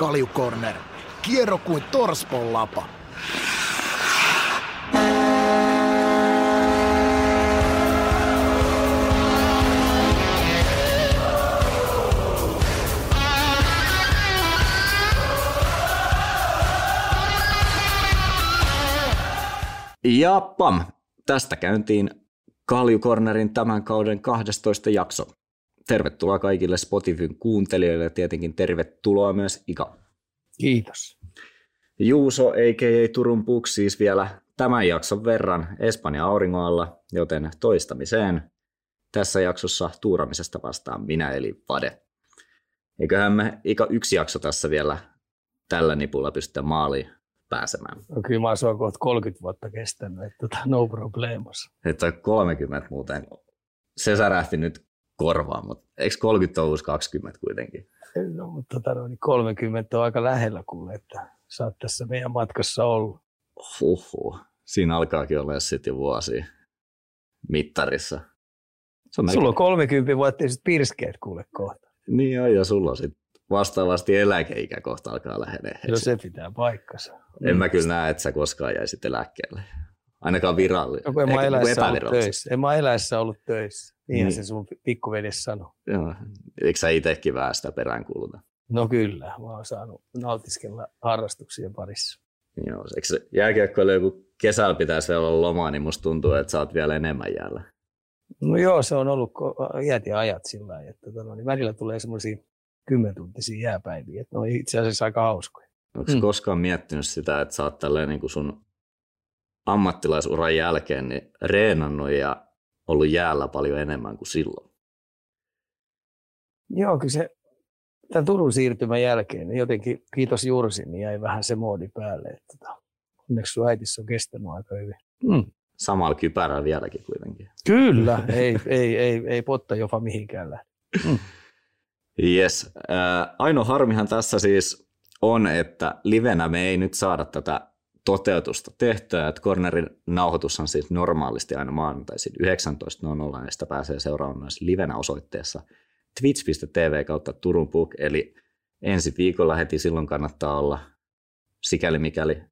Kaljukorner. Kierro kuin torspon lapa. Ja pam, tästä käyntiin Kaljukornerin tämän kauden 12 jakso. Tervetuloa kaikille Spotifyn kuuntelijoille ja tietenkin tervetuloa myös Ika. Kiitos. Juuso, a.k.a. Turun Puks, siis vielä tämän jakson verran Espanja auringoalla, joten toistamiseen tässä jaksossa tuuramisesta vastaan minä eli Vade. Eiköhän me Ika yksi jakso tässä vielä tällä nipulla pystytä maaliin pääsemään. No, kyllä mä oon kohta 30 vuotta kestänyt, että tota, no problemos. Että 30 muuten, se särähti nyt korvaan, mutta eikö 30 ole uusi 20 kuitenkin? No, mutta tota, no, niin 30 on aika lähellä kuule, että sä oot tässä meidän matkassa ollut. Huhhuh. Siinä alkaakin olla sitten jo vuosi mittarissa. Se on Sulla on 30 vuotta sitten pirskeet kuule kohta. Niin on, ja sulla on sitten vastaavasti eläkeikä kohta alkaa lähenee. No se pitää paikkansa. En mä kyllä näe, että sä koskaan jäisit eläkkeelle. Ainakaan virallinen. No, en mä eläessä ollut töissä. En mä eläessä ollut töissä. Niinhän niin. se sun pikkuveli sanoi. Joo. Eikö sä itsekin vähän sitä peräänkuuluta? No kyllä. Mä oon saanut nautiskella harrastuksien parissa. Joo. Eikö se jääkiekkoille joku kesällä pitäisi vielä olla lomaa, niin musta tuntuu, että sä oot vielä enemmän jäällä. No joo, se on ollut iät ja ajat sillä lailla, että tota, no, niin välillä tulee semmoisia kymmentuntisia jääpäiviä. Että ne on itse asiassa aika hauskoja. Onko mm. koskaan miettinyt sitä, että sä oot tälleen niin kuin sun ammattilaisuran jälkeen niin reenannut ja ollut jäällä paljon enemmän kuin silloin? Joo, kyllä se tämän Turun siirtymän jälkeen, niin jotenkin kiitos Jursin, niin jäi vähän se moodi päälle. Että tota, onneksi sun äitissä on kestänyt aika hyvin. Mm. Samalla kypärällä vieläkin kuitenkin. Kyllä, ei, ei, ei, ei potta jopa mihinkään lähde. Mm. Yes. Äh, ainoa harmihan tässä siis on, että livenä me ei nyt saada tätä toteutusta tehtyä, että cornerin nauhoitus on siis normaalisti aina maanantaisin 19.00, ja sitä pääsee seuraamaan myös livenä osoitteessa twitch.tv kautta Turun Puk, eli ensi viikolla heti silloin kannattaa olla, sikäli mikäli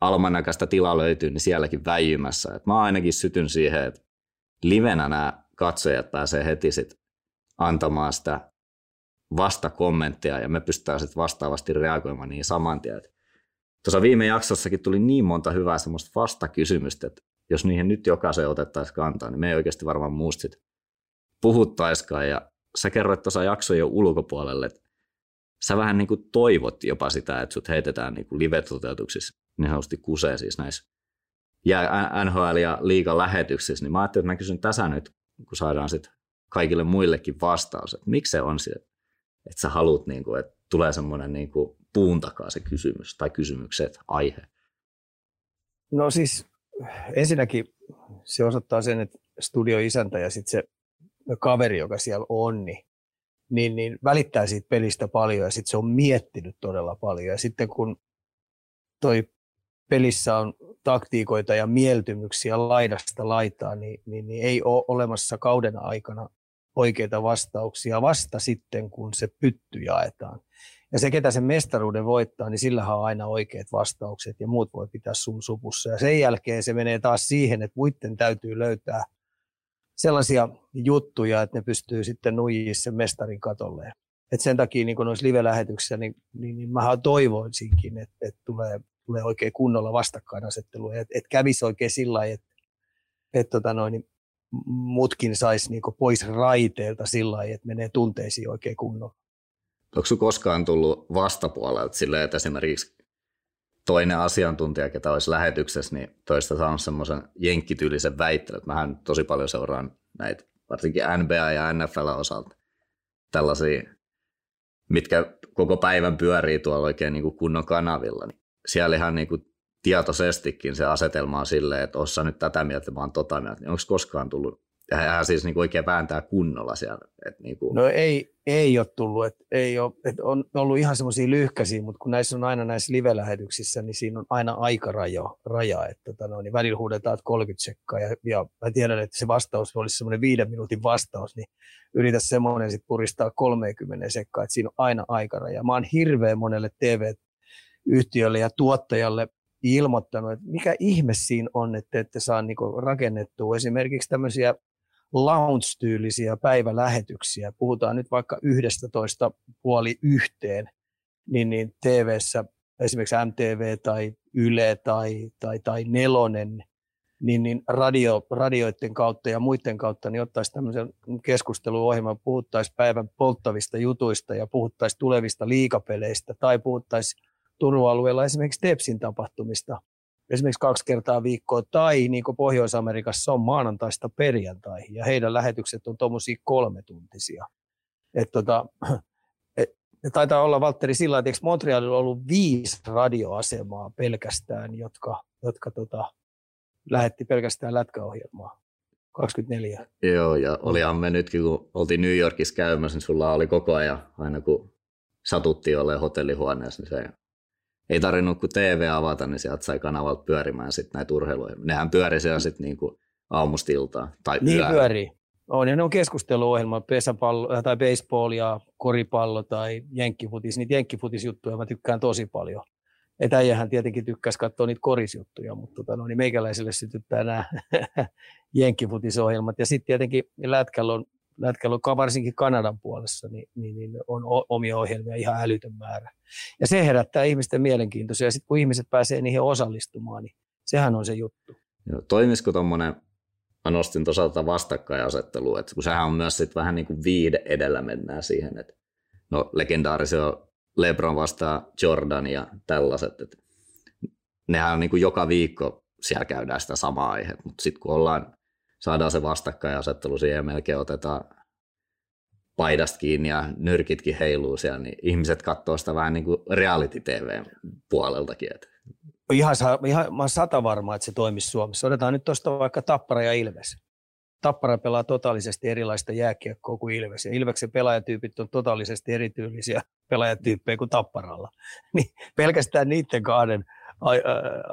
almanakasta tilaa löytyy, niin sielläkin väijymässä. Et mä ainakin sytyn siihen, että livenä nämä katsojat pääsee heti sit antamaan sitä vastakommentteja ja me pystytään sitten vastaavasti reagoimaan niin saman tien. Tuossa viime jaksossakin tuli niin monta hyvää semmoista vastakysymystä, että jos niihin nyt jokaisen otettaisiin kantaa, niin me ei oikeasti varmaan muusta puhuttaiskaan. Ja sä kerroit tuossa jaksojen ulkopuolelle, että sä vähän niin kuin toivot jopa sitä, että sut heitetään niin kuin live-toteutuksissa niin sanotusti kusee siis näissä ja NHL ja liigan lähetyksissä, niin mä ajattelin, että mä kysyn tässä nyt, kun saadaan sitten kaikille muillekin vastaus, että miksi se on se, että sä haluat, niin kuin, että tulee semmoinen niin kuin puun takaa se kysymys tai kysymykset, aihe? No siis ensinnäkin se osoittaa sen, että studioisäntä ja sitten se kaveri, joka siellä on, niin, niin, niin välittää siitä pelistä paljon ja sitten se on miettinyt todella paljon. Ja sitten kun toi pelissä on taktiikoita ja mieltymyksiä laidasta laitaa, niin, niin, niin ei ole olemassa kauden aikana oikeita vastauksia vasta sitten, kun se pytty jaetaan. Ja se, ketä sen mestaruuden voittaa, niin sillä on aina oikeat vastaukset ja muut voi pitää sun supussa. Ja sen jälkeen se menee taas siihen, että muiden täytyy löytää sellaisia juttuja, että ne pystyy sitten nuijii sen mestarin katolle. Et sen takia niin noissa live-lähetyksissä, niin, niin, niin mä toivoisinkin, että, että tulee, tulee oikein kunnolla vastakkainasettelu. Että, että kävisi oikein sillä lailla, että, että tota noin, niin mutkin saisi niinku pois raiteilta sillä lailla, että menee tunteisiin oikein kunnolla. Onko sinulla koskaan tullut vastapuolelta silleen, että esimerkiksi toinen asiantuntija, ketä olisi lähetyksessä, niin toista saanut semmoisen jenkkityylisen väittelyn, mähän tosi paljon seuraan näitä, varsinkin NBA ja NFL osalta, tällaisia, mitkä koko päivän pyörii tuolla oikein niin kuin kunnon kanavilla, niin siellä ihan niin kuin tietoisestikin se asetelma on silleen, että ossa nyt tätä mieltä, vaan tota mieltä. Niin onko koskaan tullut Ja hän siis niin kuin oikein vääntää kunnolla siellä. Että niin kuin... No ei, ei ole tullut, että ei ole, että on ollut ihan semmoisia lyhkäisiä, mutta kun näissä on aina näissä live-lähetyksissä, niin siinä on aina aikaraja, raja, että tota no, niin välillä huudetaan 30 sekkaa ja, ja mä tiedän, että se vastaus olisi semmoinen viiden minuutin vastaus, niin yritä semmoinen sitten puristaa 30 sekkaa, että siinä on aina aikaraja. Mä oon hirveän monelle TV-yhtiölle ja tuottajalle ilmoittanut, että mikä ihme siinä on, että ette saa niinku rakennettua esimerkiksi tämmöisiä lounge-tyylisiä päivälähetyksiä, puhutaan nyt vaikka 11 puoli yhteen, niin, niin TV-ssä esimerkiksi MTV tai Yle tai, tai, tai Nelonen, niin, niin radio, radioiden kautta ja muiden kautta niin ottaisi tämmöisen keskusteluohjelman, puhuttaisiin päivän polttavista jutuista ja puhuttaisiin tulevista liikapeleistä tai puhuttaisiin Turun alueella esimerkiksi Tepsin tapahtumista esimerkiksi kaksi kertaa viikkoa, tai niin kuin Pohjois-Amerikassa on maanantaista perjantaihin, ja heidän lähetykset on tuommoisia kolmetuntisia. Et tota, et, taitaa olla, Valtteri, sillä että Montrealilla on ollut viisi radioasemaa pelkästään, jotka, jotka tota, lähetti pelkästään lätkäohjelmaa. 24. Joo, ja olihan me nytkin, kun oltiin New Yorkissa käymässä, niin sulla oli koko ajan, aina kun satuttiin olemaan hotellihuoneessa, niin se ei tarvinnut kuin TV avata, niin sieltä sai kanavalta pyörimään sitten näitä urheiluja. Nehän pyöri siellä sitten niinku aamusta iltaan tai Niin yöllä. pyörii. On, ja ne on keskusteluohjelma, pesäpallo äh, tai baseball ja koripallo tai jenkkifutis. Niitä jenkkifutisjuttuja mä tykkään tosi paljon. Et äijähän tietenkin tykkäisi katsoa niitä korisjuttuja, mutta tota, no, niin meikäläiselle sytyttää nämä jenkkifutisohjelmat. Ja sitten tietenkin lätkällä on, lätkällä varsinkin Kanadan puolessa, niin, niin, niin on omia ohjelmia ihan älytön määrä. Ja se herättää ihmisten mielenkiintoisia. Ja sitten kun ihmiset pääsee niihin osallistumaan, niin sehän on se juttu. Joo, toimisiko tuommoinen, mä nostin tuossa vastakkainasettelua, että kun sehän on myös sit vähän niin kuin viide edellä mennään siihen, että no legendaarisia on Lebron vastaa Jordan ja tällaiset, että nehän on niin kuin joka viikko siellä käydään sitä samaa aihetta, mutta sitten kun ollaan, saadaan se vastakkainasettelu siihen ja melkein otetaan paidasta kiinni ja nyrkitkin heiluu siellä, niin ihmiset katsoo sitä vähän niin kuin reality TV puoleltakin. Että. Ihan, ihan, mä olen sata varma, että se toimisi Suomessa. Otetaan nyt tuosta vaikka Tappara ja Ilves. Tappara pelaa totaalisesti erilaista jääkiekkoa kuin Ilves. Ja Ilveksen pelaajatyypit on totaalisesti erityylisiä pelaajatyyppejä kuin Tapparalla. Niin pelkästään niiden kahden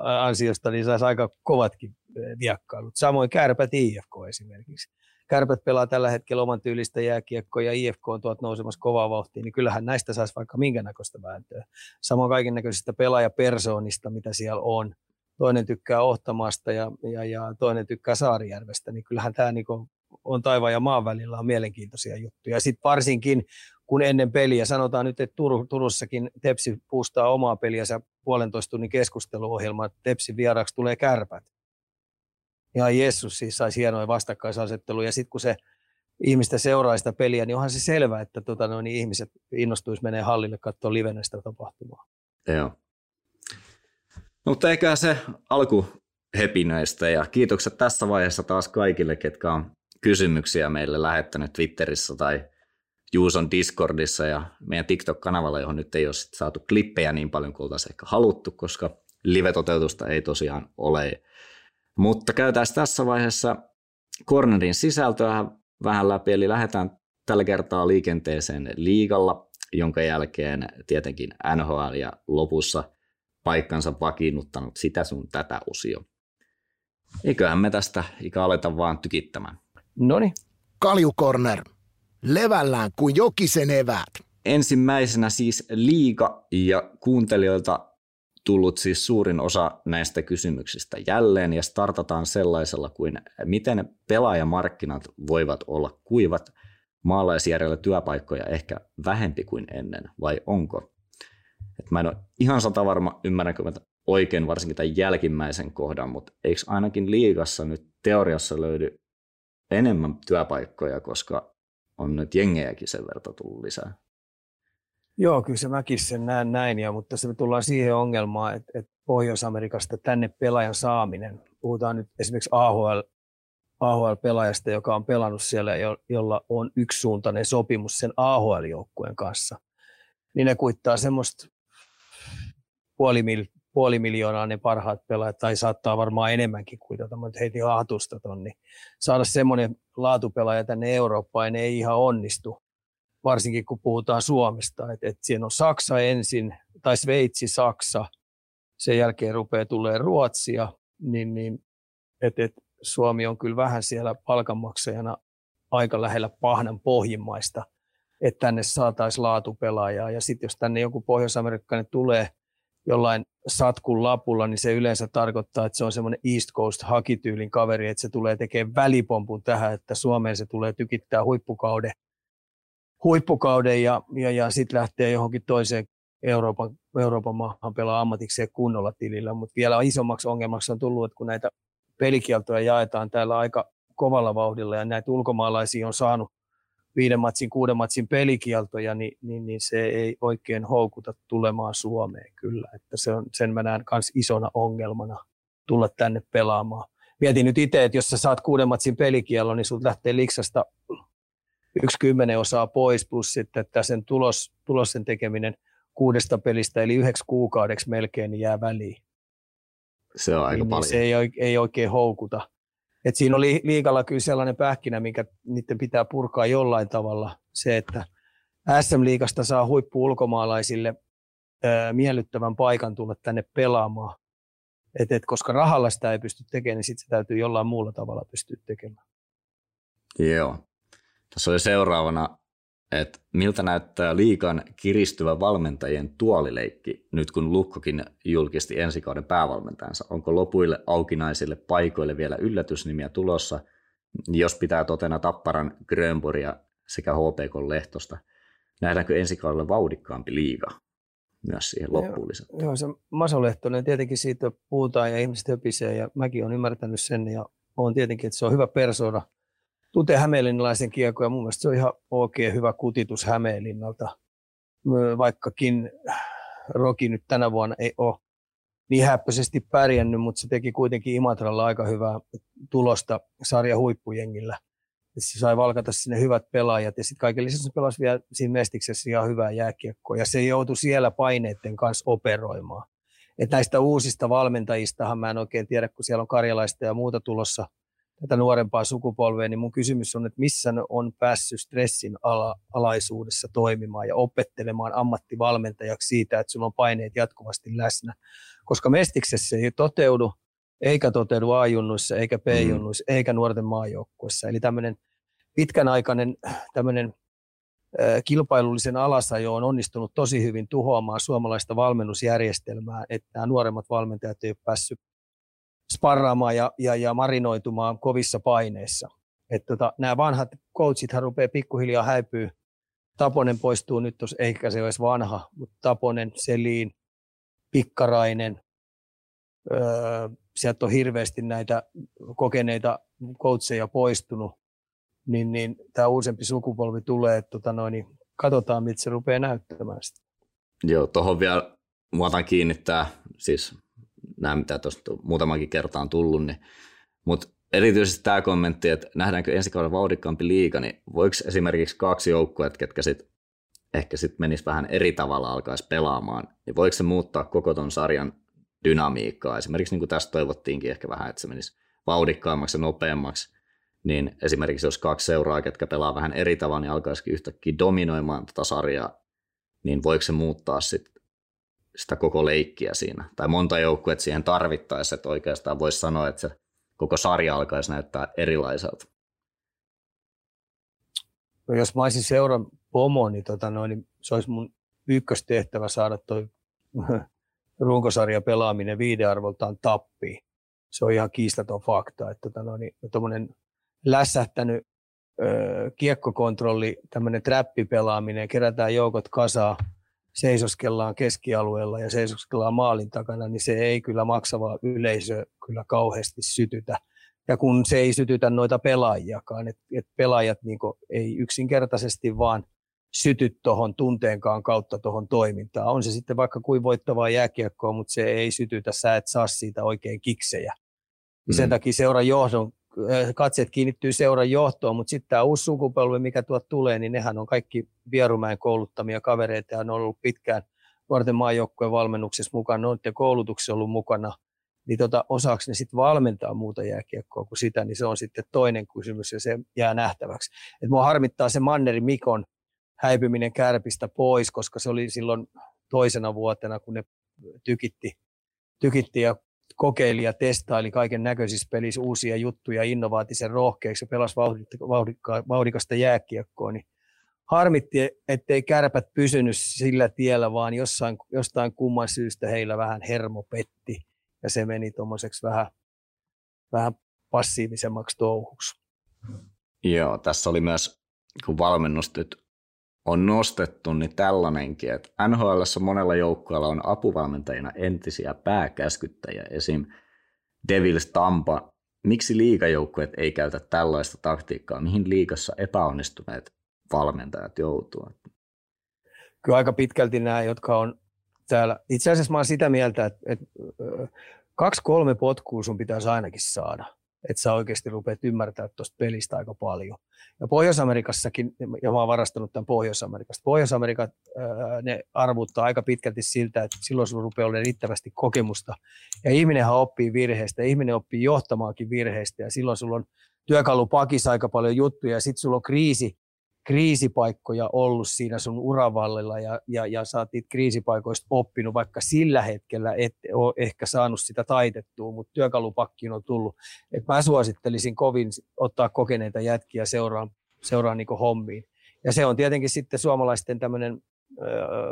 ansiosta niin saisi aika kovatkin viekkailut. Samoin Kärpät IFK esimerkiksi. Kärpät pelaa tällä hetkellä oman tyylistä jääkiekkoa ja IFK on tuot nousemassa kovaa vauhtia, niin kyllähän näistä saisi vaikka minkä näköistä vääntöä. Samoin kaiken näköisistä pelaajapersoonista, mitä siellä on. Toinen tykkää Ohtamasta ja, ja, ja toinen tykkää Saarijärvestä, niin kyllähän tämä niin on taivaan ja maan välillä on mielenkiintoisia juttuja. Ja sitten varsinkin, kun ennen peliä, sanotaan nyt, että Tur- Turussakin Tepsi puustaa omaa peliänsä puolentoista tunnin keskusteluohjelmaa, että Tepsin vieraaksi tulee kärpät ihan Jeesus siis saisi hienoja vastakkaisasetteluja. Ja sitten kun se ihmistä seuraa sitä peliä, niin onhan se selvää, että tota, no, niin ihmiset innostuisi menee hallille katsoa livenä sitä tapahtumaa. Joo. No, mutta eikä se alku hepinöistä ja kiitokset tässä vaiheessa taas kaikille, ketkä on kysymyksiä meille lähettänyt Twitterissä tai Juuson Discordissa ja meidän TikTok-kanavalla, johon nyt ei ole saatu klippejä niin paljon kuin oltaisiin ehkä haluttu, koska live-toteutusta ei tosiaan ole. Mutta käytäisiin tässä vaiheessa Cornerin sisältöä vähän läpi, eli lähdetään tällä kertaa liikenteeseen liigalla, jonka jälkeen tietenkin NHL ja lopussa paikkansa vakiinnuttanut sitä sun tätä osio. Eiköhän me tästä ikä aleta vaan tykittämään. Noni. Kaljukorner. Levällään kuin jokisen eväät. Ensimmäisenä siis liiga ja kuuntelijoilta tullut siis suurin osa näistä kysymyksistä jälleen ja startataan sellaisella kuin miten pelaajamarkkinat voivat olla kuivat, maalaisjärjellä työpaikkoja ehkä vähempi kuin ennen vai onko? Et mä en ole ihan sata varma, ymmärränkö mä oikein varsinkin tämän jälkimmäisen kohdan, mutta eikö ainakin liigassa nyt teoriassa löydy enemmän työpaikkoja, koska on nyt jengejäkin sen verran tullut lisää? Joo, kyllä se mäkin sen näen näin, ja, mutta se tullaan siihen ongelmaan, että, että Pohjois-Amerikasta tänne pelaajan saaminen, puhutaan nyt esimerkiksi AHL, AHL-pelaajasta, joka on pelannut siellä, jolla on yksisuuntainen sopimus sen AHL-joukkueen kanssa, niin ne kuittaa semmoista puoli, mil, puoli miljoonaa ne parhaat pelaajat, tai saattaa varmaan enemmänkin kuin tota, mutta heitin hatusta ton, niin saada semmoinen laatupelaaja tänne Eurooppaan ei ihan onnistu, varsinkin kun puhutaan Suomesta, että et siinä on Saksa ensin, tai Sveitsi, Saksa, sen jälkeen rupeaa tulee Ruotsia, niin, niin että et Suomi on kyllä vähän siellä palkanmaksajana aika lähellä pahnan pohjimmaista, että tänne saataisiin laatupelaajaa. Ja sitten jos tänne joku pohjois-amerikkalainen tulee jollain satkun lapulla, niin se yleensä tarkoittaa, että se on semmoinen East Coast hakityylin kaveri, että se tulee tekemään välipompun tähän, että Suomeen se tulee tykittää huippukauden, huippukauden ja, ja, ja sitten lähtee johonkin toiseen Euroopan, Euroopan maahan pelaa ammatikseen kunnolla tilillä, mutta vielä isommaksi ongelmaksi on tullut, että kun näitä pelikieltoja jaetaan täällä aika kovalla vauhdilla ja näitä ulkomaalaisia on saanut viiden matsin, kuuden matsin pelikieltoja, niin, niin, niin se ei oikein houkuta tulemaan Suomeen kyllä. Että se on, sen mä näen myös isona ongelmana tulla tänne pelaamaan. Mietin nyt itse, että jos sä saat kuuden matsin pelikielon, niin sulta lähtee liksasta yksi kymmenen osaa pois, plus sitten, että sen tulos, tulosten tekeminen kuudesta pelistä, eli yhdeksi kuukaudeksi melkein, niin jää väliin. Se on aika niin, paljon. Se ei, ei oikein houkuta. Et siinä oli liikalla kyllä sellainen pähkinä, minkä niiden pitää purkaa jollain tavalla. Se, että SM-liigasta saa huippu ulkomaalaisille ää, miellyttävän paikan tulla tänne pelaamaan. Et, et, koska rahalla sitä ei pysty tekemään, niin sitten se täytyy jollain muulla tavalla pystyä tekemään. Joo. Tässä oli seuraavana että miltä näyttää liikan kiristyvä valmentajien tuolileikki nyt kun Lukkokin julkisti ensi kauden päävalmentajansa. Onko lopuille aukinaisille paikoille vielä yllätysnimiä tulossa, jos pitää totena Tapparan Grönborgia sekä HPK Lehtosta? Nähdäänkö ensi kaudella vauhdikkaampi liiga myös siihen loppuun Joo, joo se Maso Lehtonen, tietenkin siitä puhutaan ja ihmiset höpisee ja mäkin olen ymmärtänyt sen ja on tietenkin, että se on hyvä persona – tuntee hämeenlinnalaisen kiekon ja mun mielestä se on ihan oikein hyvä kutitus Hämeenlinnalta. Vaikkakin Roki nyt tänä vuonna ei ole niin häppöisesti pärjännyt, mutta se teki kuitenkin Imatralla aika hyvää tulosta sarja huippujengillä. Se sai valkata sinne hyvät pelaajat ja sitten kaiken lisäksi se pelasi vielä siinä mestiksessä ihan hyvää jääkiekkoa ja se joutui siellä paineiden kanssa operoimaan. Et näistä uusista valmentajistahan mä en oikein tiedä, kun siellä on karjalaista ja muuta tulossa – tätä nuorempaa sukupolvea, niin mun kysymys on, että missä ne on päässyt stressin ala, alaisuudessa toimimaan ja opettelemaan ammattivalmentajaksi siitä, että sulla on paineet jatkuvasti läsnä. Koska Mestiksessä ei toteudu, eikä toteudu A-junnuissa, eikä B-junnuissa, mm. eikä nuorten maajoukkuessa. Eli tämmöinen pitkänaikainen tämmöinen kilpailullisen alasajo on onnistunut tosi hyvin tuhoamaan suomalaista valmennusjärjestelmää, että nämä nuoremmat valmentajat eivät ole päässyt sparraamaan ja, ja, ja marinoitumaan kovissa paineissa. Tota, nämä vanhat coachithan rupeaa pikkuhiljaa häipyä. Taponen poistuu nyt, tos, eikä se olisi vanha, mutta Taponen, Selin, Pikkarainen, öö, sieltä on hirveästi näitä kokeneita coacheja poistunut, niin, niin tämä uusempi sukupolvi tulee, että tota noin, niin katsotaan, miltä se rupeaa näyttämään sitä. Joo, tuohon vielä muotan kiinnittää, siis nämä, mitä tuosta muutamankin kertaan tullut. Niin. Mutta erityisesti tämä kommentti, että nähdäänkö ensi kauden vauhdikkaampi liiga, niin voiko esimerkiksi kaksi joukkuetta, ketkä sit ehkä sitten menisi vähän eri tavalla alkaisi pelaamaan, niin voiko se muuttaa koko ton sarjan dynamiikkaa? Esimerkiksi niin kuin tästä toivottiinkin ehkä vähän, että se menisi vauhdikkaammaksi ja nopeammaksi, niin esimerkiksi jos kaksi seuraa, ketkä pelaa vähän eri tavalla, niin alkaisikin yhtäkkiä dominoimaan tätä sarjaa, niin voiko se muuttaa sitten sitä koko leikkiä siinä. Tai monta joukkuetta siihen tarvittaessa, että oikeastaan voisi sanoa, että se koko sarja alkaisi näyttää erilaiselta. No jos mä olisin seuran pomo, niin, tota noin, niin se olisi mun ykköstehtävä saada toi runkosarja pelaaminen viidearvoltaan tappiin. Se on ihan kiistaton fakta, että tota noin, niin, lässähtänyt öö, kiekkokontrolli, tämmöinen trappipelaaminen, kerätään joukot kasaan, seisoskellaan keskialueella ja seisoskellaan maalin takana, niin se ei kyllä maksavaa yleisö kyllä kauheasti sytytä. Ja kun se ei sytytä noita pelaajiakaan, että et pelaajat niin ei yksinkertaisesti vaan syty tuohon tunteenkaan kautta tuohon toimintaan. On se sitten vaikka kuin voittavaa jääkiekkoa, mutta se ei sytytä, sä et saa siitä oikein kiksejä. Mm. Sen takia seuran johdon katseet kiinnittyy seuran johtoon, mutta sitten tämä uusi sukupolvi, mikä tuot tulee, niin nehän on kaikki Vierumäen kouluttamia kavereita ja ne on ollut pitkään nuorten maajoukkueen valmennuksessa mukana, noiden koulutuksessa ollut mukana, niin tota, osaako ne sitten valmentaa muuta jääkiekkoa kuin sitä, niin se on sitten toinen kysymys ja se jää nähtäväksi. Et mua harmittaa se Manneri Mikon häipyminen kärpistä pois, koska se oli silloin toisena vuotena, kun ne tykitti, tykitti ja kokeili ja testaili kaiken näköisissä pelissä uusia juttuja innovaatisen rohkeiksi ja pelasi vauhdikasta jääkiekkoa, niin harmitti, ettei kärpät pysynyt sillä tiellä, vaan jossain, jostain kumman syystä heillä vähän hermo petti ja se meni tuommoiseksi vähän, vähän passiivisemmaksi touhuksi. Joo, tässä oli myös, kun valmennustyt on nostettu, niin tällainenkin, että NHL monella joukkueella on apuvalmentajina entisiä pääkäskyttäjiä, esim. Devils Tampa. Miksi liikajoukkueet ei käytä tällaista taktiikkaa, mihin liikassa epäonnistuneet valmentajat joutuvat? Kyllä aika pitkälti nämä, jotka on täällä. Itse asiassa mä olen sitä mieltä, että, että kaksi-kolme potkua sun pitäisi ainakin saada että sä oikeasti rupeat ymmärtää tuosta pelistä aika paljon. Ja Pohjois-Amerikassakin, ja mä oon varastanut tämän Pohjois-Amerikasta, Pohjois-Amerikat ne arvuttaa aika pitkälti siltä, että silloin sulla rupeaa olemaan riittävästi kokemusta. Ja ihminenhän oppii virheistä, ihminen oppii johtamaankin virheistä, ja silloin sulla on työkalupakissa aika paljon juttuja, ja sitten sulla on kriisi, kriisipaikkoja ollut siinä sun uravallilla ja, ja, ja sä oot niitä kriisipaikoista oppinut, vaikka sillä hetkellä et ole ehkä saanut sitä taitettua, mutta työkalupakkiin on tullut. Et mä suosittelisin kovin ottaa kokeneita jätkiä seuraan, seuraan niin hommiin. Ja se on tietenkin sitten suomalaisten tämmöinen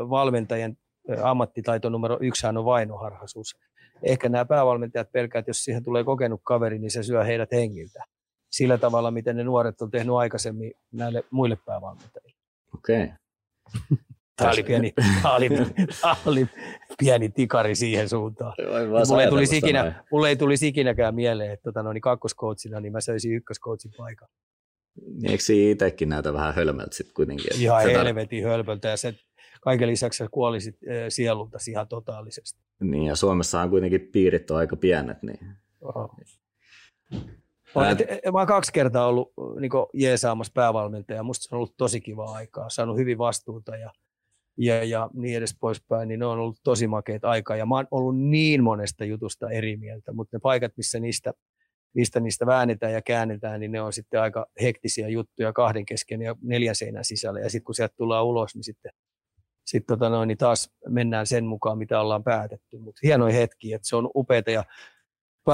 valmentajien ammattitaito numero yksi on vainoharhaisuus. Ehkä nämä päävalmentajat pelkäävät, että jos siihen tulee kokenut kaveri, niin se syö heidät hengiltä sillä tavalla, miten ne nuoret on tehnyt aikaisemmin näille muille päävalmentajille. Okei. Okay. Tämä oli, pieni, tämä, oli, tämä oli pieni tikari siihen suuntaan. Mulle ei, tulisi ikinä, mulle ei tulisi ikinäkään mieleen, että tota, no, niin kakkoskoutsina niin mä söisin ykköskoutsin paikan. Niin, eikö itsekin näytä vähän hölmöltä sitten kuitenkin? Ihan tar- helvetin hölmöltä ja se, kaiken lisäksi sä kuolisit sielulta ihan totaalisesti. Niin ja Suomessahan kuitenkin piirit on aika pienet. Niin... Oh. Mä, et, mä oon kaksi kertaa ollut niin jeesaamassa päävalmentaja. Musta se on ollut tosi kiva aikaa. Saanut hyvin vastuuta ja, ja, ja niin edes poispäin. Niin ne on ollut tosi makeat aikaa. Ja mä oon ollut niin monesta jutusta eri mieltä. Mutta ne paikat, missä niistä, mistä niistä väännetään ja käännetään, niin ne on sitten aika hektisiä juttuja kahden kesken ja neljän seinän sisällä. Ja sitten kun sieltä tullaan ulos, niin sitten sit tota noin, niin taas mennään sen mukaan, mitä ollaan päätetty. Mutta hienoja hetki, että se on upeita ja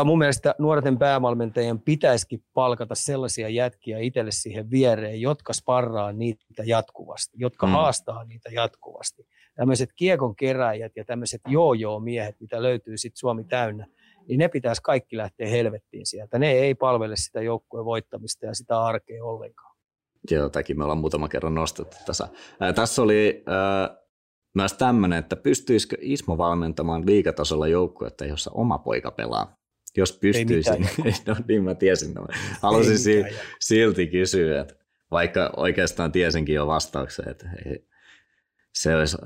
mun mielestä nuorten päävalmentajien pitäisikin palkata sellaisia jätkiä itselle siihen viereen, jotka sparraa niitä jatkuvasti, jotka mm. haastaa niitä jatkuvasti. Tämmöiset kiekon keräjät ja tämmöiset joo-joo-miehet, mitä löytyy sitten Suomi täynnä, niin ne pitäisi kaikki lähteä helvettiin sieltä. Ne ei palvele sitä joukkueen voittamista ja sitä arkea ollenkaan. Joo, tämäkin me ollaan muutama kerran nostettu tässä. Ää, tässä oli ää, myös tämmöinen, että pystyisikö Ismo valmentamaan liikatasolla joukkuetta, jossa oma poika pelaa? Jos pystyisin, no niin mä tiesin. No. Halusin si- silti kysyä, että vaikka oikeastaan tiesinkin jo vastauksen, että ei, se olisi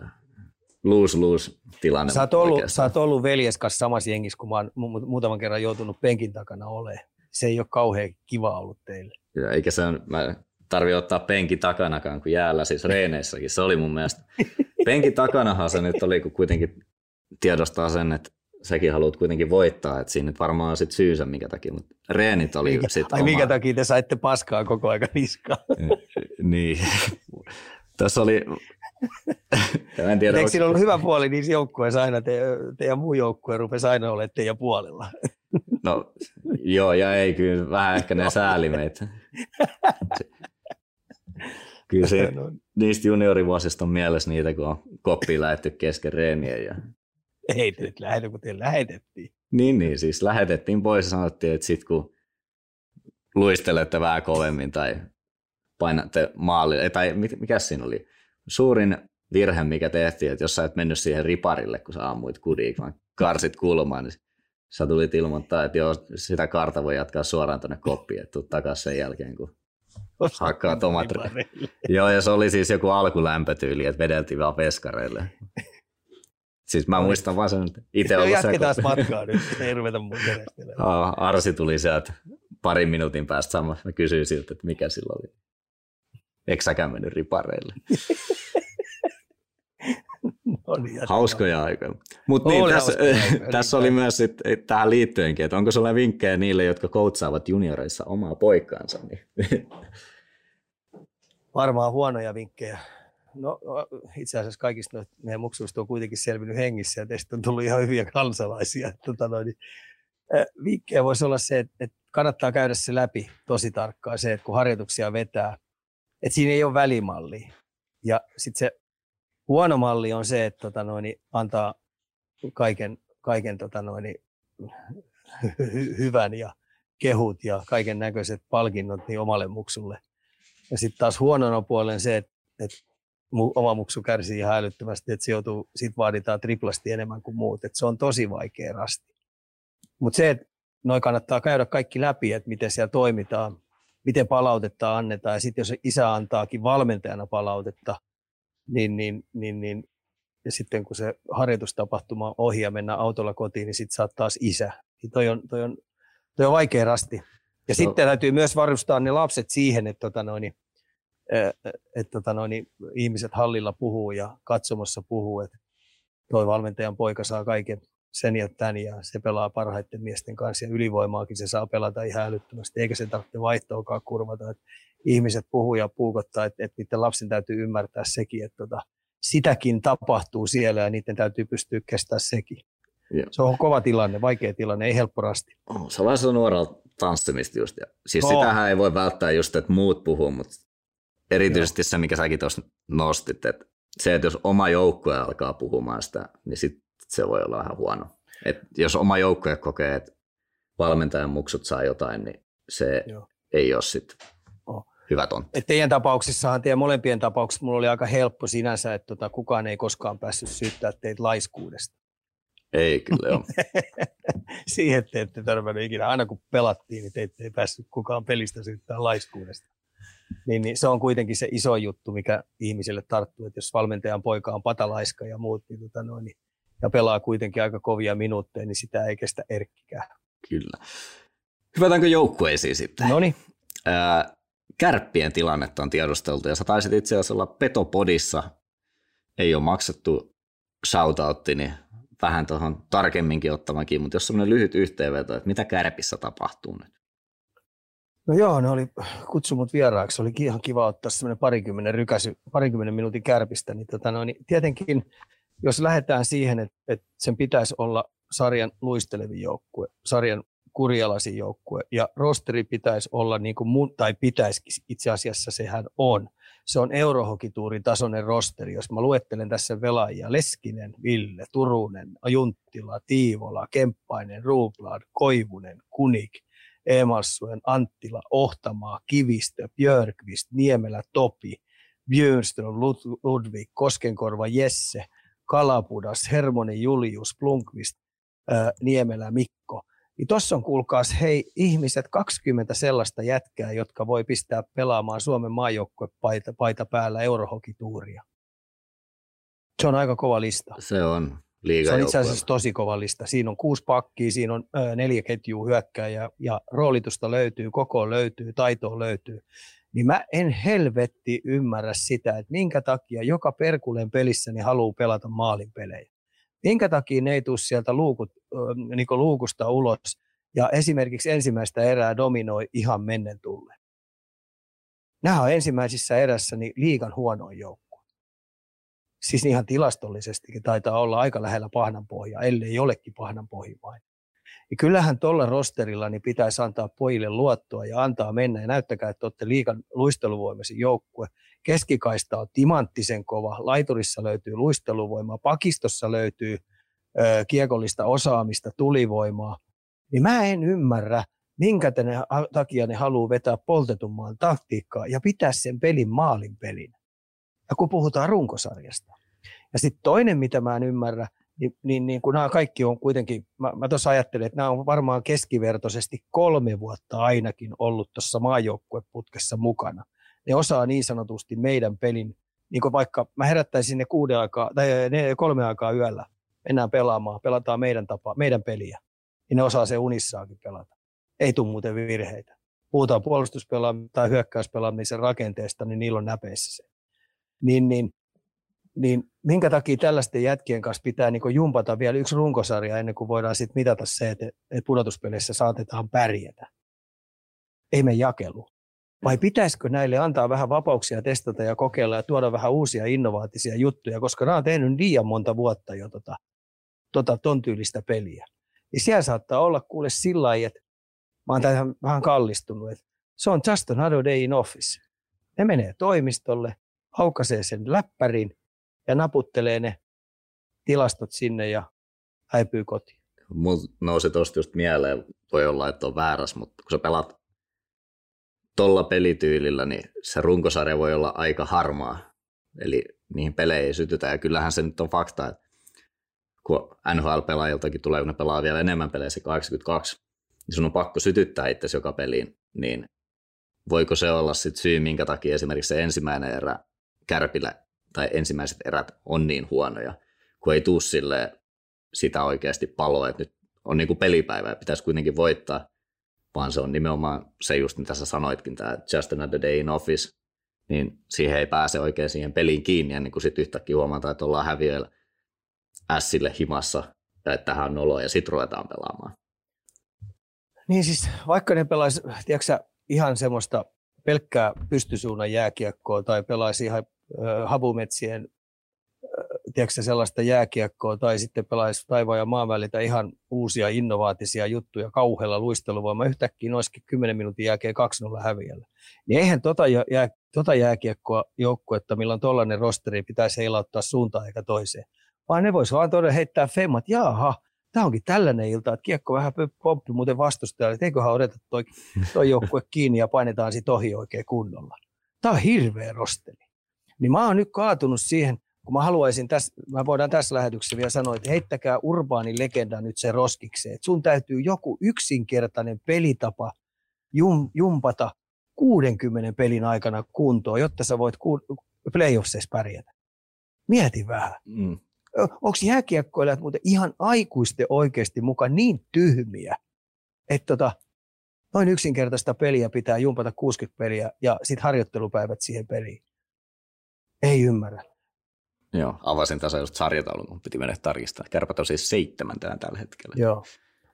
lose-lose tilanne. Sä oot ollut, sä oot ollut veljes kanssa samassa jengissä, kun mä oon muutaman kerran joutunut penkin takana olemaan. Se ei ole kauhean kiva ollut teille. Ja eikä se on, mä tarvi ottaa penki takanakaan kuin jäällä, siis reeneissäkin. Se oli mun mielestä. Penki takanahan se nyt oli, kun kuitenkin tiedostaa sen, että säkin haluat kuitenkin voittaa, että siinä nyt varmaan on sit syysä, minkä takia, mutta reenit oli mikä, sitten Ai oma. minkä takia te saitte paskaa koko ajan niskaan? niin. Tässä oli, en tiedä. Eikö siinä ollut hyvä puoli niissä joukkueissa aina, te, teidän muu joukkue rupesi aina olemaan teidän puolella? no joo, ja ei kyllä, vähän ehkä ne sääli meitä. Kyllä se, no. niistä juniorivuosista on mielessä niitä, kun on koppiin lähetty kesken reeniä ja ei te nyt lähetä, kun te lähetettiin. Niin, niin, siis lähetettiin pois ja sanottiin, että sit kun luistelette vähän kovemmin tai painatte maalille, tai mikä siinä oli? Suurin virhe, mikä tehtiin, että jos sä et mennyt siihen riparille, kun sä ammuit kudiin, vaan karsit kulmaan, niin sä tulit ilmoittaa, että joo, sitä karta voi jatkaa suoraan tuonne koppiin, että tuu takaisin sen jälkeen, kun hakkaa tomat. Joo, ja se oli siis joku alkulämpötyyli, että vedeltiin vaan veskareille. Siis mä muistan vaan sen itse olla Jatketaan matkaa nyt, ei ruveta mun Arsi tuli sieltä parin minuutin päästä sama. Mä kysyin siltä, että mikä sillä oli. Eikö säkään mennyt ripareille? oli hauskoja aikoja. Mutta niin, tässä, tässä oli myös sit, tähän liittyenkin, että onko sulla vinkkejä niille, jotka koutsaavat junioreissa omaa poikaansa? Niin. Varmaan huonoja vinkkejä. No itse asiassa kaikista meidän muksuista on kuitenkin selvinnyt hengissä ja teistä on tullut ihan hyviä kansalaisia. Tota noin, niin, vinkkejä voisi olla se, että, kannattaa käydä se läpi tosi tarkkaan, se, että kun harjoituksia vetää, että siinä ei ole välimallia. Ja sitten se huono malli on se, että tota noin, antaa kaiken, kaiken tota noin, hy- hyvän ja kehut ja kaiken näköiset palkinnot niin omalle muksulle. Ja sitten taas huonona puolen se, että, että oma muksu kärsii ihan älyttömästi, että se joutuu, sit vaaditaan triplasti enemmän kuin muut. Että se on tosi vaikea rasti. Mutta se, että noin kannattaa käydä kaikki läpi, että miten siellä toimitaan, miten palautetta annetaan. Ja sitten jos isä antaakin valmentajana palautetta, niin, niin, niin, niin ja sitten kun se harjoitustapahtuma on ohi ja mennään autolla kotiin, niin sitten saat taas isä. Niin toi, on, toi, on, toi on vaikea rasti. Ja no. sitten täytyy myös varustaa ne lapset siihen, että, tota noin, että tota noin, ihmiset hallilla puhuu ja katsomossa puhuu, että toi valmentajan poika saa kaiken sen ja tämän ja se pelaa parhaiten miesten kanssa ja ylivoimaakin se saa pelata ihan älyttömästi, eikä se tarvitse vaihtoakaan kurvata. Että ihmiset puhuu ja puukottaa, että, että niiden lapsen täytyy ymmärtää sekin, että tota, sitäkin tapahtuu siellä ja niiden täytyy pystyä kestämään sekin. Joo. Se on kova tilanne, vaikea tilanne, ei helppo rasti. Oh, se on vähän nuorella tanssimista just. Ja, siis oh. sitähän ei voi välttää just, että muut puhuu, mutta erityisesti Joo. se, mikä säkin tuossa nostit, että se, että jos oma joukkue alkaa puhumaan sitä, niin sit se voi olla vähän huono. Et jos oma joukkue kokee, että valmentajan muksut saa jotain, niin se Joo. ei ole sitten oh. hyvä tontti. Et teidän tapauksissahan, teidän molempien tapauksissa, mulla oli aika helppo sinänsä, että tota, kukaan ei koskaan päässyt syyttää teitä laiskuudesta. Ei kyllä joo. Siihen te ette törmännyt ikinä. Aina kun pelattiin, niin teitä ei päässyt kukaan pelistä syyttää laiskuudesta. Niin, niin se on kuitenkin se iso juttu, mikä ihmisille tarttuu, että jos valmentajan poika on patalaiska ja muut, niin, tota noin, niin ja pelaa kuitenkin aika kovia minuutteja, niin sitä ei kestä erkkikään. Kyllä. Hypätäänkö joukkueisiin sitten? No niin. Kärppien tilannetta on tiedusteltu ja sä taisit itse asiassa olla Petopodissa. Ei ole maksettu shoutoutti, niin vähän tuohon tarkemminkin ottamakin, mutta jos semmoinen lyhyt yhteenveto, että mitä Kärpissä tapahtuu nyt? No joo, ne oli kutsumut vieraaksi. Oli ihan kiva ottaa semmoinen parikymmenen, rykäsy, parikymmenen minuutin kärpistä. Niin tota no, niin tietenkin jos lähdetään siihen, että, että sen pitäisi olla sarjan luistelevin joukkue, sarjan kurjalasin joukkue, ja rosteri pitäisi olla niin kuin mun, tai pitäisikin itse asiassa sehän on. Se on Eurohokituurin tasoinen rosteri. Jos mä luettelen tässä velaajia, Leskinen, Ville, Turunen, Junttila, Tiivola, Kemppainen, Ruublad, Koivunen, Kunik, Emalsuen, Anttila, Ohtamaa, Kivistö, Björkvist, Niemelä, Topi, Björnström, Ludvig, Koskenkorva, Jesse – Kalapudas, Hermoni Julius, Plunkvist, Niemelä Mikko. Niin tuossa on kuulkaas, hei ihmiset, 20 sellaista jätkää, jotka voi pistää pelaamaan Suomen maajoukkuepaita paita päällä eurohokituuria. Se on aika kova lista. Se on. Se on itse asiassa tosi kova lista. Siinä on kuusi pakkia, siinä on ö, neljä ketjua hyökkääjää ja roolitusta löytyy, koko löytyy, taitoa löytyy niin mä en helvetti ymmärrä sitä, että minkä takia joka perkuleen pelissä niin haluaa pelata maalin pelejä. Minkä takia ne ei tule sieltä luukut, niin luukusta ulos ja esimerkiksi ensimmäistä erää dominoi ihan mennen tulle. Nämä on ensimmäisissä erässä niin liigan huonoin joukkue. Siis ihan tilastollisestikin taitaa olla aika lähellä pahnan pohjaa, ellei olekin pohjimainen. Ja kyllähän tuolla rosterilla niin pitäisi antaa pojille luottoa ja antaa mennä ja näyttäkää, että olette liikan luisteluvoimaisin joukkue. Keskikaista on timanttisen kova, laiturissa löytyy luisteluvoimaa, pakistossa löytyy ö, kiekollista osaamista, tulivoimaa. Niin mä en ymmärrä, minkä takia ne haluaa vetää poltetummaan taktiikkaa ja pitää sen pelin maalin pelin. Ja kun puhutaan runkosarjasta. Ja sitten toinen, mitä mä en ymmärrä, niin, niin, niin kun nämä kaikki on kuitenkin, mä, mä tuossa ajattelin, että nämä on varmaan keskivertoisesti kolme vuotta ainakin ollut tuossa maajoukkueputkessa mukana. Ne osaa niin sanotusti meidän pelin, niin kuin vaikka mä herättäisin ne kuuden aikaa, tai ne kolme aikaa yöllä, mennään pelaamaan, pelataan meidän tapa, meidän peliä, niin ne osaa se unissaakin pelata. Ei tule muuten virheitä. Puhutaan puolustuspelaamisen tai hyökkäyspelaamisen rakenteesta, niin niillä on näpeissä se. Niin, niin niin minkä takia tällaisten jätkien kanssa pitää niin jumpata vielä yksi runkosarja ennen kuin voidaan sitten mitata se, että, että pudotuspeleissä saatetaan pärjätä. Ei me jakelu. Vai pitäisikö näille antaa vähän vapauksia testata ja kokeilla ja tuoda vähän uusia innovaatisia juttuja, koska nämä on tehnyt liian monta vuotta jo tota, tota, ton tyylistä peliä. Niin siellä saattaa olla kuule sillä lailla, että mä oon tähän vähän kallistunut, että se on just another day in office. Ne menee toimistolle, aukaisee sen läppärin ja naputtelee ne tilastot sinne ja häipyy kotiin. Mulla nousi tuosta just mieleen, voi olla, että on vääräs, mutta kun sä pelaat tuolla pelityylillä, niin se runkosarja voi olla aika harmaa. Eli niihin peleihin ei sytytä. Ja kyllähän se nyt on fakta, että kun NHL-pelaajiltakin tulee, kun ne pelaa vielä enemmän peleissä 82, niin sun on pakko sytyttää itse joka peliin, niin voiko se olla sitten syy, minkä takia esimerkiksi se ensimmäinen erä kärpillä tai ensimmäiset erät on niin huonoja, kun ei tuu sille sitä oikeasti paloa, että nyt on niin kuin pelipäivä ja pitäisi kuitenkin voittaa, vaan se on nimenomaan se just mitä sä sanoitkin, tämä just another day in office, niin siihen ei pääse oikein siihen peliin kiinni, ja niin kuin sitten yhtäkkiä huomataan, että ollaan häviöillä Sille himassa, ja että tähän on nolo, ja sitten ruvetaan pelaamaan. Niin siis, vaikka ne pelaisi, tiedätkö, ihan semmoista pelkkää pystysuunnan jääkiekkoa tai pelaisi ihan havumetsien tiedätkö, sellaista jääkiekkoa tai sitten pelaisi taivaan ja maan välitä ihan uusia innovaatisia juttuja kauhealla luisteluvoima. Yhtäkkiä olisikin 10 minuutin jälkeen 2-0 häviällä. Niin eihän tota, jää, tota jääkiekkoa joukkuetta, milloin tuollainen rosteri pitäisi heilauttaa suuntaan eikä toiseen. Vaan ne voisi vaan todella heittää femmat, jaaha, tämä onkin tällainen ilta, että kiekko vähän pomppi muuten vastustajalle, että eiköhän odeta toi, toi joukkue kiinni ja painetaan sitten ohi oikein kunnolla. Tämä on hirveä rosteri. Niin mä oon nyt kaatunut siihen, kun mä haluaisin, tässä, mä voidaan tässä lähetyksessä vielä sanoa, että heittäkää urbaani legenda nyt se roskikseen. Että sun täytyy joku yksinkertainen pelitapa jum, jumpata 60 pelin aikana kuntoon, jotta sä voit ku, playoffseissa pärjätä. Mieti vähän. Mm. Onko jääkiekkoilijat muuten ihan aikuisten oikeasti mukaan niin tyhmiä, että tota, noin yksinkertaista peliä pitää jumpata 60 peliä ja sitten harjoittelupäivät siihen peliin. Ei ymmärrä. Joo, avasin tässä just sarjataulun, kun piti mennä tarkistamaan. Kärpät on siis seitsemäntään tällä hetkellä. Joo.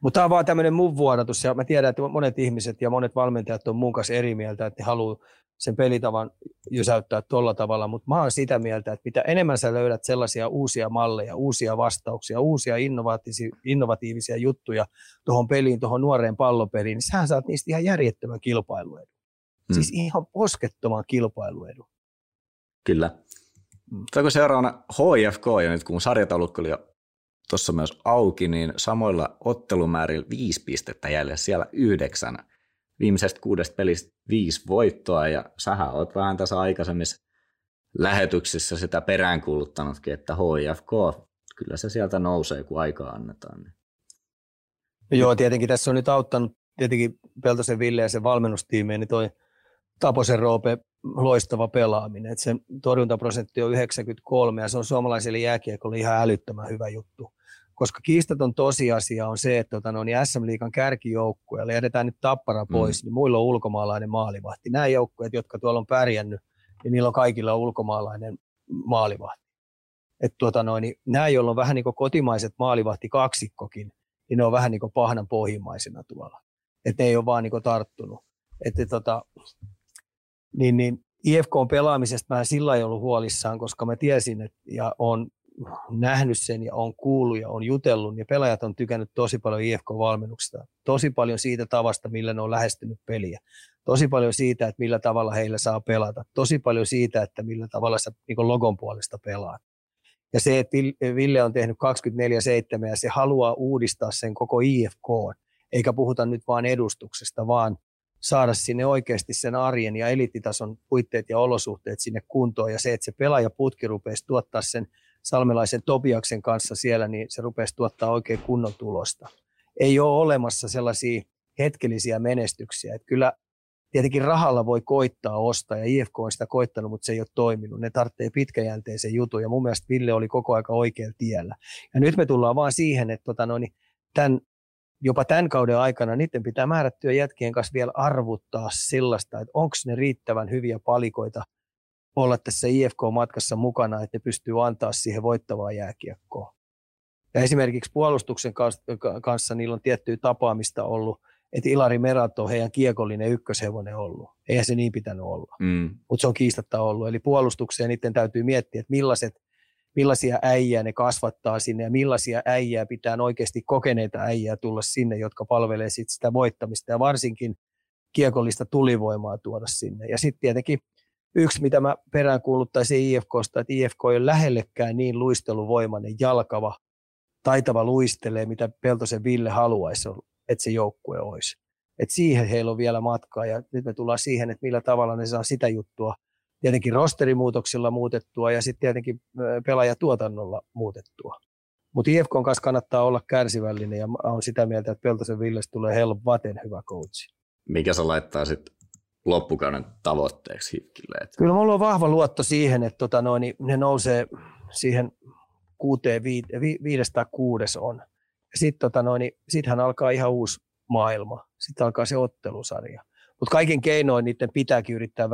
Mutta tämä on vaan tämmöinen mun vuodatus, ja mä tiedän, että monet ihmiset ja monet valmentajat on mun kanssa eri mieltä, että ne haluaa sen pelitavan jysäyttää tuolla tavalla, mutta mä oon sitä mieltä, että mitä enemmän sä löydät sellaisia uusia malleja, uusia vastauksia, uusia innovatiivisia, innovatiivisia juttuja tuohon peliin, tuohon nuoreen pallopeliin, niin sähän saat niistä ihan järjettömän kilpailuedun. Hmm. Siis ihan poskettoman kilpailuedun. Kyllä. Otaanko seuraavana HFK, ja nyt kun sarjataulukko oli jo tuossa myös auki, niin samoilla ottelumäärillä viisi pistettä jäljellä, siellä yhdeksän. Viimeisestä kuudesta pelistä viisi voittoa, ja sähän oot vähän tässä aikaisemmissa lähetyksissä sitä peräänkuuluttanutkin, että HFK, kyllä se sieltä nousee, kun aikaa annetaan. Niin. Joo, tietenkin tässä on nyt auttanut tietenkin Peltosen Ville ja sen valmennustiimeen, niin toi Taposen Roope loistava pelaaminen. Et sen torjuntaprosentti on 93 ja se on suomalaiselle jääkiekolle ihan älyttömän hyvä juttu. Koska kiistaton tosiasia on se, että tota, no, niin SM Liikan kärkijoukkueelle jätetään nyt tappara mm. pois, mm. niin muilla on ulkomaalainen maalivahti. Nämä joukkueet, jotka tuolla on pärjännyt, niin niillä on kaikilla ulkomaalainen maalivahti. Et, tota, no, niin nämä, joilla on vähän niin kuin kotimaiset maalivahti kaksikkokin, niin ne on vähän niin kuin pahnan pohjimmaisena tuolla. Että ne ei ole vaan niin kuin tarttunut. Että, tota, niin, niin IFK pelaamisesta mä sillä ei ollut huolissaan, koska mä tiesin että, ja on nähnyt sen ja on kuullut ja on jutellut, ja pelaajat on tykännyt tosi paljon IFK-valmennuksesta, tosi paljon siitä tavasta, millä ne on lähestynyt peliä, tosi paljon siitä, että millä tavalla heillä saa pelata, tosi paljon siitä, että millä tavalla sä niin logon puolesta pelaat. Ja se, että Ville on tehnyt 24-7 ja se haluaa uudistaa sen koko IFK, eikä puhuta nyt vain edustuksesta, vaan saada sinne oikeasti sen arjen ja eliittitason puitteet ja olosuhteet sinne kuntoon. Ja se, että se pelaajaputki rupeisi tuottaa sen salmelaisen Tobiaksen kanssa siellä, niin se rupeisi tuottaa oikein kunnon tulosta. Ei ole olemassa sellaisia hetkellisiä menestyksiä. Että kyllä tietenkin rahalla voi koittaa ostaa, ja IFK on sitä koittanut, mutta se ei ole toiminut. Ne tarvitsee pitkäjänteisen jutun, ja mun mielestä Ville oli koko aika oikealla tiellä. Ja nyt me tullaan vaan siihen, että tota, no, niin tämän jopa tämän kauden aikana niiden pitää määrättyä jätkien kanssa vielä arvuttaa sellaista, että onko ne riittävän hyviä palikoita olla tässä IFK-matkassa mukana, että ne pystyy antaa siihen voittavaa jääkiekkoa. Ja esimerkiksi puolustuksen kanssa niillä on tiettyä tapaamista ollut, että Ilari Merat on heidän kiekollinen ykköshevonen ollut. Eihän se niin pitänyt olla, mm. mutta se on kiistatta ollut. Eli puolustukseen niiden täytyy miettiä, että millaiset, millaisia äijää ne kasvattaa sinne ja millaisia äijää pitää oikeasti kokeneita äijää tulla sinne, jotka palvelee sit sitä voittamista ja varsinkin kiekollista tulivoimaa tuoda sinne. Ja sitten tietenkin yksi, mitä mä peräänkuuluttaisin IFKsta, että IFK ei ole lähellekään niin luisteluvoimainen, jalkava, taitava luistelee, mitä Peltosen Ville haluaisi, että se joukkue olisi. Et siihen heillä on vielä matkaa ja nyt me tullaan siihen, että millä tavalla ne saa sitä juttua tietenkin rosterimuutoksilla muutettua ja sitten tietenkin pelaajatuotannolla muutettua. Mutta IFK kanssa kannattaa olla kärsivällinen ja on sitä mieltä, että Peltosen Villes tulee helvaten hyvä coachi. Mikä sä laittaa sitten loppukauden tavoitteeksi Hifkille? Että... Kyllä mulla on vahva luotto siihen, että tota noin, niin ne nousee siihen kuuteen, viides tai kuudes on. Sitten tota noin, niin hän alkaa ihan uusi maailma. Sitten alkaa se ottelusarja. Mutta kaiken keinoin niiden pitääkin yrittää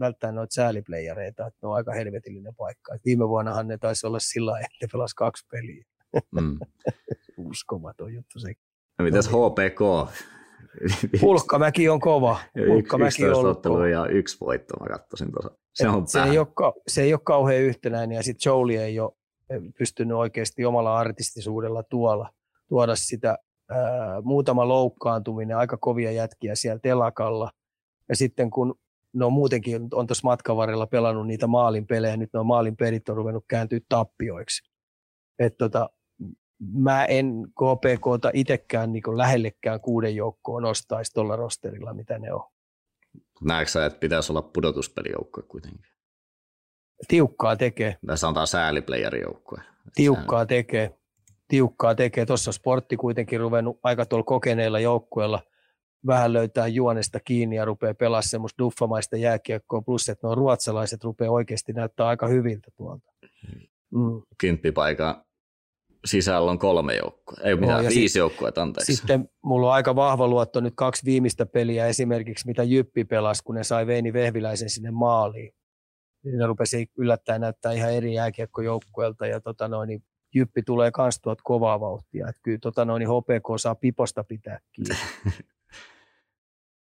välttää noita sääliplayereita, että ne on aika helvetillinen paikka. Et viime vuonnahan ne taisi olla sillä että ne pelasi kaksi peliä. Mm. Uskomaton juttu se. No mitäs HPK? Pulkkamäki on kova. Pulkkamäki on ottelua ja yksi voitto, mä katsoin tuossa. Se, on se, ei ole, se ei ole kauhean yhtenäinen ja sitten Jolie ei ole pystynyt oikeasti omalla artistisuudella tuolla, tuoda sitä ää, muutama loukkaantuminen, aika kovia jätkiä siellä telakalla. Ja sitten kun ne on muutenkin on tuossa matkan varrella pelannut niitä maalin pelejä, nyt ne on maalin perit on ruvennut kääntyä tappioiksi. Et tota, mä en KPKta itsekään niin lähellekään kuuden joukkoon nostaisi tuolla rosterilla, mitä ne on. Näetkö sä, että pitäisi olla pudotuspelijoukkoja kuitenkin? Tiukkaa tekee. Tai sanotaan sääliplayerijoukkue. Tiukkaa tekee. Tiukkaa tekee. Tuossa sportti kuitenkin ruvennut aika tuolla kokeneilla joukkueilla vähän löytää juonesta kiinni ja rupeaa pelaamaan semmoista duffamaista jääkiekkoa, plus että nuo ruotsalaiset rupeaa oikeasti näyttää aika hyviltä tuolta. Mm. Kymppipaikan sisällä on kolme joukkoa, ei mitään, no, viisi sit, joukkoa, anteeksi. Sitten mulla on aika vahva luotto nyt kaksi viimeistä peliä esimerkiksi, mitä Jyppi pelasi, kun ne sai Veini Vehviläisen sinne maaliin niin ne rupesi yllättää näyttää ihan eri jääkiekkojoukkueelta ja tota noin, niin Jyppi tulee kans tuot kovaa vauhtia. Että kyllä tota noin, niin HPK saa piposta pitää kiinni.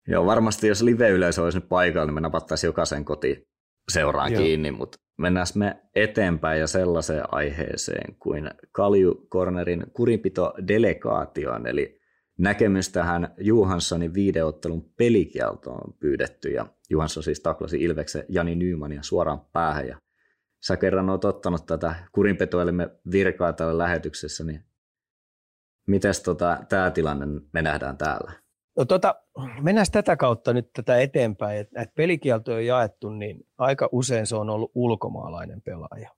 Joo, varmasti jos live-yleisö olisi nyt paikalla, niin me napattaisiin jokaisen koti seuraan Joo. kiinni, mutta mennään me eteenpäin ja sellaiseen aiheeseen kuin Kalju Cornerin kurinpito-delegaatioon, eli näkemys tähän Juhanssonin viideottelun pelikieltoon pyydetty ja Juhansson siis taklasi Ilveksen Jani Nymania suoraan päähän ja sä kerran oot ottanut tätä kurinpetoilemme virkaa tällä lähetyksessä, niin miten tota, tämä tilanne me nähdään täällä? No tota, mennään tätä kautta nyt tätä eteenpäin, että näitä pelikieltoja on jaettu, niin aika usein se on ollut ulkomaalainen pelaaja.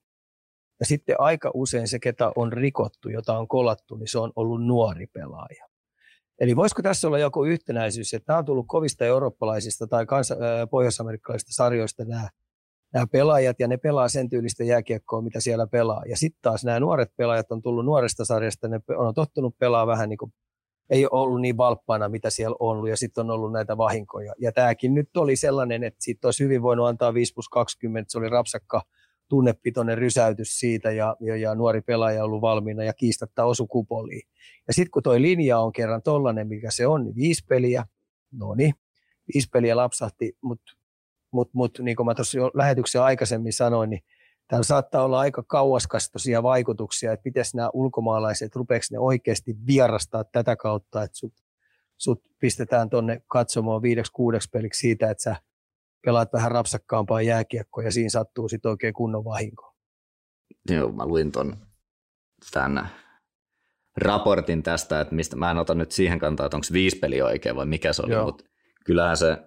Ja sitten aika usein se, ketä on rikottu, jota on kolattu, niin se on ollut nuori pelaaja. Eli voisiko tässä olla joku yhtenäisyys, että nämä on tullut kovista eurooppalaisista tai kansa, pohjoisamerikkalaisista sarjoista nämä, nämä pelaajat, ja ne pelaa sen tyylistä jääkiekkoa, mitä siellä pelaa. Ja sitten taas nämä nuoret pelaajat on tullut nuoresta sarjasta, ne on tottunut pelaa vähän niin kuin, ei ole ollut niin valppaana, mitä siellä on ollut, ja sitten on ollut näitä vahinkoja. Ja tämäkin nyt oli sellainen, että siitä olisi hyvin voinut antaa 5 plus 20, se oli rapsakka tunnepitoinen rysäytys siitä ja, ja, ja nuori pelaaja ollut valmiina ja kiistatta osu kupoliin. Ja sitten kun toi linja on kerran tollainen, mikä se on, niin viisi peliä, no niin, viisi peliä lapsahti, mutta mut, mut, niin kuin mä tuossa jo lähetyksen aikaisemmin sanoin, niin täällä saattaa olla aika kauaskastoisia vaikutuksia, että miten nämä ulkomaalaiset, rupeeko ne oikeasti vierastaa tätä kautta, että sut, sut pistetään tuonne katsomaan viideksi kuudeksi peliksi siitä, että sä pelaat vähän rapsakkaampaa jääkiekkoa ja siinä sattuu sitten oikein kunnon vahinko. Joo, mä luin ton tämän raportin tästä, että mistä mä en ota nyt siihen kantaa, että onko viisi peliä oikein vai mikä se oli, mutta kyllähän se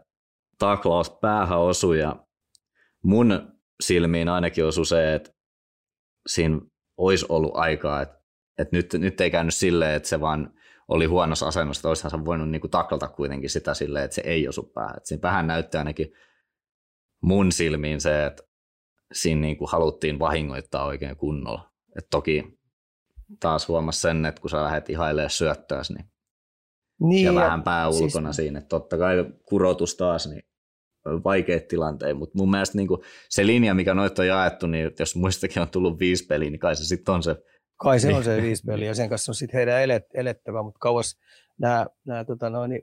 taklaus päähän osui ja mun silmiin ainakin osui se, että siinä olisi ollut aikaa, että, että nyt, nyt ei käynyt silleen, että se vaan oli huonossa asennossa, että olisihan se voinut niin kuin taklata kuitenkin sitä silleen, että se ei osu päähän. Että siinä vähän näyttää ainakin mun silmiin se, että siinä niin kuin haluttiin vahingoittaa oikein kunnolla. Et toki taas huomasi sen, että kun sä lähdet ihailemaan syöttöäsi, niin, niin ja, ja vähän pää siis ulkona siis... siinä. Että totta kai kurotus taas, niin vaikeita tilanteita, mutta mun mielestä niin kuin se linja, mikä noita on jaettu, niin jos muistakin on tullut viisi peliä, niin kai se sitten on se. Kai se on se viisi peliä ja sen kanssa on sitten heidän elet, elettävä, mutta kauas nämä, nämä tota noin, niin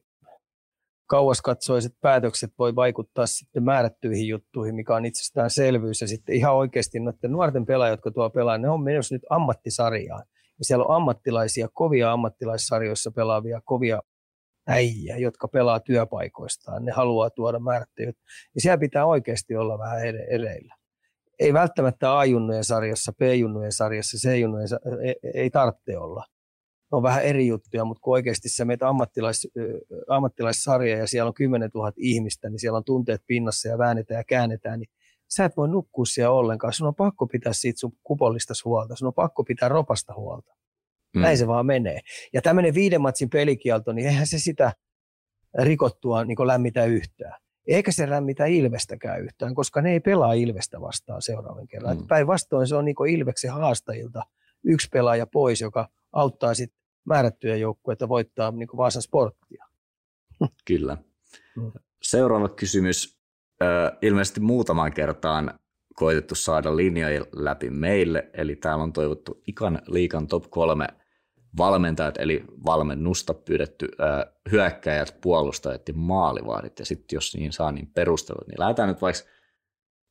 kauaskatsoiset päätökset voi vaikuttaa sitten määrättyihin juttuihin, mikä on itsestäänselvyys. Ja sitten ihan oikeasti noiden nuorten pelaajat, jotka tuo pelaa, ne on menossa nyt ammattisarjaan. Ja siellä on ammattilaisia, kovia ammattilaissarjoissa pelaavia, kovia äijä, jotka pelaa työpaikoistaan. Ne haluaa tuoda määrättyjä. Ja siellä pitää oikeasti olla vähän ereillä. Ei välttämättä A-junnujen sarjassa, B-junnujen sarjassa, C-junnujen sarjassa, ei, ei tarvitse olla on vähän eri juttuja, mutta kun oikeasti sä meet ammattilais, ammattilaissarja ja siellä on 10 000 ihmistä, niin siellä on tunteet pinnassa ja väännetään ja käännetään, niin sä et voi nukkua siellä ollenkaan. Sun on pakko pitää siitä sun kupollista huolta, sun on pakko pitää ropasta huolta. Mm. Näin se vaan menee. Ja tämmöinen viiden matsin pelikielto, niin eihän se sitä rikottua niin lämmitä yhtään. Eikä se lämmitä Ilvestäkään yhtään, koska ne ei pelaa Ilvestä vastaan seuraavan kerran. Mm. Päinvastoin se on niin Ilveksen haastajilta yksi pelaaja pois, joka auttaa sitten määrättyjä joukkueita voittaa niin Vaasan sporttia. Kyllä. Mm. Seuraava kysymys. Ilmeisesti muutaman kertaan koitettu saada linjoja läpi meille, eli täällä on toivottu ikan liikan top kolme valmentajat, eli valmennusta pyydetty hyökkäjät, puolustajat ja maalivahdit, ja sitten jos niin saa, niin perustelut. Niin lähdetään nyt vaikka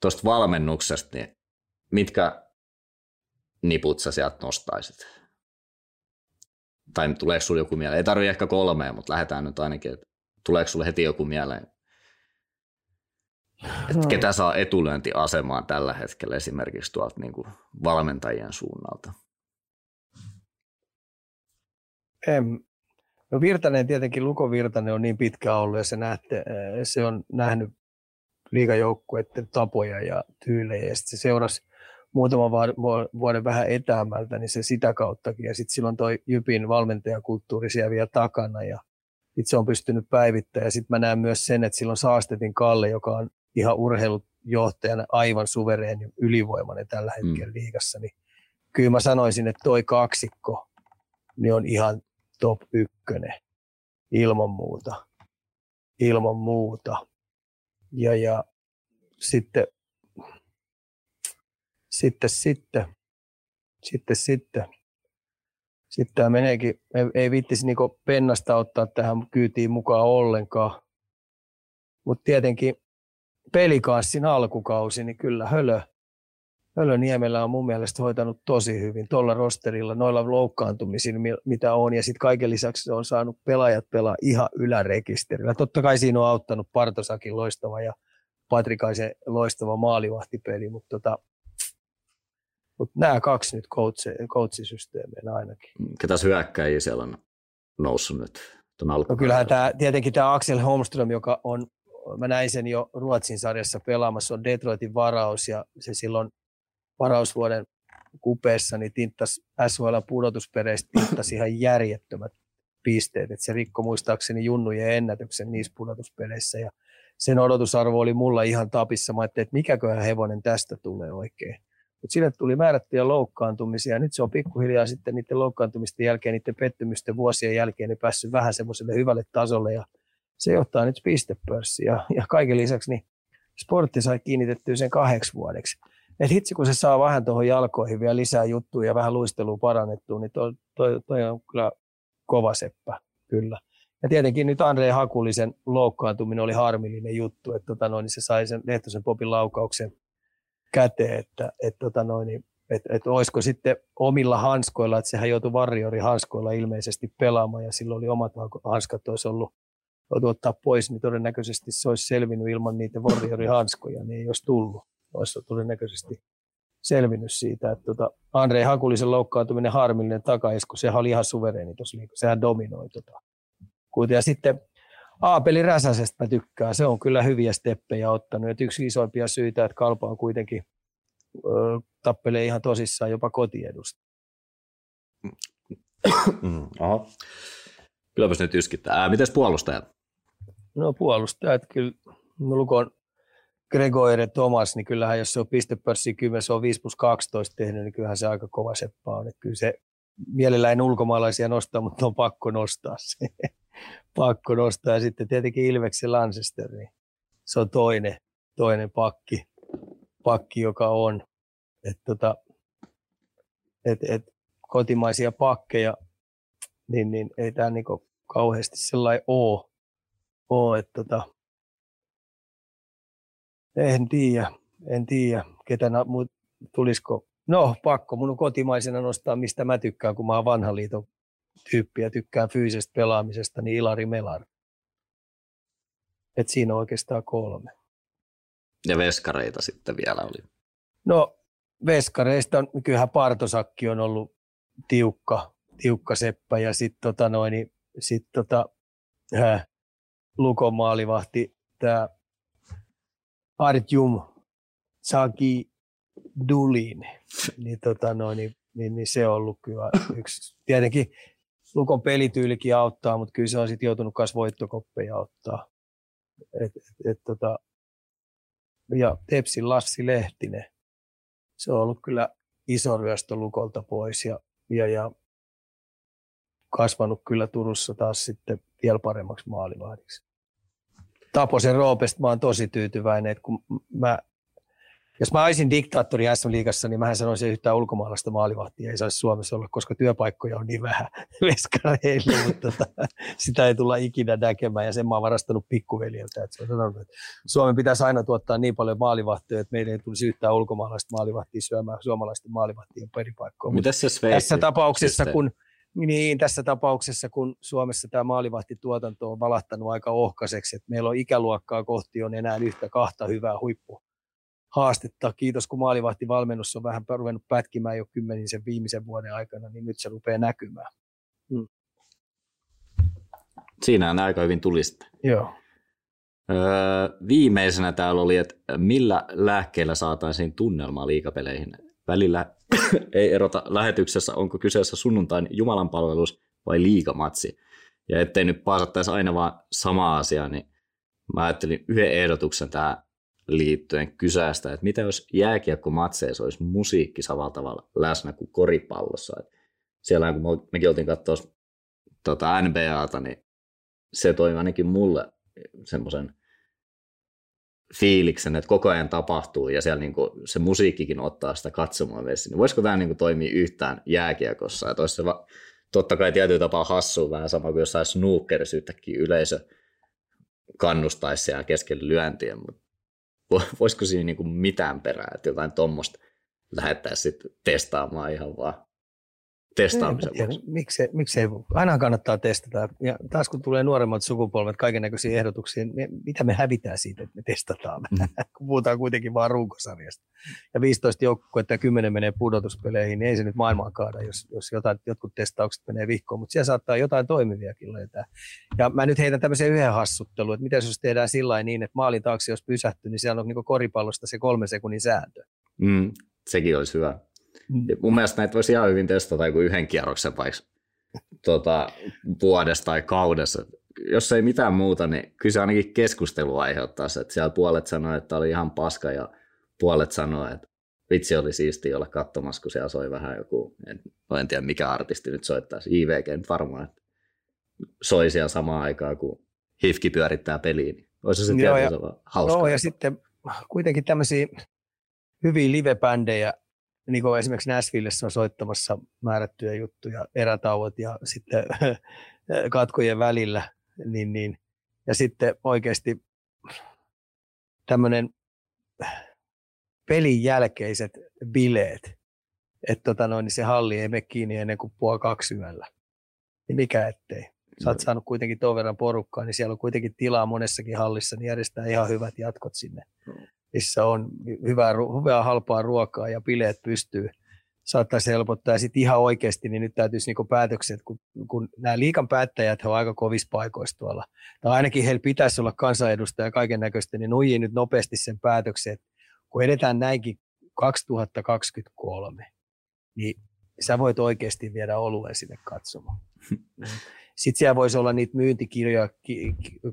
tuosta valmennuksesta, niin mitkä niput sä sieltä nostaisit? tai tuleeko sulle joku mieleen? Ei tarvitse ehkä kolmea, mutta lähdetään nyt ainakin, että tuleeko sulle heti joku mieleen? Että no. ketä saa etulyöntiasemaan tällä hetkellä esimerkiksi tuolta niin kuin valmentajien suunnalta? En. No Virtanen tietenkin, Luko Virtanen on niin pitkä ollut ja se, nähte, se on nähnyt liikajoukkueiden tapoja ja tyylejä ja sitten se seurasi muutaman vuoden vähän etäämältä, niin se sitä kauttakin. Ja sitten silloin toi Jypin valmentajakulttuuri siellä vielä takana ja itse on pystynyt päivittämään. Ja sitten mä näen myös sen, että silloin Saastetin Kalle, joka on ihan urheilujohtajana aivan suvereen ja ylivoimainen tällä mm. hetkellä mm. liigassa, niin kyllä mä sanoisin, että toi kaksikko niin on ihan top ykkönen ilman muuta. Ilman muuta. Ja, ja sitten sitten, sitten, sitten, sitten. Sitten tämä meneekin, ei, ei viittisi niin pennasta ottaa tähän kyytiin mukaan ollenkaan. Mutta tietenkin pelikaassin alkukausi, niin kyllä Hölö, Hölö Niemelä on mun mielestä hoitanut tosi hyvin tuolla rosterilla, noilla loukkaantumisilla, mitä on. Ja sitten kaiken lisäksi se on saanut pelaajat pelaa ihan ylärekisterillä. Totta kai siinä on auttanut Partosakin loistava ja Patrikaisen loistava maalivahtipeli, mutta tota, mutta nämä kaksi nyt coachisysteemeen ainakin. Ketäs hyökkäjiä siellä on noussut nyt? No kyllähän tämä, tietenkin tämä Axel Holmström, joka on, mä näin sen jo Ruotsin sarjassa pelaamassa, on Detroitin varaus ja se silloin varausvuoden kupeessa niin tinttas SHL pudotuspereistä tinttasi ihan järjettömät pisteet, että se rikko muistaakseni junnujen ennätyksen niissä pudotuspeleissä ja sen odotusarvo oli mulla ihan tapissa. Mä ajattelin, että mikäköhän hevonen tästä tulee oikein. Mutta sille tuli määrättyjä loukkaantumisia. Nyt se on pikkuhiljaa sitten niiden loukkaantumisten jälkeen, niiden pettymysten vuosien jälkeen niin päässyt vähän semmoiselle hyvälle tasolle ja se johtaa nyt pistepörssiin. Ja, ja kaiken lisäksi niin sportti sai kiinnitettyä sen kahdeksi vuodeksi. Et hitsi, kun se saa vähän tuohon jalkoihin vielä lisää juttuja ja vähän luistelua parannettua, niin toi, toi, toi on kyllä kova seppä, kyllä. Ja tietenkin nyt Andre Hakulisen loukkaantuminen oli harmillinen juttu, että tota noin, niin se sai sen Lehtosen Popin laukauksen käteen, että et, tota noin, niin, et, et olisiko sitten omilla hanskoilla, että sehän joutui varjori hanskoilla ilmeisesti pelaamaan ja silloin oli omat hanskat olisi ollut joutu ottaa pois, niin todennäköisesti se olisi selvinnyt ilman niitä hanskoja, niin ei olisi tullut. Olisi todennäköisesti selvinnyt siitä, että tota, Andre Hakulisen loukkaantuminen harmillinen takaisku, sehän oli ihan suvereeni tuossa liikossa, sehän dominoi tota. Ja sitten Aapeli Räsäsestä mä tykkään. Se on kyllä hyviä steppejä ottanut. Et yksi isoimpia syitä, että Kalpa on kuitenkin ö, tappelee ihan tosissaan jopa kotiedusta. Mm, aha. Kylläpäs nyt yskittää. Mites puolustajat? No puolustajat kyllä. Lukon Gregoire Thomas, niin kyllähän jos se on pistepörssi 10, se on 5 plus 12 tehnyt, niin kyllähän se aika kova seppä on. Että kyllä se mielellään ulkomaalaisia nostaa, mutta on pakko nostaa se pakko nostaa. Ja sitten tietenkin Ilveksen Lancester, niin se on toinen, toinen pakki, pakki, joka on. Et tota, et, et kotimaisia pakkeja, niin, niin ei tämä niinku kauheasti sellainen ole. ole että tota, en tiedä, en tiedä, ketä na, mut, tulisiko. No, pakko mun on kotimaisena nostaa, mistä mä tykkään, kun mä oon vanhan liiton tyyppi ja tykkään fyysisestä pelaamisesta, niin Ilari Melar. Et siinä on oikeastaan kolme. Ja veskareita sitten vielä oli. No, veskareista on, kyllähän Partosakki on ollut tiukka, tiukka seppä ja sitten tota noin, niin sit tota, äh, Lukon maalivahti, tämä Arjum Saki Dulin, niin, tota noin, niin, niin, niin, se on ollut kyllä yksi. Tietenkin Lukon pelityylikin auttaa, mutta kyllä se on sitten joutunut myös voittokoppeja ottaa. Et, et, et, tota, ja Tepsin Lassi Lehtinen, se on ollut kyllä iso ryöstö Lukolta pois ja, ja, ja kasvanut kyllä Turussa taas sitten vielä paremmaksi maalivahdiksi. Taposen Roopesta mä oon tosi tyytyväinen, että kun mä jos mä olisin diktaattori SM-liigassa, niin mä sanoisin, että yhtään ulkomaalaista maalivahtia ei saisi Suomessa olla, koska työpaikkoja on niin vähän veskareille, mutta tota, sitä ei tulla ikinä näkemään ja sen mä oon varastanut pikkuveljeltä. Että se on sanonut, että Suomen pitäisi aina tuottaa niin paljon maalivahtoja, että meidän ei tulisi yhtään ulkomaalaista maalivahtia syömään suomalaisten maalivahtien peripaikkoa. Mitä se? Tässä tapauksessa, kun niin, tässä tapauksessa, kun Suomessa tämä maalivahtituotanto on valahtanut aika ohkaiseksi, että meillä on ikäluokkaa kohti on enää yhtä kahta hyvää huippu haastetta. Kiitos, kun maalivahtivalmennus on vähän ruvennut pätkimään jo kymmenin sen viimeisen vuoden aikana, niin nyt se rupeaa näkymään. Hmm. Siinä on aika hyvin tulista. Joo. Öö, viimeisenä täällä oli, että millä lääkkeellä saataisiin tunnelmaa liikapeleihin. Välillä ei erota lähetyksessä, onko kyseessä sunnuntain jumalanpalvelus vai liikamatsi. Ja ettei nyt paasattaisi aina vaan samaa asiaa, niin mä ajattelin yhden ehdotuksen tähän liittyen kysästä, että mitä jos jääkiekkomatseissa olisi musiikki samalla tavalla läsnä kuin koripallossa. Että siellä kun mekin oltiin katsoa tota NBAta, niin se toi ainakin mulle semmoisen fiiliksen, että koko ajan tapahtuu ja siellä niinku se musiikkikin ottaa sitä katsomaan vesi. Niin voisiko tämä niinku toimia yhtään jääkiekossa? Että se va- totta kai tietyllä tapaa hassu vähän sama kuin jossain snookerissa yhtäkkiä yleisö kannustaisi siellä keskellä lyöntiä, mutta voisiko siinä niinku mitään perää, että jotain tuommoista lähettäisiin sitten testaamaan ihan vaan testaamisen vuoksi. Miksei, miksei, aina kannattaa testata. Ja taas kun tulee nuoremmat sukupolvet kaiken näköisiä ehdotuksia, niin mitä me hävitään siitä, että me testataan, mm. kun puhutaan kuitenkin vaan runkosarjasta. Ja 15 joukkuetta ja 10 menee pudotuspeleihin, niin ei se nyt maailmaa kaada, jos, jos jotain, jotkut testaukset menee vihkoon, mutta siellä saattaa jotain toimiviakin löytää. Ja mä nyt heitän tämmöisen yhden hassuttelun, että mitä jos tehdään sillä niin, että maalin taakse jos pysähtyy, niin siellä on niin koripallosta se kolme sekunnin sääntö. Mm, sekin olisi hyvä. Mm. mun mielestä näitä voisi ihan hyvin testata joku yhden kierroksen vaikka tuota, vuodessa tai kaudessa. Jos ei mitään muuta, niin kyllä se ainakin keskustelua aiheuttaa se, että siellä puolet sanoi, että oli ihan paska ja puolet sanoi, että vitsi oli siisti olla katsomassa, kun siellä soi vähän joku, en, no en tiedä mikä artisti nyt soittaisi, IVG nyt varmaan, että soi siellä samaan aikaan, kun Hifki pyörittää peliin. Niin olisi se ja, hauskaa. Joo, ja sitten kuitenkin tämmöisiä hyviä live-bändejä, niin kuin esimerkiksi Nashvillessä on soittamassa määrättyjä juttuja, erätauot ja sitten katkojen välillä, niin, niin, ja sitten oikeasti tämmöinen pelin jälkeiset bileet, että tota noin, niin se halli ei mene kiinni ennen kuin puoli kaksi yöllä. Niin mikä ettei. Sä oot saanut kuitenkin tuon verran porukkaa, niin siellä on kuitenkin tilaa monessakin hallissa, niin järjestää ihan hyvät jatkot sinne missä on hyvää, hyvää halpaa ruokaa ja bileet pystyy, saattaisi helpottaa. Ja sitten ihan oikeasti, niin nyt täytyisi niin päätökset, kun, kun nämä liikan päättäjät ovat aika kovissa paikoissa tuolla, tai ainakin heillä pitäisi olla kansanedustaja kaiken näköistä, niin nuijii nyt nopeasti sen päätöksen, että kun edetään näinkin 2023, niin sä voit oikeasti viedä oluen sinne katsomaan. Sitten siellä voisi olla niitä myyntikirjoja,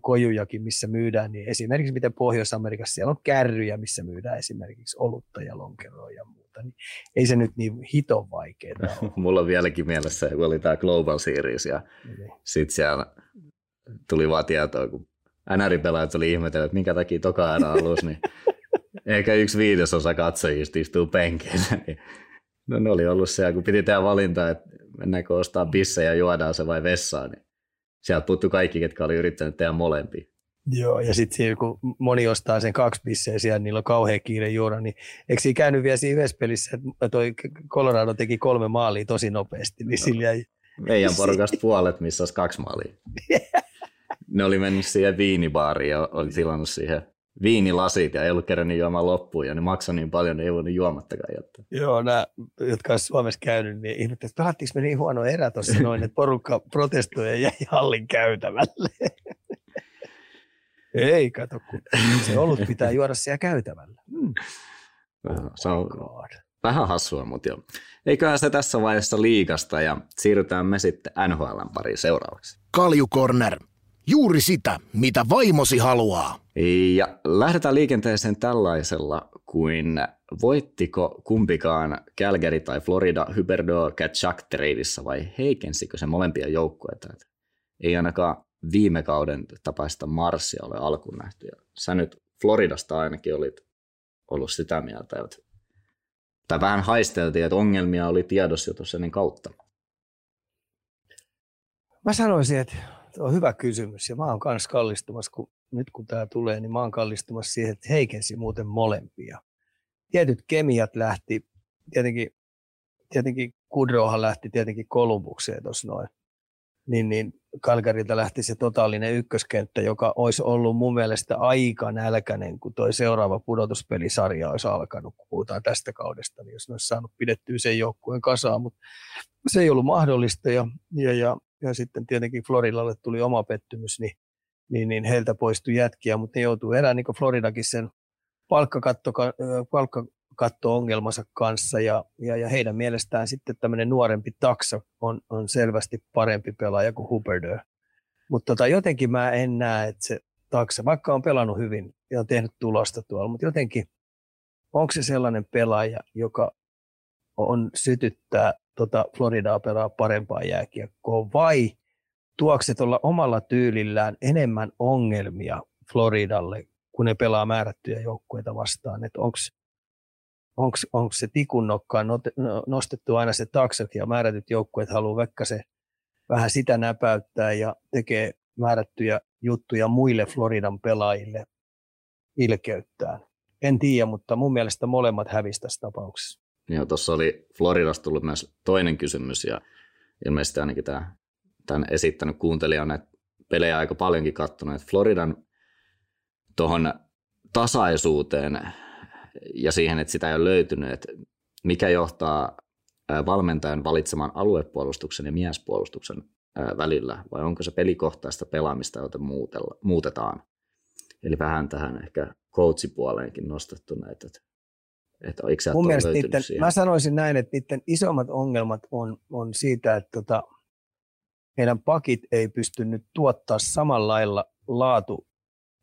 kojujakin, missä myydään, niin esimerkiksi miten Pohjois-Amerikassa siellä on kärryjä, missä myydään esimerkiksi olutta ja lonkeroa ja muuta, niin ei se nyt niin hiton vaikeaa ole. Mulla on vieläkin mielessä, kun oli tämä Global Series ja niin. sitten siellä tuli vaan tietoa, kun NR-pelaajat oli ihmetellyt, että minkä takia toka erä alus, niin eikä yksi viidesosa katsojista istuu penkeillä. Niin no ne oli ollut siellä, kun piti tehdä valinta, että mennäänkö ostaa bissejä ja juodaan se vai vessaan, niin sieltä puuttu kaikki, ketkä oli yrittänyt tehdä molempia. Joo, ja sitten kun moni ostaa sen kaksi bissejä siellä, niin niillä on kauhean kiire juoda, niin eikö siinä käynyt vielä siinä yhdessä pelissä, että toi Colorado teki kolme maalia tosi nopeasti, niin no. sillä jäi... Meidän porukasta puolet, missä olisi kaksi maalia. ne oli mennyt siihen viinibaariin ja oli tilannut siihen viinilasit ja ei ollut kerännyt juomaan loppuun ja ne maksoi niin paljon, ne ei voinut juomattakaan jättää. Joo, nämä, jotka olisivat Suomessa käynyt, niin ihmettelivät, että pelattiinko me niin huono erä tuossa noin, että porukka protestoi ja jäi hallin käytävälle. ei, kato, kun se ollut pitää juoda siellä käytävällä. Hmm. Vähän, se on God. vähän hassua, mutta joo. Eiköhän se tässä vaiheessa liikasta ja siirrytään me sitten NHLn pariin seuraavaksi. Kalju Corner. Juuri sitä, mitä vaimosi haluaa. Ja lähdetään liikenteeseen tällaisella kuin voittiko kumpikaan Calgary tai Florida Hyperdo Kachak tradeissa vai heikensikö se molempia joukkueita? Ei ainakaan viime kauden tapaista Marsia ole alkuun nähty. Ja sä nyt Floridasta ainakin olit ollut sitä mieltä, että tai vähän haisteltiin, että ongelmia oli tiedossa jo tuossa ennen kautta. Mä sanoisin, että on hyvä kysymys ja mä oon myös kallistumassa, kun nyt kun tämä tulee, niin mä oon kallistumassa siihen, että heikensi muuten molempia. Tietyt kemiat lähti, tietenkin, tietenkin Kudrohan lähti tietenkin Kolumbukseen tuossa noin. Niin, niin Kalkarilta lähti se totaalinen ykköskenttä, joka olisi ollut mun mielestä aika nälkäinen, kun toi seuraava pudotuspelisarja olisi alkanut, kun puhutaan tästä kaudesta, niin jos ne olisi saanut pidettyä sen joukkueen kasaan, mutta se ei ollut mahdollista ja, ja, ja ja sitten tietenkin Floridalle tuli oma pettymys, niin, niin, niin heiltä poistui jätkiä, mutta ne joutuu erään niin Floridakin sen palkkakatto, palkkakatto-ongelmansa kanssa ja, ja, ja, heidän mielestään sitten tämmöinen nuorempi taksa on, on selvästi parempi pelaaja kuin Huberder. Mutta tota, jotenkin mä en näe, että se taksa, vaikka on pelannut hyvin ja on tehnyt tulosta tuolla, mutta jotenkin onko se sellainen pelaaja, joka on sytyttää tota Floridaa pelaa parempaa jääkiekkoa vai tuokset olla omalla tyylillään enemmän ongelmia Floridalle, kun ne pelaa määrättyjä joukkueita vastaan, onko se tikun nokkaan no, nostettu aina se taksakin ja määrätyt joukkueet haluaa vaikka se vähän sitä näpäyttää ja tekee määrättyjä juttuja muille Floridan pelaajille ilkeyttään. En tiedä, mutta mun mielestä molemmat hävisi tässä tapauksessa. Joo, tuossa oli Floridasta tullut myös toinen kysymys ja ilmeisesti ainakin tämä, tämän esittänyt kuuntelija on näitä pelejä aika paljonkin kattonut, että Floridan tuohon tasaisuuteen ja siihen, että sitä ei ole löytynyt, että mikä johtaa valmentajan valitsemaan aluepuolustuksen ja miespuolustuksen välillä, vai onko se pelikohtaista pelaamista, jota muutetaan? Eli vähän tähän ehkä coachipuoleenkin nostettu näitä, että että Mun mielestä niiden, mä sanoisin näin, että niiden isommat ongelmat on, on siitä, että tota, heidän pakit ei pysty nyt tuottaa samalla lailla laatu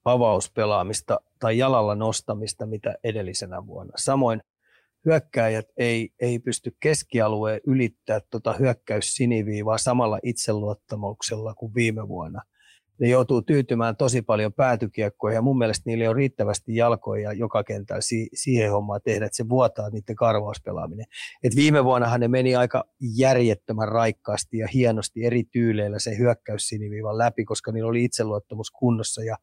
avauspelaamista tai jalalla nostamista, mitä edellisenä vuonna. Samoin hyökkäjät ei, ei pysty keskialueen ylittää tuota hyökkäyssiniviivaa samalla itseluottamuksella kuin viime vuonna – ne joutuu tyytymään tosi paljon päätykiekkoihin ja mun mielestä niillä on riittävästi jalkoja joka kentällä si- siihen hommaan tehdä, että se vuotaa niiden karvauspelaaminen. Et viime vuonnahan ne meni aika järjettömän raikkaasti ja hienosti eri tyyleillä se hyökkäys siniviivan läpi, koska niillä oli itseluottamus kunnossa ja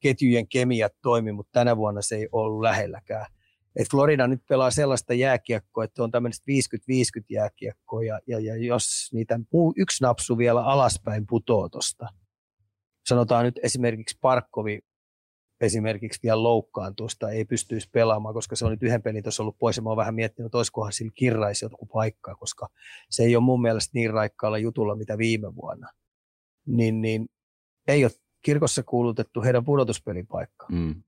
ketjujen kemiat toimi, mutta tänä vuonna se ei ollut lähelläkään. Et Florida nyt pelaa sellaista jääkiekkoa, että on tämmöistä 50-50 jääkiekkoa, ja, ja, ja jos niitä yksi napsu vielä alaspäin putoo tuosta, sanotaan nyt esimerkiksi Parkkovi esimerkiksi vielä loukkaantusta, ei pystyisi pelaamaan, koska se on nyt yhden pelin tuossa ollut pois, ja mä oon vähän miettinyt, että olisikohan sillä kirraisi joku paikkaa, koska se ei ole mun mielestä niin raikkaalla jutulla, mitä viime vuonna. Niin, niin ei ole kirkossa kuulutettu heidän pudotuspelipaikkaa. Mm.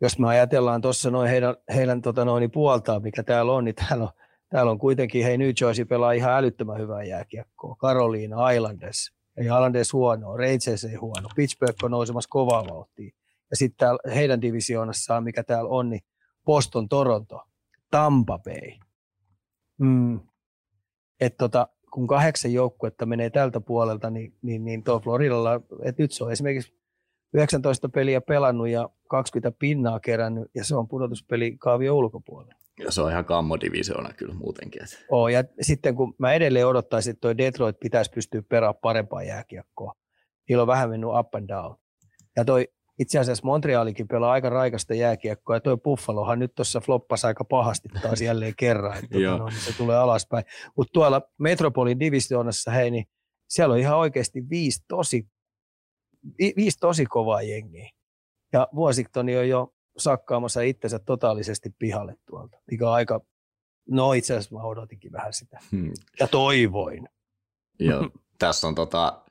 Jos me ajatellaan tuossa noin heidän, heidän tota noin, puoltaan, mikä täällä on, niin täällä on, täällä on kuitenkin, hei New Jersey pelaa ihan älyttömän hyvää jääkiekkoa. Carolina Islanders, ei Islanders huonoa, Rangers ei huono, Pittsburgh on nousemassa kovaa vauhtia. Ja sitten heidän divisioonassaan, mikä täällä on, niin Boston, Toronto, Tampa Bay. Mm. Et tota, kun kahdeksan joukkuetta menee tältä puolelta, niin, niin, niin tuo Floridalla, että nyt se on esimerkiksi 19 peliä pelannut ja 20 pinnaa kerännyt, ja se on pudotuspeli kaavio ulkopuolella. Ja se on ihan kammodivisioona kyllä muutenkin. Että. Oo, ja sitten kun mä edelleen odottaisin, että toi Detroit pitäisi pystyä peraamaan parempaa jääkiekkoa. Niillä on vähän mennyt up and down. Ja toi itse asiassa Montrealikin pelaa aika raikasta jääkiekkoa, ja toi Buffalohan nyt tuossa floppasi aika pahasti taas jälleen kerran, että no, niin se tulee alaspäin. Mutta tuolla Metropolin divisioonassa, hei, niin siellä on ihan oikeasti viisi tosi, viisi tosi kovaa jengiä. Ja Washington on jo sakkaamassa itsensä totaalisesti pihalle tuolta, mikä on aika, no itse asiassa mä odotinkin vähän sitä. Hmm. Ja toivoin. Joo, tässä on tota,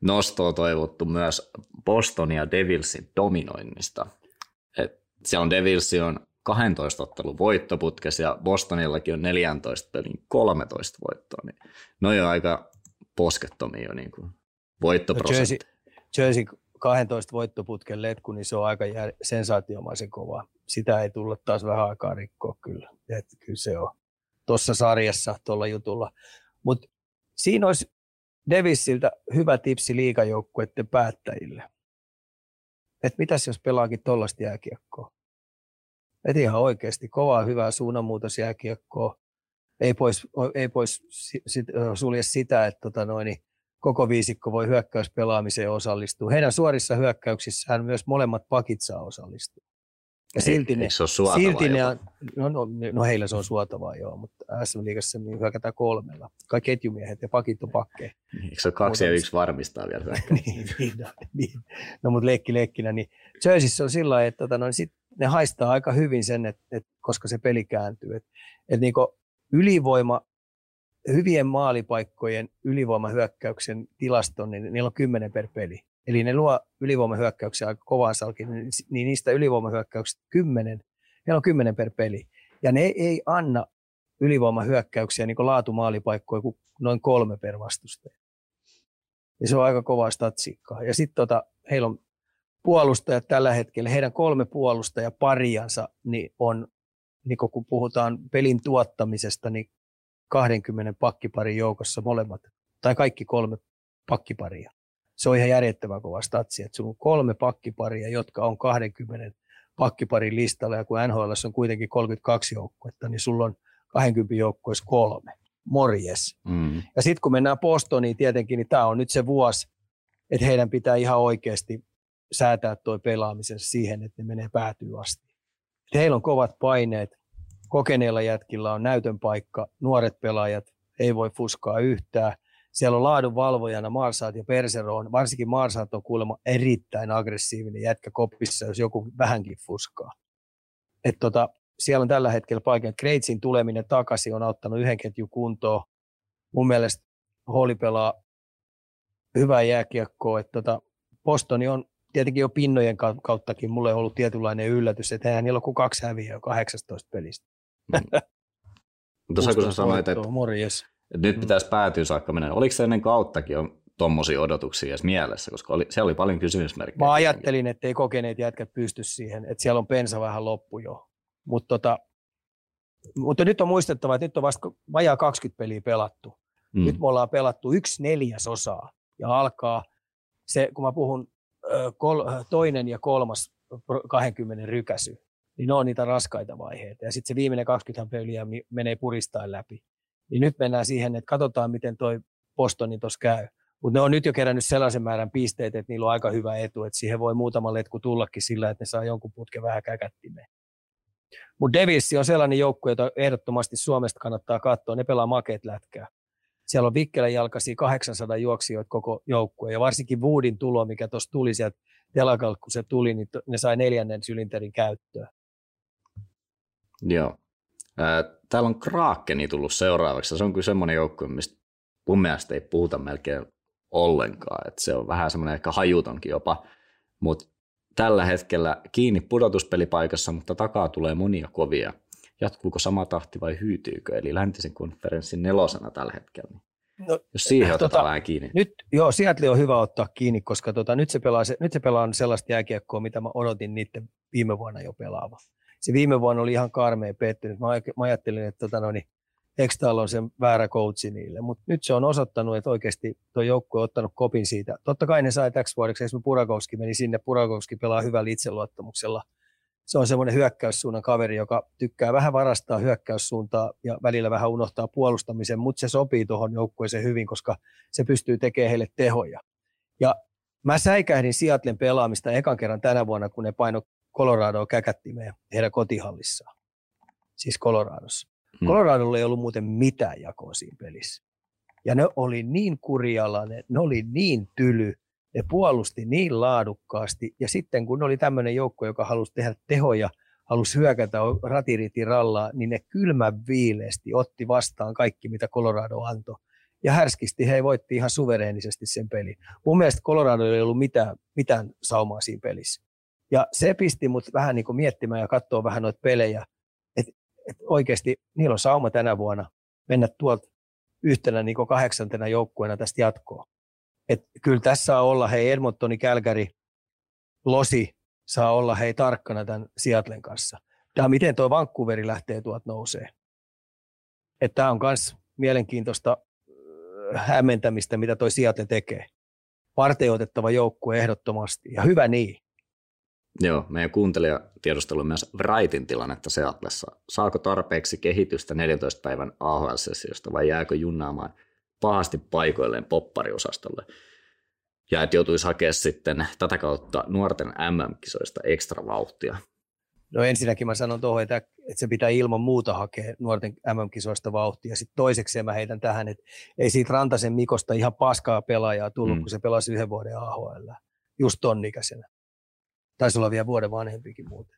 nostoa toivottu myös Boston ja Devilsin dominoinnista. Et siellä on Devils on 12 ottelun voittoputkes ja Bostonillakin on 14 pelin 13 voittoa. Niin ne on aika poskettomia jo niin kuin voittoprosentti. No Jersey, Jersey 12 voittoputken letku, niin se on aika jär, sensaatiomaisen kova. Sitä ei tulla taas vähän aikaa rikkoa kyllä. Et kyllä se on tuossa sarjassa tuolla jutulla. Mutta siinä olisi Devisiltä hyvä tipsi liikajoukkueiden päättäjille. Että mitäs jos pelaakin tuollaista jääkiekkoa? Et ihan oikeasti kovaa hyvää suunnanmuutosjääkiekkoa. Ei pois, ei pois sulje sitä, että tota noin, niin koko viisikko voi hyökkäyspelaamiseen osallistua. Heidän suorissa hyökkäyksissään myös molemmat pakit saa osallistua. Ja silti ne, se ole silti ne, no, no, no, heillä se on suotavaa joo, mutta SM Liigassa niin hyökätään kolmella. Kaikki ketjumiehet ja pakit on pakkeja. Eikö se ole kaksi ja yksi varmistaa vielä? niin, niin, no, niin, no, mutta leikki leikkinä. Niin Jerseyssä on sillä lailla, että tota, no, sit ne haistaa aika hyvin sen, että, että koska se peli kääntyy. Että, että niin ylivoima hyvien maalipaikkojen ylivoimahyökkäyksen tilaston, niin niillä on kymmenen per peli. Eli ne luo ylivoimahyökkäyksiä aika kovaan salkin, niin, niin niistä ylivoimahyökkäyksistä kymmenen, ne on kymmenen per peli. Ja ne ei anna ylivoimahyökkäyksiä niin laatumaalipaikkoja kuin noin kolme per vastustaja. Ja se on aika kovaa statsiikkaa. Ja sitten tota, heillä on puolustajat tällä hetkellä, heidän kolme puolustaja pariansa niin on, niin kun puhutaan pelin tuottamisesta, niin 20 pakkiparin joukossa molemmat, tai kaikki kolme pakkiparia se on ihan järjettömän kova statsi, että sulla on kolme pakkiparia, jotka on 20 pakkiparin listalla, ja kun NHL on kuitenkin 32 joukkuetta, niin sulla on 20 joukkueessa kolme. Morjes. Mm. Ja sitten kun mennään Bostoniin tietenkin, niin tämä on nyt se vuosi, että heidän pitää ihan oikeasti säätää tuo pelaamisen siihen, että ne menee päätyy asti. Et heillä on kovat paineet, kokeneilla jätkillä on näytön paikka, nuoret pelaajat ei voi fuskaa yhtään, siellä on laadunvalvojana Marsaat ja Perseroon. Varsinkin Marsaat on kuulemma erittäin aggressiivinen jätkä kopissa, jos joku vähänkin fuskaa. Et tota, siellä on tällä hetkellä paikan. Kreitsin tuleminen takaisin on auttanut yhden ketjun kuntoon. Mun mielestä Holli pelaa hyvää jääkiekkoa. Et tota, Bostoni on tietenkin jo pinnojen kauttakin mulle on ollut tietynlainen yllätys, että eihän niillä ole kuin kaksi häviöä 18 pelistä. Mm. Mutta kun sä sanoit, että, morjes että nyt mm. pitäisi päätyä saakka mennä. Oliko se ennen kauttakin on tuommoisia odotuksia edes mielessä, koska oli, siellä oli paljon kysymysmerkkejä. Mä ajattelin, että ei kokeneet jätkät pysty siihen, että siellä on pensa vähän loppu jo. Mut tota, mutta nyt on muistettava, että nyt on vasta vajaa 20 peliä pelattu. Mm. Nyt me ollaan pelattu yksi neljäsosaa ja alkaa se, kun mä puhun kol, toinen ja kolmas 20 rykäsy, niin ne on niitä raskaita vaiheita. Ja sitten se viimeinen 20 peliä menee puristain läpi. Niin nyt mennään siihen, että katsotaan, miten toi Bostoni tuossa käy. Mutta ne on nyt jo kerännyt sellaisen määrän pisteitä, että niillä on aika hyvä etu, että siihen voi muutama letku tullakin sillä, että ne saa jonkun putken vähän käkättimeen. Mutta Devilsi on sellainen joukkue, jota ehdottomasti Suomesta kannattaa katsoa. Ne pelaa makeet lätkää. Siellä on Vikkelän jalkaisia 800 juoksijoita koko joukkue, ja varsinkin Woodin tulo, mikä tuossa tuli sieltä telakalta, kun se tuli, niin ne sai neljännen sylinterin käyttöön. Joo. Täällä on Krakeni tullut seuraavaksi. Se on kyllä semmoinen joukkue, mistä mun mielestä ei puhuta melkein ollenkaan. Että se on vähän semmoinen ehkä hajutonkin jopa. Mutta tällä hetkellä kiinni pudotuspelipaikassa, mutta takaa tulee monia kovia. Jatkuuko sama tahti vai hyytyykö? Eli läntisen konferenssin nelosena tällä hetkellä. No, Jos siihen otetaan tota, vähän kiinni. Nyt, joo, Seattle on hyvä ottaa kiinni, koska tota, nyt, se pelaa, se, nyt se pelaa sellaista jääkiekkoa, mitä mä odotin niiden viime vuonna jo pelaava se viime vuonna oli ihan karmea pettynyt. Mä, mä ajattelin, että tota, no, niin, Ekstal on sen väärä coachi niille. Mutta nyt se on osoittanut, että oikeasti tuo joukkue on ottanut kopin siitä. Totta kai ne sai täksi vuodeksi, esimerkiksi Purakowski meni sinne, Purakowski pelaa hyvällä itseluottamuksella. Se on semmoinen hyökkäyssuunnan kaveri, joka tykkää vähän varastaa hyökkäyssuuntaa ja välillä vähän unohtaa puolustamisen, mutta se sopii tuohon joukkueeseen hyvin, koska se pystyy tekemään heille tehoja. Ja mä säikähdin Seattlen pelaamista ekan kerran tänä vuonna, kun ne paino Coloradoa käkättimeen heidän kotihallissaan, siis Coloradossa. Hmm. Coloradolla ei ollut muuten mitään jakoa siinä pelissä. Ja ne oli niin kurialainen, ne oli niin tyly, ne puolusti niin laadukkaasti. Ja sitten kun oli tämmöinen joukko, joka halusi tehdä tehoja, halusi hyökätä ratiriti rallaa, niin ne kylmä viileesti otti vastaan kaikki, mitä Colorado antoi. Ja härskisti he voitti ihan suvereenisesti sen pelin. Mun mielestä Colorado ei ollut mitään, mitään saumaa siinä pelissä. Ja se pisti mut vähän niin kuin miettimään ja katsoa vähän noita pelejä, että et oikeasti niillä on sauma tänä vuonna mennä tuolta yhtenä niin kuin kahdeksantena joukkueena tästä jatkoa. Et kyllä tässä saa olla, hei Edmontoni, Kälkäri, Losi saa olla hei tarkkana tämän Seattlen kanssa. Tämä miten tuo Vancouveri lähtee tuolta nousee. Tämä on myös mielenkiintoista äh, hämmentämistä, mitä toi Seattle tekee. Varteutettava joukkue ehdottomasti, ja hyvä niin. Joo, meidän kuuntelija tiedustelu myös Wrightin tilannetta Seatlessa. Saako tarpeeksi kehitystä 14 päivän AHL-sessiosta vai jääkö junnaamaan pahasti paikoilleen poppariosastolle? Ja että joutuisi hakea sitten tätä kautta nuorten MM-kisoista ekstra vauhtia. No ensinnäkin mä sanon tuohon, että, että se pitää ilman muuta hakea nuorten MM-kisoista vauhtia. Sitten toiseksi mä heitän tähän, että ei siitä Rantasen Mikosta ihan paskaa pelaajaa tullut, mm. kun se pelasi yhden vuoden AHL. Just ton ikäisenä. Taisi olla vielä vuoden vanhempikin muuten.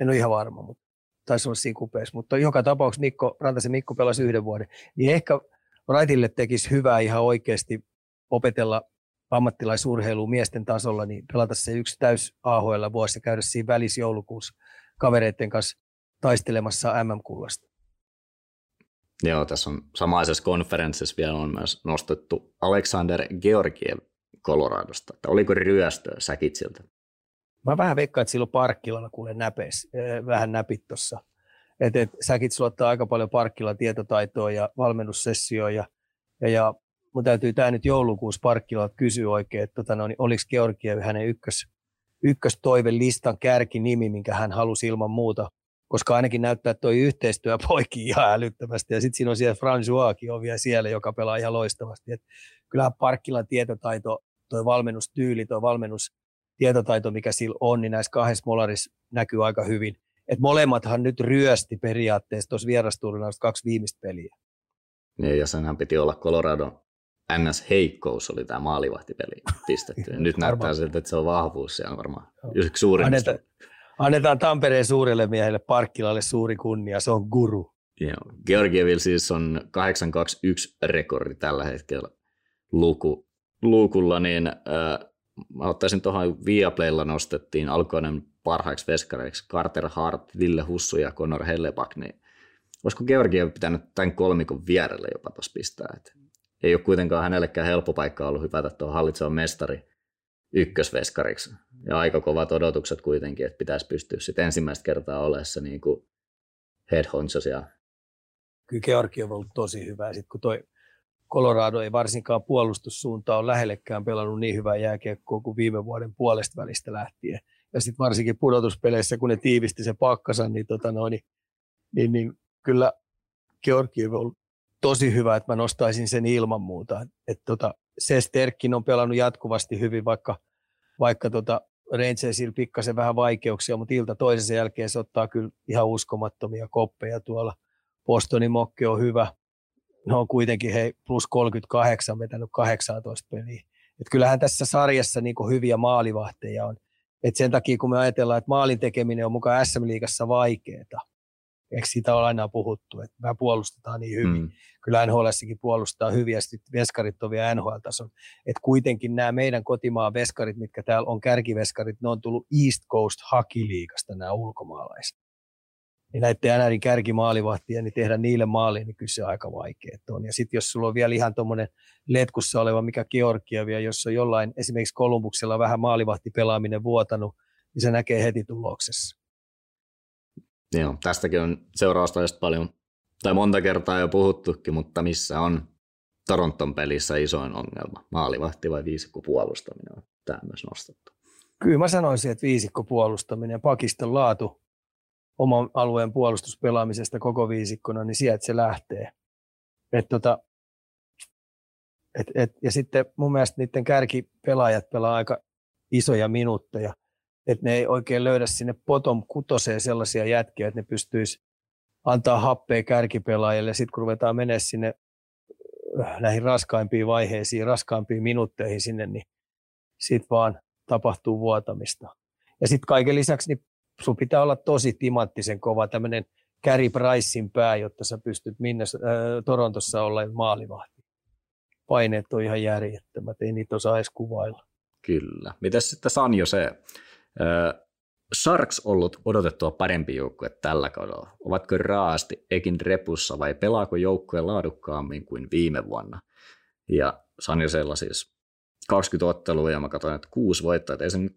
En ole ihan varma, mutta taisi olla siinä kupeessa. Mutta joka tapauksessa Mikko, Rantasen Mikko pelasi yhden vuoden. Niin ehkä Raitille tekisi hyvää ihan oikeasti opetella ammattilaisurheilua miesten tasolla, niin pelata se yksi täys AHL vuosi ja käydä siinä välissä joulukuussa kavereiden kanssa taistelemassa MM-kullasta. Joo, tässä on samaisessa konferenssissa vielä on myös nostettu Alexander Georgiev Coloradosta. Että oliko ryöstöä Säkitsiltä? Mä vähän veikkaan, että silloin parkkilalla kuule näpes, vähän näpit tuossa. Että et, säkin suottaa aika paljon parkkilla tietotaitoa ja valmennussessioja. Ja, ja, ja mun täytyy tämä nyt joulukuussa parkkilla kysyä oikein, että tota, no, niin oliko Georgiev hänen ykkös, ykköstoivelistan kärkinimi, minkä hän halusi ilman muuta, koska ainakin näyttää, että toi yhteistyö poikii ihan älyttömästi. Ja sitten siinä on siellä Françoiskin on vielä siellä, joka pelaa ihan loistavasti. Et kyllähän Parkkilan tietotaito, toi valmennustyyli, toi valmennus tietotaito, mikä sillä on, niin näissä kahdessa molarissa näkyy aika hyvin. Et molemmathan nyt ryösti periaatteessa tuossa vierasturnausta kaksi viimeistä peliä. Niin, ja senhän piti olla Colorado NS-heikkous oli tämä maalivahtipeli pistetty. Nyt näyttää siltä, että se on vahvuus siellä varmaan yksi suurimmista. Annetaan, annetaan Tampereen suurelle miehelle Parkkilalle suuri kunnia, se on guru. Joo. Georgieville siis on 821 rekordi tällä hetkellä luku, luukulla, niin äh, mä ottaisin tuohon Viaplaylla nostettiin alkoinen parhaiksi veskareiksi Carter Hart, Ville Hussu ja Conor Helleback, niin olisiko Georgiev pitänyt tämän kolmikon vierelle jopa tuossa pistää? Et ei ole kuitenkaan hänellekään helppo paikka ollut hypätä tuohon hallitsevan mestari ykkösveskariksi. Ja aika kovat odotukset kuitenkin, että pitäisi pystyä sitten ensimmäistä kertaa oleessa niin kuin head honcho siellä. Kyllä Georgi on ollut tosi hyvä. Sitten kun toi Colorado ei varsinkaan puolustussuuntaan ole lähellekään pelannut niin hyvää jääkiekkoa kuin viime vuoden puolesta välistä lähtien. Ja sitten varsinkin pudotuspeleissä, kun ne tiivisti se pakkansa, niin, tota noin, niin, niin, niin kyllä Georgi on tosi hyvä, että mä nostaisin sen ilman muuta. Et tota, se Sterkin on pelannut jatkuvasti hyvin, vaikka, vaikka tota Rangersilla pikkasen vähän vaikeuksia, mutta ilta toisensa jälkeen se ottaa kyllä ihan uskomattomia koppeja tuolla. Bostonin mokki on hyvä, ne on kuitenkin hei, plus 38 vetänyt 18 peliä. Et kyllähän tässä sarjassa niin hyviä maalivahteja on. Et sen takia, kun me ajatellaan, että maalin tekeminen on mukaan SM-liigassa vaikeaa, eikö siitä ole aina puhuttu, että me puolustetaan niin hyvin. Mm. Kyllä NHLssäkin puolustaa hyvin ja sitten veskarit on vielä NHL-tason. Että kuitenkin nämä meidän kotimaan veskarit, mitkä täällä on kärkiveskarit, ne on tullut East Coast Hakiliikasta nämä ulkomaalaiset niin näiden NRin kärkimaalivahtia, niin tehdä niille maaliin, niin kyllä se on aika vaikea on. Ja sitten jos sulla on vielä ihan tuommoinen letkussa oleva, mikä Georgiavia, jossa jollain esimerkiksi Kolumbuksella vähän maalivahtipelaaminen vuotanut, niin se näkee heti tuloksessa. Joo, tästäkin on seurausta paljon tai monta kertaa jo puhuttukin, mutta missä on Toronton pelissä isoin ongelma? Maalivahti vai viisikko puolustaminen on tämä myös nostettu. Kyllä mä sanoisin, että viisikko puolustaminen ja pakiston laatu oman alueen puolustuspelaamisesta koko viisikkona, niin sieltä se lähtee. Et tota, et, et, ja sitten mun mielestä niiden kärkipelaajat pelaa aika isoja minuutteja, että ne ei oikein löydä sinne potom kutoseen sellaisia jätkiä, että ne pystyisi antaa happea kärkipelaajille. Sitten kun ruvetaan mennä sinne äh, näihin raskaimpiin vaiheisiin, raskaimpiin minuutteihin sinne, niin sitten vaan tapahtuu vuotamista. Ja sitten kaiken lisäksi niin sun pitää olla tosi timanttisen kova tämmöinen Carey Pricein pää, jotta sä pystyt minne äh, Torontossa olla maalivahti. Paineet on ihan järjettömät, ei niitä osaa edes kuvailla. Kyllä. Mitäs sitten Sanjo se? Äh, Sharks ollut odotettua parempi joukkue tällä kaudella? Ovatko raasti ekin repussa vai pelaako joukkue laadukkaammin kuin viime vuonna? Ja Sanjosella siis 20 ottelua ja mä katsoin, että kuusi voittaa, että ei se nyt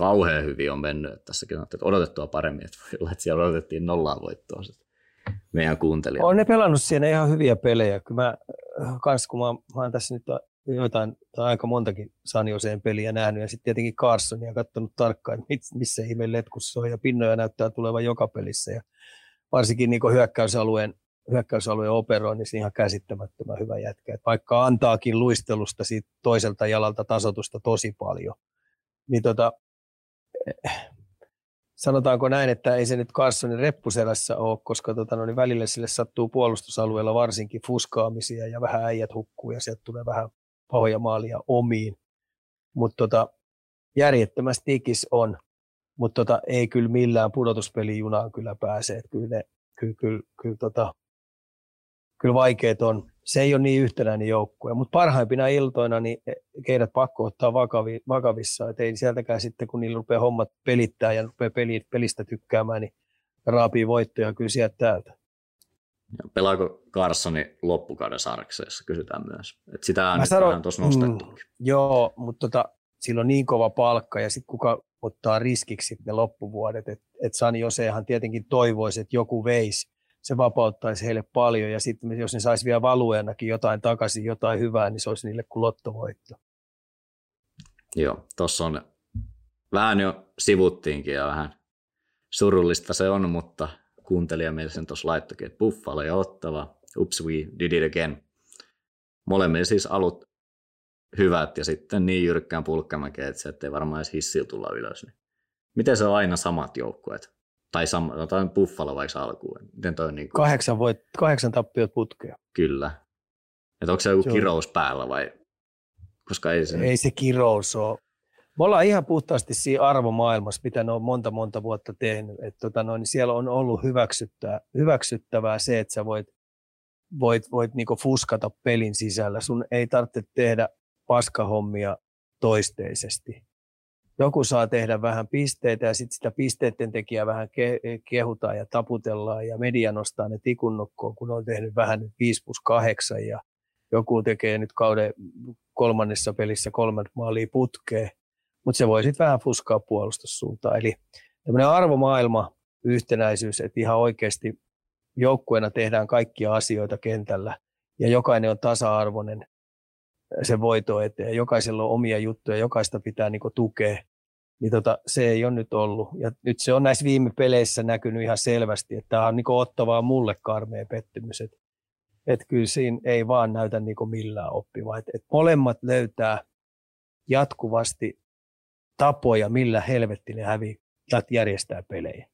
kauhean hyvin on mennyt. Tässäkin on odotettua paremmin, että voi olla, että siellä odotettiin nollaa voittoa meidän kuuntelijat. On ne pelannut siinä ihan hyviä pelejä. Kyllä mä, kans, kun mä, mä oon tässä nyt jotain tai aika montakin Sanjoseen peliä nähnyt ja sitten tietenkin Carsonia katsonut tarkkaan, että missä ihme letkussa on ja pinnoja näyttää tulevan joka pelissä ja varsinkin niin hyökkäysalueen, hyökkäysalueen operoinnissa niin ihan käsittämättömän hyvä jätkä. Et vaikka antaakin luistelusta siitä toiselta jalalta tasotusta tosi paljon, niin tota, sanotaanko näin, että ei se nyt Carsonin reppuselässä ole, koska tota, no, niin välillä sille sattuu puolustusalueella varsinkin fuskaamisia ja vähän äijät hukkuu ja sieltä tulee vähän pahoja maalia omiin. Mutta tota, järjettömästi ikis on, mutta tota, ei kyllä millään pudotuspelijunaan kyllä pääse. Kyllä, ne, kyllä, kyllä, kyllä, tota, kyllä vaikeet on. Se ei ole niin yhtenäinen joukkue, mutta parhaimpina iltoina niin keidät pakko ottaa vakavi, vakavissa. Et ei sieltäkään sitten, kun niillä rupeaa hommat pelittää ja rupeaa peli, pelistä tykkäämään, niin raapii voittoja kyllä sieltä täältä. Ja pelaako Carsoni loppukauden sarkseessa, kysytään myös. Et sitä on sanon, tuossa nostettu. Mm, joo, mutta tota, sillä on niin kova palkka ja sitten kuka ottaa riskiksi ne loppuvuodet. Että et Sani Josehan tietenkin toivoisi, että joku veisi, se vapauttaisi heille paljon ja sitten jos ne saisi vielä valueenakin jotain takaisin, jotain hyvää, niin se olisi niille kuin lottovoitto. Joo, tuossa on vähän jo sivuttiinkin ja vähän surullista se on, mutta kuuntelija meille sen tuossa laittokin, että Buffalo ja Ottava, ups we did it again. Molemmilla siis alut hyvät ja sitten niin jyrkkään pulkkamäkeä, että se ettei varmaan edes hissillä tulla ylös. Niin miten se on aina samat joukkueet? Tai sama, tai Buffalo vaikka alkuun. Miten toi on niin kuin... kahdeksan, voit, kahdeksan tappiot putkea. Kyllä. Että onko se joku se kirous on... päällä vai? Koska ei se... Ei se kirous ole. Me ollaan ihan puhtaasti siinä arvomaailmassa, mitä ne on monta monta vuotta tehnyt. Et tota noin, siellä on ollut hyväksyttävää, hyväksyttävää se, että sä voit, voit, voit niinku fuskata pelin sisällä. Sun ei tarvitse tehdä paskahommia toisteisesti. Joku saa tehdä vähän pisteitä ja sitten sitä pisteiden tekijää vähän ke- kehutaan ja taputellaan ja media nostaa ne tikunnokkoon, kun on tehnyt vähän 5 plus 8 ja joku tekee nyt kauden kolmannessa pelissä kolmat maalia putkeen mutta se voi sitten vähän fuskaa puolustussuuntaan. Eli tämmöinen arvomaailma, yhtenäisyys, että ihan oikeasti joukkueena tehdään kaikkia asioita kentällä ja jokainen on tasa-arvoinen se voito eteen. Jokaisella on omia juttuja, jokaista pitää niinku tukea. Niin tota, se ei ole nyt ollut. Ja nyt se on näissä viime peleissä näkynyt ihan selvästi, että tämä on niinku ottavaa mulle karmea pettymys. Että et kyllä siinä ei vaan näytä niinku millään oppivaa. Et, et molemmat löytää jatkuvasti tapoja, millä helvetti ne hävii järjestää pelejä.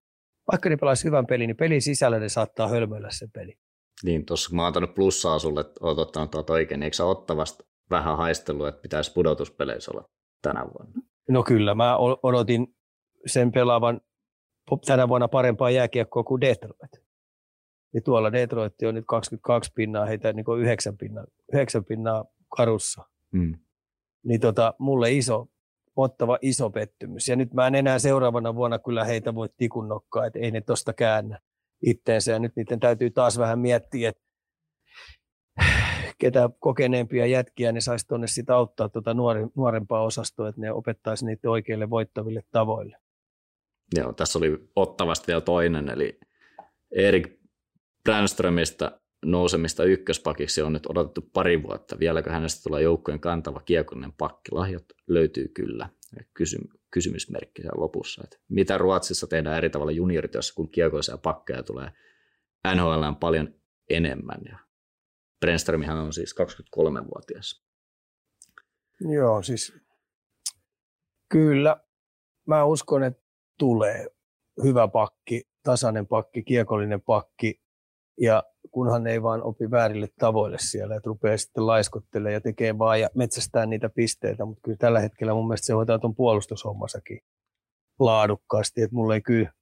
Vaikka ne pelaisi hyvän pelin, niin pelin sisällä ne saattaa hölmöillä sen peli. Niin, tuossa mä oon antanut plussaa sulle, että oot ottanut tuota oikein, niin eikö sä ottavasta vähän haistellut, että pitäisi pudotuspeleissä olla tänä vuonna? No kyllä, mä odotin sen pelaavan tänä vuonna parempaa jääkiekkoa kuin Detroit. Ja tuolla Detroit on nyt 22 pinnaa, heitä niin 9 pinnaa, 9 pinnaa karussa. Mm. Niin tota, mulle iso ottava iso pettymys. Ja nyt mä en enää seuraavana vuonna kyllä heitä voi tikun nokkaa, että ei ne tosta käännä itteensä. Ja nyt niiden täytyy taas vähän miettiä, että ketä kokeneempia jätkiä ne saisi tuonne sitä auttaa tuota nuori, nuorempaa osastoa, että ne opettaisi niitä oikeille voittaville tavoille. Joo, tässä oli ottavasti vielä toinen, eli Erik Brandströmistä nousemista ykköspakiksi on nyt odotettu pari vuotta. Vieläkö hänestä tulee joukkojen kantava kiekollinen pakki? Lahjat löytyy kyllä. Kysy- kysymysmerkki siellä lopussa. Että mitä Ruotsissa tehdään eri tavalla juniorityössä, kun kiekoisia pakkeja tulee NHL on paljon enemmän. Ja Brenströmihän on siis 23-vuotias. Joo, siis kyllä mä uskon, että tulee hyvä pakki, tasainen pakki, kiekollinen pakki, ja kunhan ei vaan opi väärille tavoille siellä, että rupeaa sitten laiskottelemaan ja tekee vaan ja metsästää niitä pisteitä, mutta kyllä tällä hetkellä mun mielestä se hoitaa tuon puolustushommassakin laadukkaasti, että mulla ei kyllä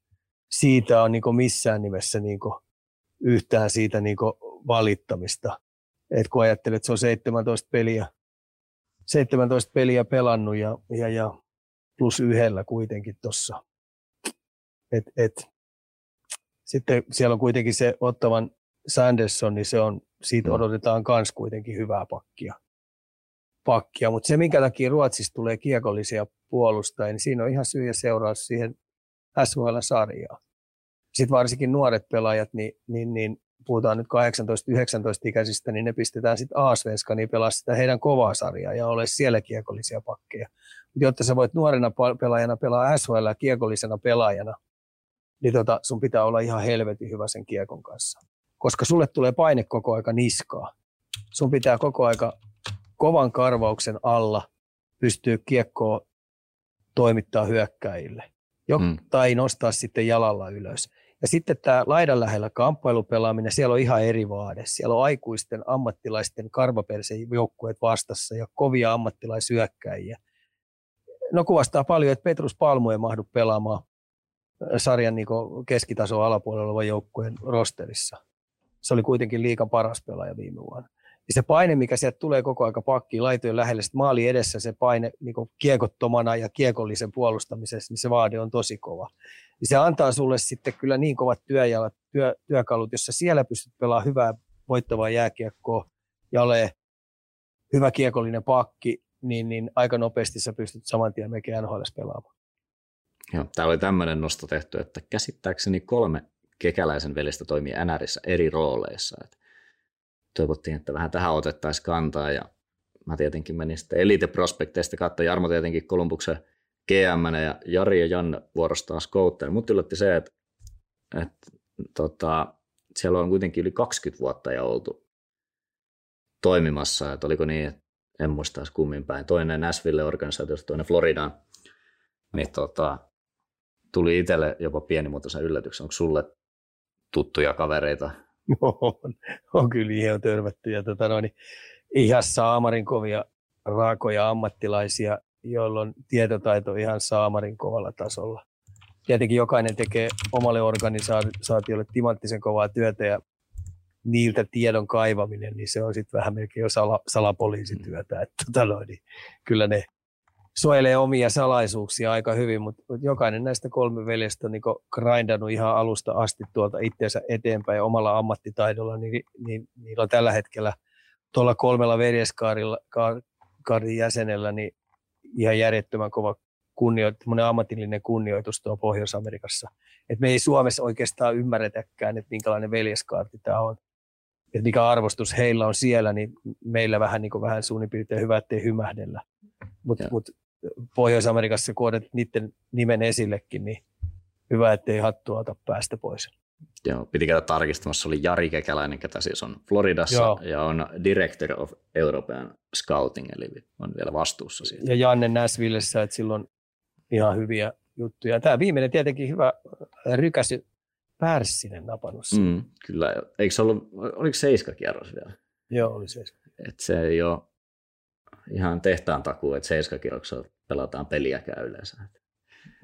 siitä ole niin missään nimessä niin yhtään siitä niin valittamista. Et kun ajattelet, että se on 17 peliä, 17 peliä pelannut ja, ja, ja plus yhdellä kuitenkin tuossa. Et, et, sitten siellä on kuitenkin se ottavan Sanderson, niin se on, siitä mm. odotetaan myös kuitenkin hyvää pakkia. pakkia. Mutta se, minkä takia Ruotsissa tulee kiekollisia puolustajia, niin siinä on ihan syy ja seuraus siihen SHL-sarjaan. Sitten varsinkin nuoret pelaajat, niin, niin, niin puhutaan nyt 18-19-ikäisistä, niin ne pistetään sitten A-svenska, niin pelaa sitä heidän kovaa sarjaa ja ole siellä kiekollisia pakkeja. Mutta jotta sä voit nuorena pelaajana pelaa SHL kiekollisena pelaajana, niin tota, sun pitää olla ihan helvetin hyvä sen kiekon kanssa. Koska sulle tulee paine koko aika niskaa. Sun pitää koko aika kovan karvauksen alla pystyä kiekkoa toimittaa hyökkäjille. Jo, mm. Tai nostaa sitten jalalla ylös. Ja sitten tämä laidan lähellä kamppailupelaaminen, siellä on ihan eri vaade. Siellä on aikuisten ammattilaisten karvapersen joukkueet vastassa ja kovia ammattilaisyökkäjiä. No kuvastaa paljon, että Petrus Palmu ei mahdu pelaamaan sarjan niin keskitason alapuolella olevan joukkueen rosterissa. Se oli kuitenkin liikan paras pelaaja viime vuonna. Ja se paine, mikä sieltä tulee koko aika pakkiin laitojen lähelle, sitten maali edessä se paine niin kiekottomana ja kiekollisen puolustamisessa, niin se vaade on tosi kova. Ja se antaa sulle sitten kyllä niin kovat työjalat, työ, työkalut, jossa siellä pystyt pelaamaan hyvää voittavaa jääkiekkoa ja ole hyvä kiekollinen pakki, niin, niin aika nopeasti sä pystyt saman tien mekin NHL pelaamaan. Joo, täällä oli tämmöinen nosto tehty, että käsittääkseni kolme kekäläisen velistä toimii NRissä eri rooleissa. Että toivottiin, että vähän tähän otettaisiin kantaa ja mä tietenkin menin sitten Elite Prospekteista katsoin Jarmo tietenkin Kolumbuksen GM ja Jari ja Janne vuorostaan scoutter. Mutta yllätti se, että, että tota, siellä on kuitenkin yli 20 vuotta ja oltu toimimassa, että oliko niin, että en muista kummin päin. Toinen Nashville-organisaatiosta, toinen Floridaan. Niin tota, tuli itselle jopa pienimuotoisen yllätyksen. Onko sulle tuttuja kavereita? On, on kyllä ihan törmätty. Ja tota noin, ihan saamarin kovia raakoja ammattilaisia, joilla on tietotaito ihan saamarin kovalla tasolla. Tietenkin jokainen tekee omalle organisaatiolle timanttisen kovaa työtä ja niiltä tiedon kaivaminen, niin se on sitten vähän melkein jo sala, salapoliisityötä. Että tota noin, niin kyllä ne suojelee omia salaisuuksia aika hyvin, mutta, jokainen näistä kolme veljestä on niin grindannut ihan alusta asti tuolta itseensä eteenpäin omalla ammattitaidolla, niin, niin niillä on tällä hetkellä tuolla kolmella veljeskaarin jäsenellä niin ihan järjettömän kova kunnioit, ammatillinen kunnioitus tuo Pohjois-Amerikassa. Et me ei Suomessa oikeastaan ymmärretäkään, että minkälainen veljeskaarti tämä on. Et mikä arvostus heillä on siellä, niin meillä vähän, niin vähän suunnin piirtein hyvä, ettei hymähdellä. Mutta mut Pohjois-Amerikassa, kun niiden nimen esillekin, niin hyvä, ettei hattua ota päästä pois. Joo, piti käydä tarkistamassa, oli Jari Kekäläinen, ketä siis on Floridassa Joo. ja on Director of European Scouting, eli on vielä vastuussa siitä. Ja Janne Näsvillessä, että silloin ihan hyviä juttuja. Tämä viimeinen tietenkin hyvä rykäsy Pärssinen napannut. Mm, kyllä, eikö se ollut, oliko seiskakierros vielä? Joo, oli seiska. Et se ei ole ihan tehtaan takuu, että seiskakierroksella pelataan peliäkään yleensä.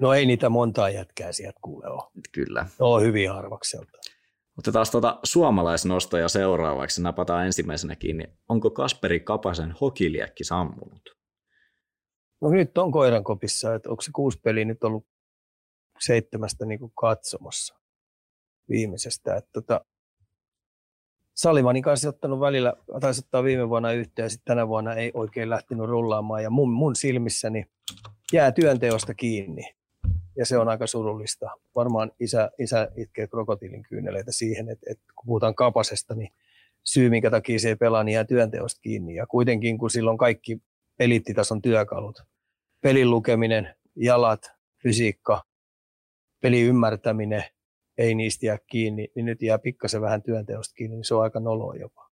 No ei niitä montaa jätkää sieltä kuule ole. Kyllä. On hyvin harvakselta. Otetaan tuota suomalaisnostoja seuraavaksi. Napataan ensimmäisenä kiinni. Onko Kasperi Kapasen hokiliekki sammunut? No nyt on koiran kopissa, että onko se kuusi peliä nyt ollut seitsemästä niin kuin katsomassa viimeisestä. Että tota, Salivanin kanssa ottanut välillä, taisi ottaa viime vuonna yhteen ja sitten tänä vuonna ei oikein lähtenyt rullaamaan. Ja mun, mun silmissäni jää työnteosta kiinni. Ja se on aika surullista. Varmaan isä, isä itkee krokotiilin kyyneleitä siihen, että, että kun puhutaan kapasesta, niin syy, minkä takia se ei pelaa, niin jää työnteosta kiinni. Ja kuitenkin, kun silloin kaikki eliittitason työkalut, pelin lukeminen, jalat, fysiikka, pelin ymmärtäminen, ei niistä jää kiinni, niin nyt jää pikkasen vähän työnteosta kiinni, niin se on aika noloa jopa.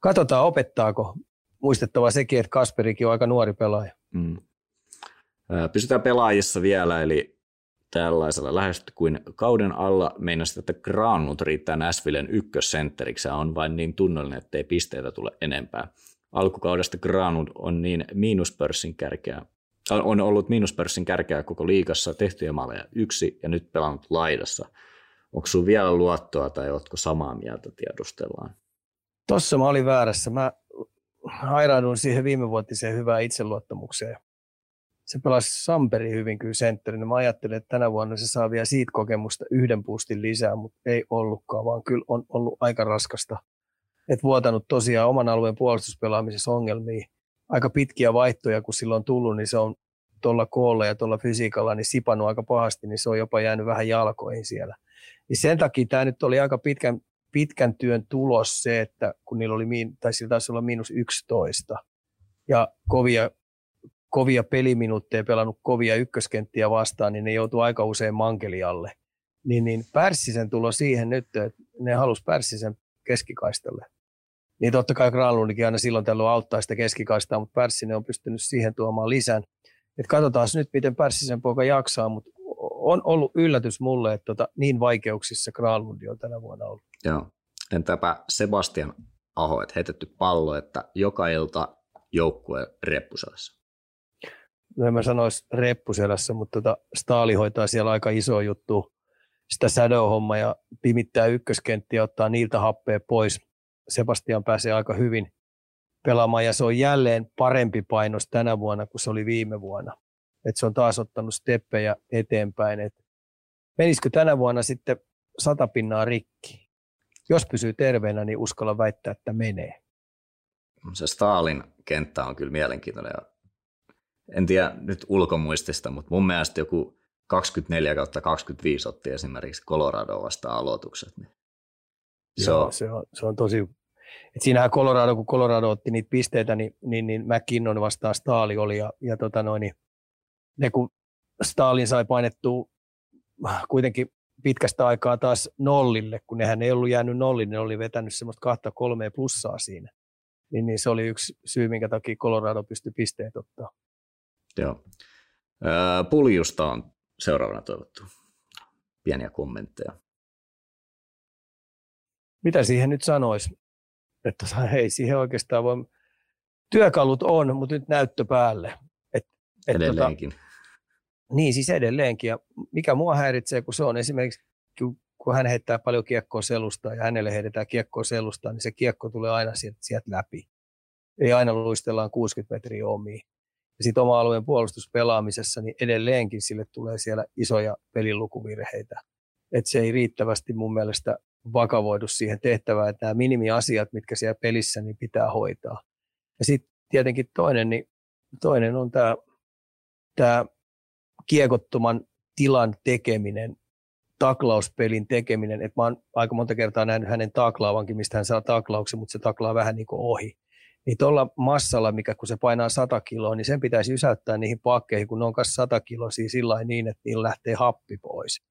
Katsotaan, opettaako. Muistettava sekin, että Kasperikin on aika nuori pelaaja. Mm. Pysytään pelaajissa vielä, eli tällaisella lähestyt kuin kauden alla meinasi, että Granlund riittää Nashvillen ykkössentteriksi ja on vain niin tunnollinen, ettei pisteitä tule enempää. Alkukaudesta Granlund on niin miinuspörssin kärkeä, on ollut miinuspörssin kärkeä koko liigassa tehtyjä maaleja yksi ja nyt pelannut laidassa. Onko sinulla vielä luottoa tai oletko samaa mieltä tiedustellaan? Tossa mä olin väärässä. Mä hairaudun siihen viimevuotiseen hyvään itseluottamukseen se pelasi Samperi hyvin kyllä sentterin. Mä ajattelin, että tänä vuonna se saa vielä siitä kokemusta yhden puustin lisää, mutta ei ollutkaan, vaan kyllä on ollut aika raskasta. Et vuotanut tosiaan oman alueen puolustuspelaamisessa ongelmia. Aika pitkiä vaihtoja, kun silloin on tullut, niin se on tuolla koolla ja tuolla fysiikalla niin sipannut aika pahasti, niin se on jopa jäänyt vähän jalkoihin siellä. Niin sen takia tämä nyt oli aika pitkän, pitkän työn tulos se, että kun niillä oli, tai sillä taisi olla miinus 11 ja kovia kovia peliminuutteja, pelannut kovia ykköskenttiä vastaan, niin ne joutuu aika usein mankelialle. Niin, niin Pärssisen tulo siihen nyt, että ne halusi Pärssisen keskikaistalle. Niin totta kai Granlundikin aina silloin tällöin auttaa sitä keskikaistaa, mutta Pärssinen on pystynyt siihen tuomaan lisän. Et katsotaan nyt, miten Pärssisen poika jaksaa, mutta on ollut yllätys mulle, että tota, niin vaikeuksissa Granlundi on tänä vuonna ollut. Joo. Entäpä Sebastian Aho, että heitetty pallo, että joka ilta joukkue reppuselässä? No en mä sanoisi reppuselässä, mutta tota, Staali hoitaa siellä aika iso juttu sitä shadow ja pimittää ykköskenttiä, ottaa niiltä happea pois. Sebastian pääsee aika hyvin pelaamaan ja se on jälleen parempi painos tänä vuonna kuin se oli viime vuonna. Et se on taas ottanut steppejä eteenpäin. Et menisikö tänä vuonna sitten sata pinnaa rikki? Jos pysyy terveenä, niin uskalla väittää, että menee. Se Stalin kenttä on kyllä mielenkiintoinen ja en tiedä nyt ulkomuistista, mutta mun mielestä joku 24 kautta 25 otti esimerkiksi Colorado vastaan aloitukset. Niin se, Joo, on, se, on, se on tosi... Et siinähän Colorado, kun Colorado otti niitä pisteitä, niin, niin, niin McKinnon vastaan Staali oli, ja, ja tota noin, niin ne kun Stalin sai painettua kuitenkin pitkästä aikaa taas nollille, kun nehän ei ollut jäänyt nollille, ne oli vetänyt semmoista kahta kolmea plussaa siinä. Niin, niin se oli yksi syy, minkä takia Colorado pystyi pisteet ottaa. Joo. Puljusta on seuraavana toivottu. Pieniä kommentteja. Mitä siihen nyt sanoisi? Että hei, siihen oikeastaan voi... Työkalut on, mutta nyt näyttö päälle. Et, et tota- edelleenkin. Tota, niin, siis edelleenkin. Ja mikä mua häiritsee, kun se on esimerkiksi, kun hän heittää paljon kiekkoa selustaa ja hänelle heitetään kiekkoa selustaa, niin se kiekko tulee aina sieltä, sieltä läpi. Ei aina luistellaan 60 metriä omiin. Ja sitten oma alueen puolustuspelaamisessa, niin edelleenkin sille tulee siellä isoja pelilukuvirheitä. Että se ei riittävästi mun mielestä vakavoidu siihen tehtävään, että nämä minimiasiat, mitkä siellä pelissä, niin pitää hoitaa. Ja sitten tietenkin toinen, niin toinen on tämä, tämä kiekottoman tilan tekeminen, taklauspelin tekeminen. että mä oon aika monta kertaa nähnyt hänen taklaavankin, mistä hän saa taklauksen, mutta se taklaa vähän niin kuin ohi niin tuolla massalla, mikä kun se painaa 100 kiloa, niin sen pitäisi ysäyttää niihin pakkeihin, kun ne on kanssa 100 kiloisia sillä niin, että niillä lähtee happi pois.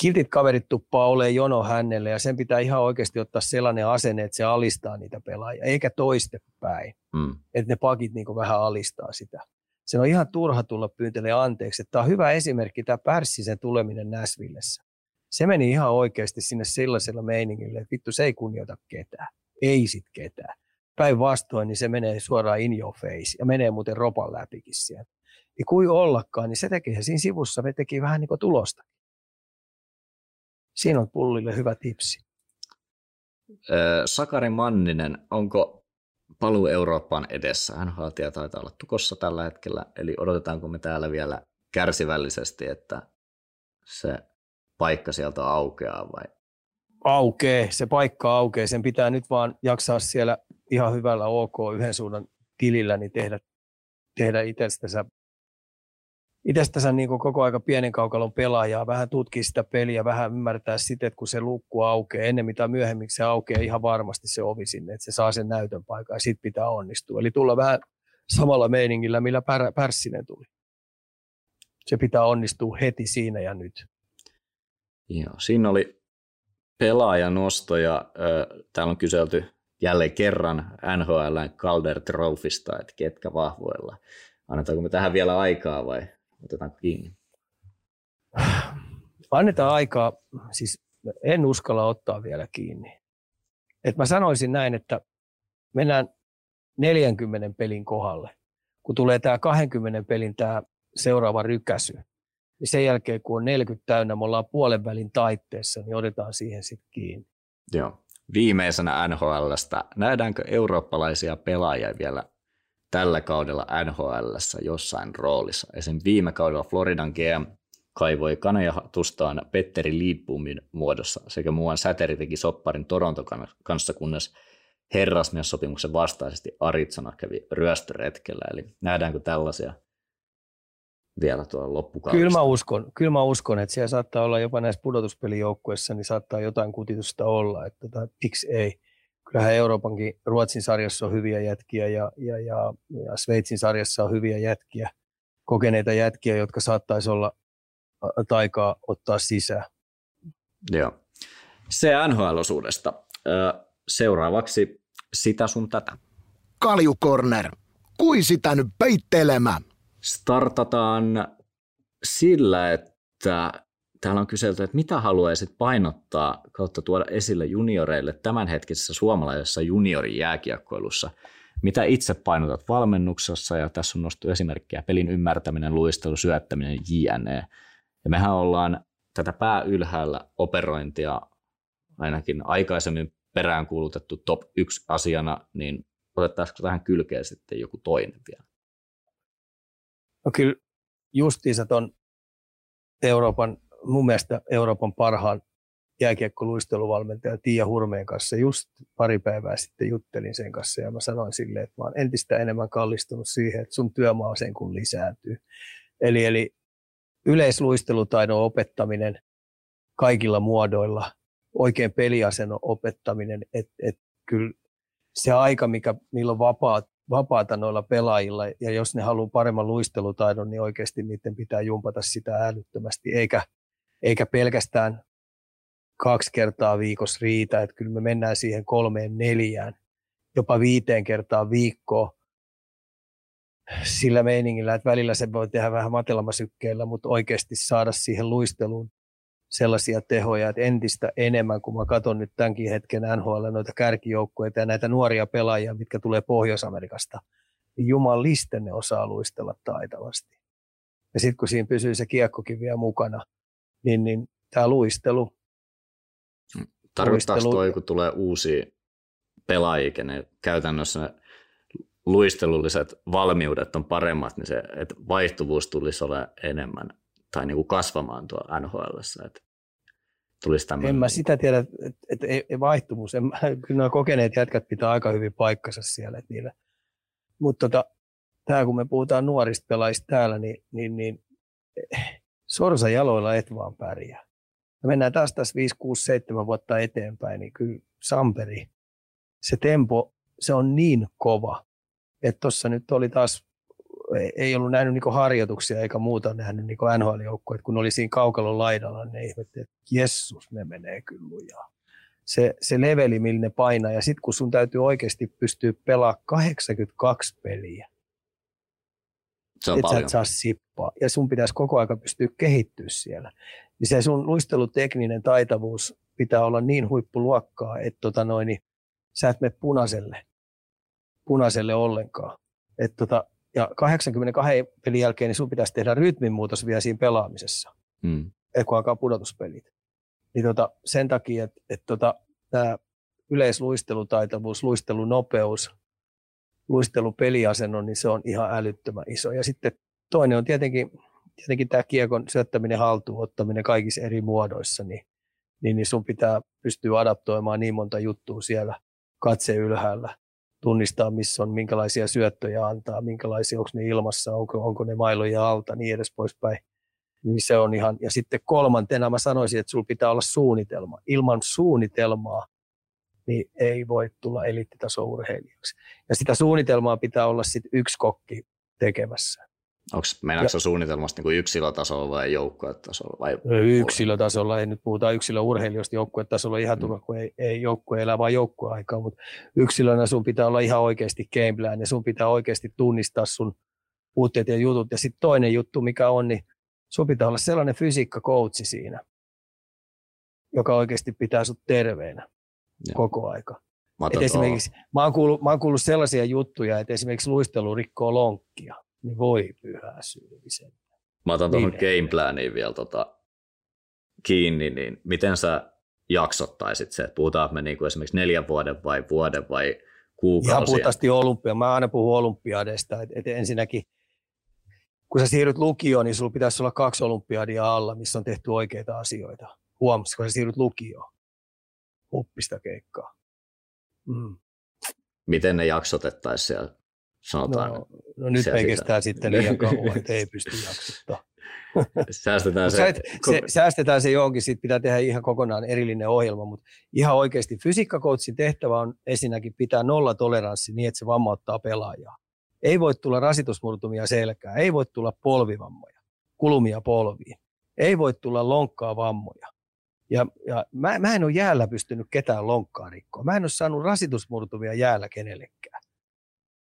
Kiltit kaverit tuppaa ole jono hänelle ja sen pitää ihan oikeasti ottaa sellainen asenne, että se alistaa niitä pelaajia, eikä toistepäin, mm. että ne pakit niin vähän alistaa sitä. Se on ihan turha tulla pyyntelemään anteeksi. Tämä on hyvä esimerkki, tämä Pärssisen tuleminen Näsvillessä. Se meni ihan oikeasti sinne sellaisella meiningillä, että vittu se ei kunnioita ketään. Ei sit ketään päinvastoin, niin se menee suoraan in your face ja menee muuten ropan läpikin sieltä. Ja kuin ollakaan, niin se tekee siinä sivussa, me teki vähän niin kuin tulosta. Siinä on pullille hyvä tipsi. Sakari Manninen, onko paluu Eurooppaan edessä? Hän taitaa olla tukossa tällä hetkellä, eli odotetaanko me täällä vielä kärsivällisesti, että se paikka sieltä aukeaa vai? Aukee, se paikka aukeaa. Sen pitää nyt vaan jaksaa siellä ihan hyvällä OK yhden suunnan tilillä niin tehdä, tehdä itsestänsä itsestänsä niin koko aika pienen kaukalon pelaajaa, vähän tutkia sitä peliä, vähän ymmärtää sitä, että kun se lukku aukeaa, ennen mitä myöhemmin se aukeaa ihan varmasti se ovi sinne, että se saa sen näytön paikan ja sitten pitää onnistua. Eli tulla vähän samalla meiningillä, millä pär, Pärssinen tuli. Se pitää onnistua heti siinä ja nyt. Joo, siinä oli pelaajanosto ja äh, täällä on kyselty jälleen kerran NHL Calder Trophysta, että ketkä vahvoilla. Annetaanko me tähän vielä aikaa vai otetaanko kiinni? Annetaan aikaa, siis en uskalla ottaa vielä kiinni. Et mä sanoisin näin, että mennään 40 pelin kohdalle. Kun tulee tämä 20 pelin tämä seuraava rykäsy, niin sen jälkeen kun on 40 täynnä, me ollaan puolen välin taitteessa, niin otetaan siihen sitten kiinni. Joo. Viimeisenä NHLstä, nähdäänkö eurooppalaisia pelaajia vielä tällä kaudella NHLssä jossain roolissa? Esim. viime kaudella Floridan GM kaivoi kanajatustaan Petteri Liedboomin muodossa sekä muuan säteri teki sopparin Toronto kanssa, kunnes herrasmies-sopimuksen vastaisesti Arizona kävi ryöstöretkellä. Eli nähdäänkö tällaisia vielä tuolla loppukaudesta? Kyllä mä uskon, kyllä mä uskon että siellä saattaa olla jopa näissä pudotuspelijoukkueissa, niin saattaa jotain kutitusta olla, että tota, miksi ei. Kyllähän Euroopankin, Ruotsin sarjassa on hyviä jätkiä ja, ja, ja, ja Sveitsin sarjassa on hyviä jätkiä, kokeneita jätkiä, jotka saattaisi olla taikaa ottaa sisään. Joo. Se NHL-osuudesta. Seuraavaksi sitä sun tätä. Kaljukorner. Kui sitä nyt peittelemä? Startataan sillä, että täällä on kyselty, että mitä haluaisit painottaa kautta tuoda esille junioreille tämänhetkisessä suomalaisessa juniorijääkiekkoilussa. Mitä itse painotat valmennuksessa ja tässä on nostettu esimerkkejä pelin ymmärtäminen, luistelu, syöttäminen, jne. Ja mehän ollaan tätä pää ylhäällä operointia ainakin aikaisemmin peräänkuulutettu top 1 asiana, niin otettaisiko tähän kylkeen sitten joku toinen vielä? No kyllä justiinsa tuon Euroopan, mun mielestä Euroopan parhaan jääkiekkoluisteluvalmentaja Tiia Hurmeen kanssa just pari päivää sitten juttelin sen kanssa ja mä sanoin sille, että mä oon entistä enemmän kallistunut siihen, että sun työmaa sen kun lisääntyy. Eli, eli yleisluistelutaidon opettaminen kaikilla muodoilla, oikein peliasennon opettaminen, että et kyllä se aika, mikä niillä on vapaat, vapaata noilla pelaajilla, ja jos ne haluaa paremman luistelutaidon, niin oikeasti niiden pitää jumpata sitä älyttömästi, eikä, eikä pelkästään kaksi kertaa viikossa riitä, että kyllä me mennään siihen kolmeen, neljään, jopa viiteen kertaa viikkoon, sillä meiningillä, että välillä se voi tehdä vähän matelamasykkeillä, mutta oikeasti saada siihen luisteluun sellaisia tehoja, että entistä enemmän, kun mä katson nyt tämänkin hetken NHL noita kärkijoukkueita ja näitä nuoria pelaajia, mitkä tulee Pohjois-Amerikasta, niin jumalisten ne osaa luistella taitavasti. Ja sitten kun siinä pysyy se kiekkokin vielä mukana, niin, niin tämä luistelu. Tarkoittaako toi, kun tulee uusia pelaajia, ne käytännössä luistelulliset valmiudet on paremmat, niin se että vaihtuvuus tulisi olla enemmän tai niin kuin kasvamaan tuo NHL. Että tulisi tämmöinen... En mä sitä tiedä, että, että ei, vaihtuvuus. En, kyllä nämä kokeneet jätkät pitää aika hyvin paikkansa siellä. Että niillä. Mutta tota, tämä kun me puhutaan nuorista pelaajista täällä, niin, niin, niin sorsa jaloilla et vaan pärjää. Me mennään taas tässä 5, 6, 7 vuotta eteenpäin, niin kyllä Samperi, se tempo, se on niin kova, että tuossa nyt oli taas, ei ollut nähnyt niin harjoituksia eikä muuta nähnyt niin NHL-joukkoja, kun oli siinä kaukalon laidalla, niin ihmetti, että jessus, ne menee kyllä lujaa. Se, se leveli, millä ne painaa, ja sitten kun sun täytyy oikeasti pystyä pelaamaan 82 peliä, se on paljon. et saa sippaa, ja sun pitäisi koko aika pystyä kehittyä siellä. Niin se sun luistelutekninen taitavuus pitää olla niin huippuluokkaa, että tota noin, niin sä et mene punaiselle punaiselle ollenkaan. Et tota, ja 82 pelin jälkeen niin sun pitäisi tehdä rytminmuutos vielä siinä pelaamisessa, mm. kun alkaa pudotuspelit. Niin tota, sen takia, että et tota, tämä yleisluistelutaitavuus, luistelunopeus, luistelupeliasennon, niin se on ihan älyttömän iso. Ja sitten toinen on tietenkin, tietenkin tämä kiekon syöttäminen, haltuun ottaminen kaikissa eri muodoissa, niin, niin, niin sun pitää pystyä adaptoimaan niin monta juttua siellä katse ylhäällä tunnistaa, missä on, minkälaisia syöttöjä antaa, minkälaisia, onko ne ilmassa, onko, onko ne mailoja alta, niin edes poispäin. Niin se on ihan, ja sitten kolmantena mä sanoisin, että sulla pitää olla suunnitelma. Ilman suunnitelmaa niin ei voi tulla eliittitaso-urheilijaksi. Ja sitä suunnitelmaa pitää olla sitten yksi kokki tekemässä. Onko meinaatko suunnitelmasta niin yksilötasolla vai joukkuetasolla? Vai yksilötasolla, ei nyt puhuta yksilöurheilijoista joukkuetasolla ihan turha, kun ei, ei joukkue elää vaan joukkueaikaa, mutta yksilönä sun pitää olla ihan oikeasti gameplan ja sun pitää oikeasti tunnistaa sun puutteet ja jutut. Ja sitten toinen juttu, mikä on, niin sun pitää olla sellainen fysiikkakoutsi siinä, joka oikeasti pitää sut terveenä ja. koko aika. Mä, Et esimerkiksi, mä, oon kuullut, mä oon kuullut sellaisia juttuja, että esimerkiksi luistelu rikkoo lonkkia niin voi pyhä syyllisen. Mä otan tuohon gameplaniin vielä tota, kiinni, niin miten sä jaksottaisit se, että puhutaan me niinku esimerkiksi neljän vuoden vai vuoden vai kuukausia? Ihan puhtaasti olympia. Mä aina puhun olympiadeista, että et ensinnäkin kun sä siirryt lukioon, niin sulla pitäisi olla kaksi olympiadia alla, missä on tehty oikeita asioita. Huomasit, kun sä siirryt lukioon. Huppista keikkaa. Mm. Miten ne jaksotettaisiin siellä sanotaan. No, no nyt ei kestää sitten liian kauan, että ei pysty jaksottaa. Säästetään se. Et, se. Säästetään se johonkin, sitten pitää tehdä ihan kokonaan erillinen ohjelma, mutta ihan oikeasti fysiikkakoutsin tehtävä on ensinnäkin pitää nolla toleranssi niin, että se vammauttaa pelaajaa. Ei voi tulla rasitusmurtumia selkää, ei voi tulla polvivammoja, kulumia polviin, ei voi tulla lonkkaa vammoja. Ja, ja mä, mä en ole jäällä pystynyt ketään lonkkaa rikkoa. Mä en ole saanut rasitusmurtumia jäällä kenellekään.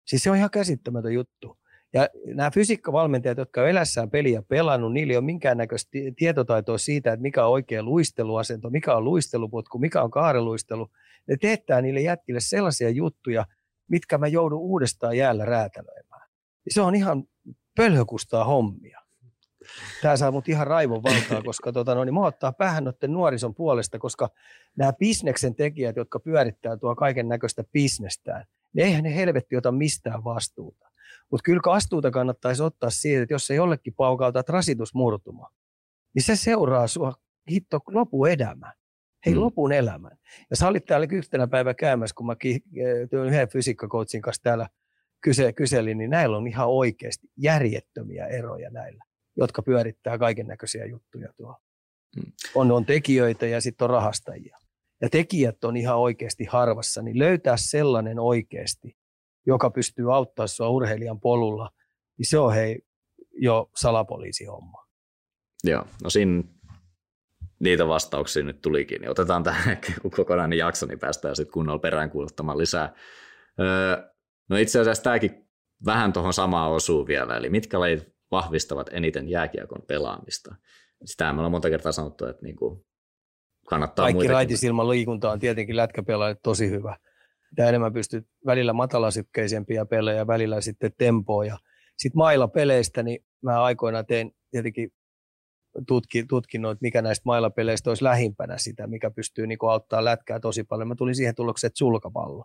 Siis se on ihan käsittämätön juttu. Ja nämä fysiikkavalmentajat, jotka on elässään peliä pelannut, niillä ei ole minkäännäköistä tietotaitoa siitä, että mikä on oikea luisteluasento, mikä on luisteluputku, mikä on kaareluistelu. Ne teettää niille jätkille sellaisia juttuja, mitkä mä joudun uudestaan jäällä räätälöimään. Ja se on ihan pölhökustaa hommia. Tämä saa mut ihan raivon valtaa, koska tota, no, niin mä ottaa päähän noiden nuorison puolesta, koska nämä bisneksen tekijät, jotka pyörittää tuo kaiken näköistä bisnestään, niin eihän ne helvetti ota mistään vastuuta. Mutta kyllä vastuuta kannattaisi ottaa siitä, että jos se jollekin paukauta rasitusmurtuma, niin se seuraa sua hitto lopu elämä. Hei, mm. lopun elämän. Ja sä olit täällä yhtenä päivä käymässä, kun mä työn yhden fysiikkakoutsin kanssa täällä kyse, kyselin, niin näillä on ihan oikeasti järjettömiä eroja näillä, jotka pyörittää kaiken näköisiä juttuja tuolla. Mm. On, on tekijöitä ja sitten on rahastajia ja tekijät on ihan oikeasti harvassa, niin löytää sellainen oikeasti, joka pystyy auttaa sinua urheilijan polulla, niin se on hei jo salapoliisihomma. Joo, no siinä niitä vastauksia nyt tulikin, niin otetaan tähän kokonainen jakso, niin päästään sitten kunnolla peräänkuuluttamaan lisää. Öö, no itse asiassa tämäkin vähän tuohon samaan osuu vielä, eli mitkä lajit vahvistavat eniten jääkiekon pelaamista. Sitä me ollaan monta kertaa sanottu, että niinku kannattaa Kaikki raitisilman liikunta on tietenkin lätkäpelaajalle tosi hyvä. Mitä enemmän pystyt välillä matalasykkeisempiä pelejä, välillä sitten tempoa. Ja sitten mailapeleistä, niin mä aikoina tein tietenkin tutki, tutkinut, että mikä näistä mailapeleistä olisi lähimpänä sitä, mikä pystyy niin auttaa lätkää tosi paljon. Mä tulin siihen tulokseen, että sulkapallo.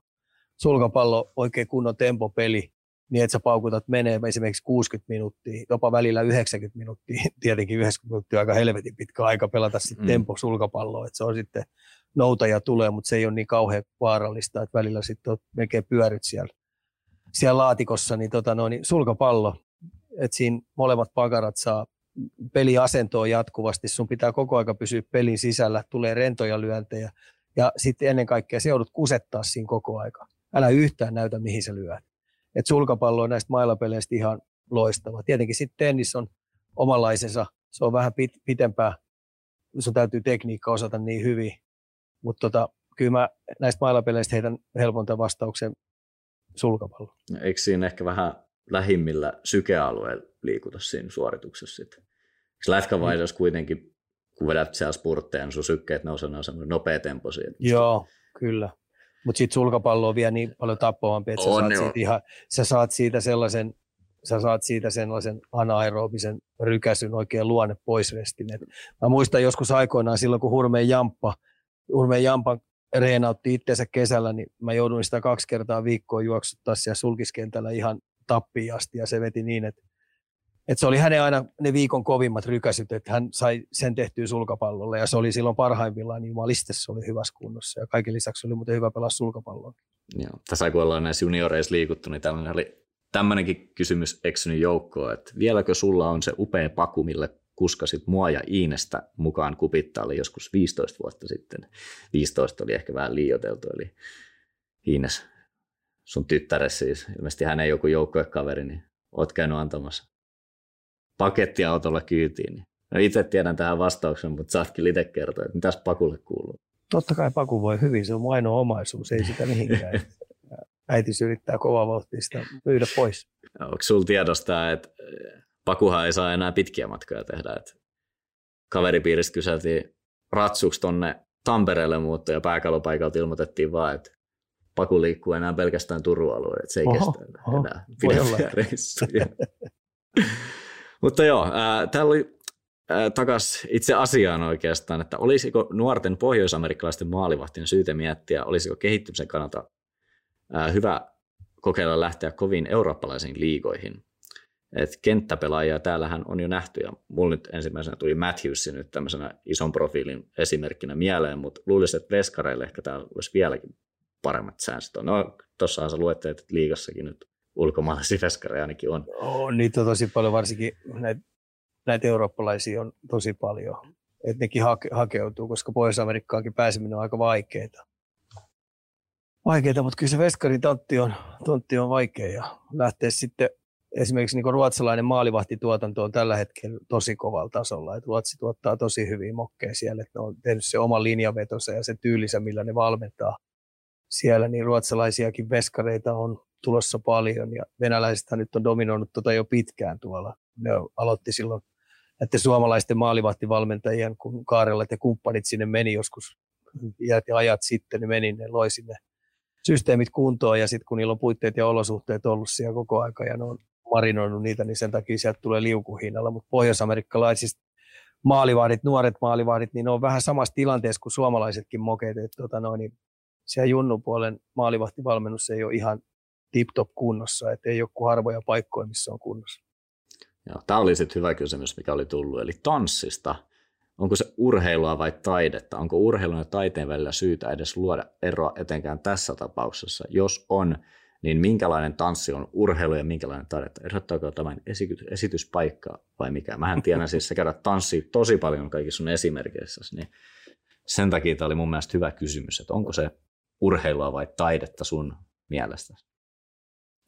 Sulkapallo, oikein kunnon tempopeli, niin että sä paukutat menee esimerkiksi 60 minuuttia, jopa välillä 90 minuuttia, tietenkin 90 minuuttia aika helvetin pitkä aika pelata sitten mm. tempo sulkapalloa, että se on sitten noutaja tulee, mutta se ei ole niin kauhean vaarallista, että välillä sitten melkein pyöryt siellä, siellä laatikossa, niin, tota no, niin sulkapallo, että siinä molemmat pakarat saa peliasentoa jatkuvasti, sun pitää koko aika pysyä pelin sisällä, tulee rentoja lyöntejä ja sitten ennen kaikkea se joudut kusettaa siinä koko aika. Älä yhtään näytä, mihin sä lyöt. Et sulkapallo on näistä mailapeleistä ihan loistava. Tietenkin sitten tennis on omanlaisensa, se on vähän pit, pitempää, sun täytyy tekniikka osata niin hyvin, mutta tota, kyllä mä näistä mailapeleistä heitän helponta vastauksen sulkapallo. Eikö siinä ehkä vähän lähimmillä sykealueilla liikuta siinä suorituksessa sitten? Lätkävaihdos kuitenkin, kun vedät siellä spurtteja, niin sun sykkeet nousee, ne on nopea tempoisia. Joo, kyllä. Mutta sitten sulkapallo on vielä niin paljon tappavampi, että sä, saat siitä ihan, sä saat siitä sellaisen sä saat siitä sellaisen anaerobisen rykäsyn oikein luonne pois restin. Et mä muistan joskus aikoinaan silloin, kun Hurmeen Jamppa, Hurmeen Jampa reenautti itseensä kesällä, niin mä jouduin sitä kaksi kertaa viikkoa juoksuttaa siellä sulkiskentällä ihan tappiin asti ja se veti niin, että et se oli hänen aina ne viikon kovimmat rykäsyt, että hän sai sen tehtyä sulkapallolle ja se oli silloin parhaimmillaan, niin jumaliste se oli hyvässä kunnossa ja kaiken lisäksi oli muuten hyvä pelaa sulkapalloa. Joo. Tässä kun ollaan näissä junioreissa liikuttu, niin tällainen oli tämmöinenkin kysymys eksynyt joukkoon, että vieläkö sulla on se upea paku, millä kuskasit mua ja Iinestä mukaan kupittaalle joskus 15 vuotta sitten. 15 oli ehkä vähän liioteltu, eli Iines, sun tyttäre siis, ilmeisesti hän ei joku joukkuekaveri, niin oot käynyt antamassa pakettiautolla kyytiin. Niin no itse tiedän tähän vastauksen, mutta saatkin itse kertoa, että mitäs pakulle kuuluu. Totta kai paku voi hyvin, se on mun ainoa omaisuus, ei sitä mihinkään. Äiti yrittää kovaa vauhtia sitä myydä pois. Onko sulla tiedosta, että pakuhan ei saa enää pitkiä matkoja tehdä. Et kaveripiiristä kyseltiin ratsuksi tonne Tampereelle muutto ja pääkalopaikalta ilmoitettiin vaan, että paku liikkuu enää pelkästään Turun alueelle, että se ei oho, kestä oho, enää pidempiä reissuja. Mutta joo, äh, täällä oli takas itse asiaan oikeastaan, että olisiko nuorten pohjoisamerikkalaisten maalivahtien syytä miettiä, olisiko kehittymisen kannalta hyvä kokeilla lähteä kovin eurooppalaisiin liigoihin. Et kenttäpelaajia täällähän on jo nähty, ja mulla nyt ensimmäisenä tuli Matthewsin nyt tämmöisenä ison profiilin esimerkkinä mieleen, mutta luulisin, että veskareille ehkä täällä olisi vieläkin paremmat säännöt. No, tuossahan sä luettelet, että liigassakin nyt ulkomaalaisia veskareja ainakin on. On, niitä on tosi paljon, varsinkin näitä, näitä eurooppalaisia on tosi paljon. Että nekin hake, hakeutuu, koska Pohjois-Amerikkaankin pääseminen on aika vaikeaa. Vaikeita, mutta kyllä se veskarin tontti on, tontti on vaikea ja lähteä sitten esimerkiksi niin ruotsalainen maalivahtituotanto on tällä hetkellä tosi kovalla tasolla. Että Ruotsi tuottaa tosi hyviä mokkeja siellä, että ne on tehnyt se oma linjavetonsa ja se tyylisä, millä ne valmentaa siellä, niin ruotsalaisiakin veskareita on tulossa paljon ja venäläiset nyt on dominoinut tota jo pitkään tuolla. Ne aloitti silloin että suomalaisten maalivahtivalmentajien, kun Kaarelat ja kumppanit sinne meni joskus ja ajat sitten, niin meni, ne loi sinne systeemit kuntoon ja sitten kun niillä on puitteet ja olosuhteet ollut siellä koko aika ja ne on marinoinut niitä, niin sen takia sieltä tulee liukuhinnalla. Mutta pohjois-amerikkalaisista maalivahdit, nuoret maalivahdit, niin ne on vähän samassa tilanteessa kuin suomalaisetkin mokeet. Että tota noin, niin siellä junnupuolen maalivahtivalmennus ei ole ihan tip-top kunnossa, että ei ole kuin harvoja paikkoja, missä on kunnossa. Joo, tämä oli sitten hyvä kysymys, mikä oli tullut, eli tanssista. Onko se urheilua vai taidetta? Onko urheilun ja taiteen välillä syytä edes luoda eroa etenkään tässä tapauksessa? Jos on, niin minkälainen tanssi on urheilu ja minkälainen taidetta? Erottaako tämän esityspaikkaa vai mikä? Mähän tiedän siis, sä käydät tanssia tosi paljon kaikissa sun esimerkkeissä, niin sen takia tämä oli mun mielestä hyvä kysymys, että onko se urheilua vai taidetta sun mielestä?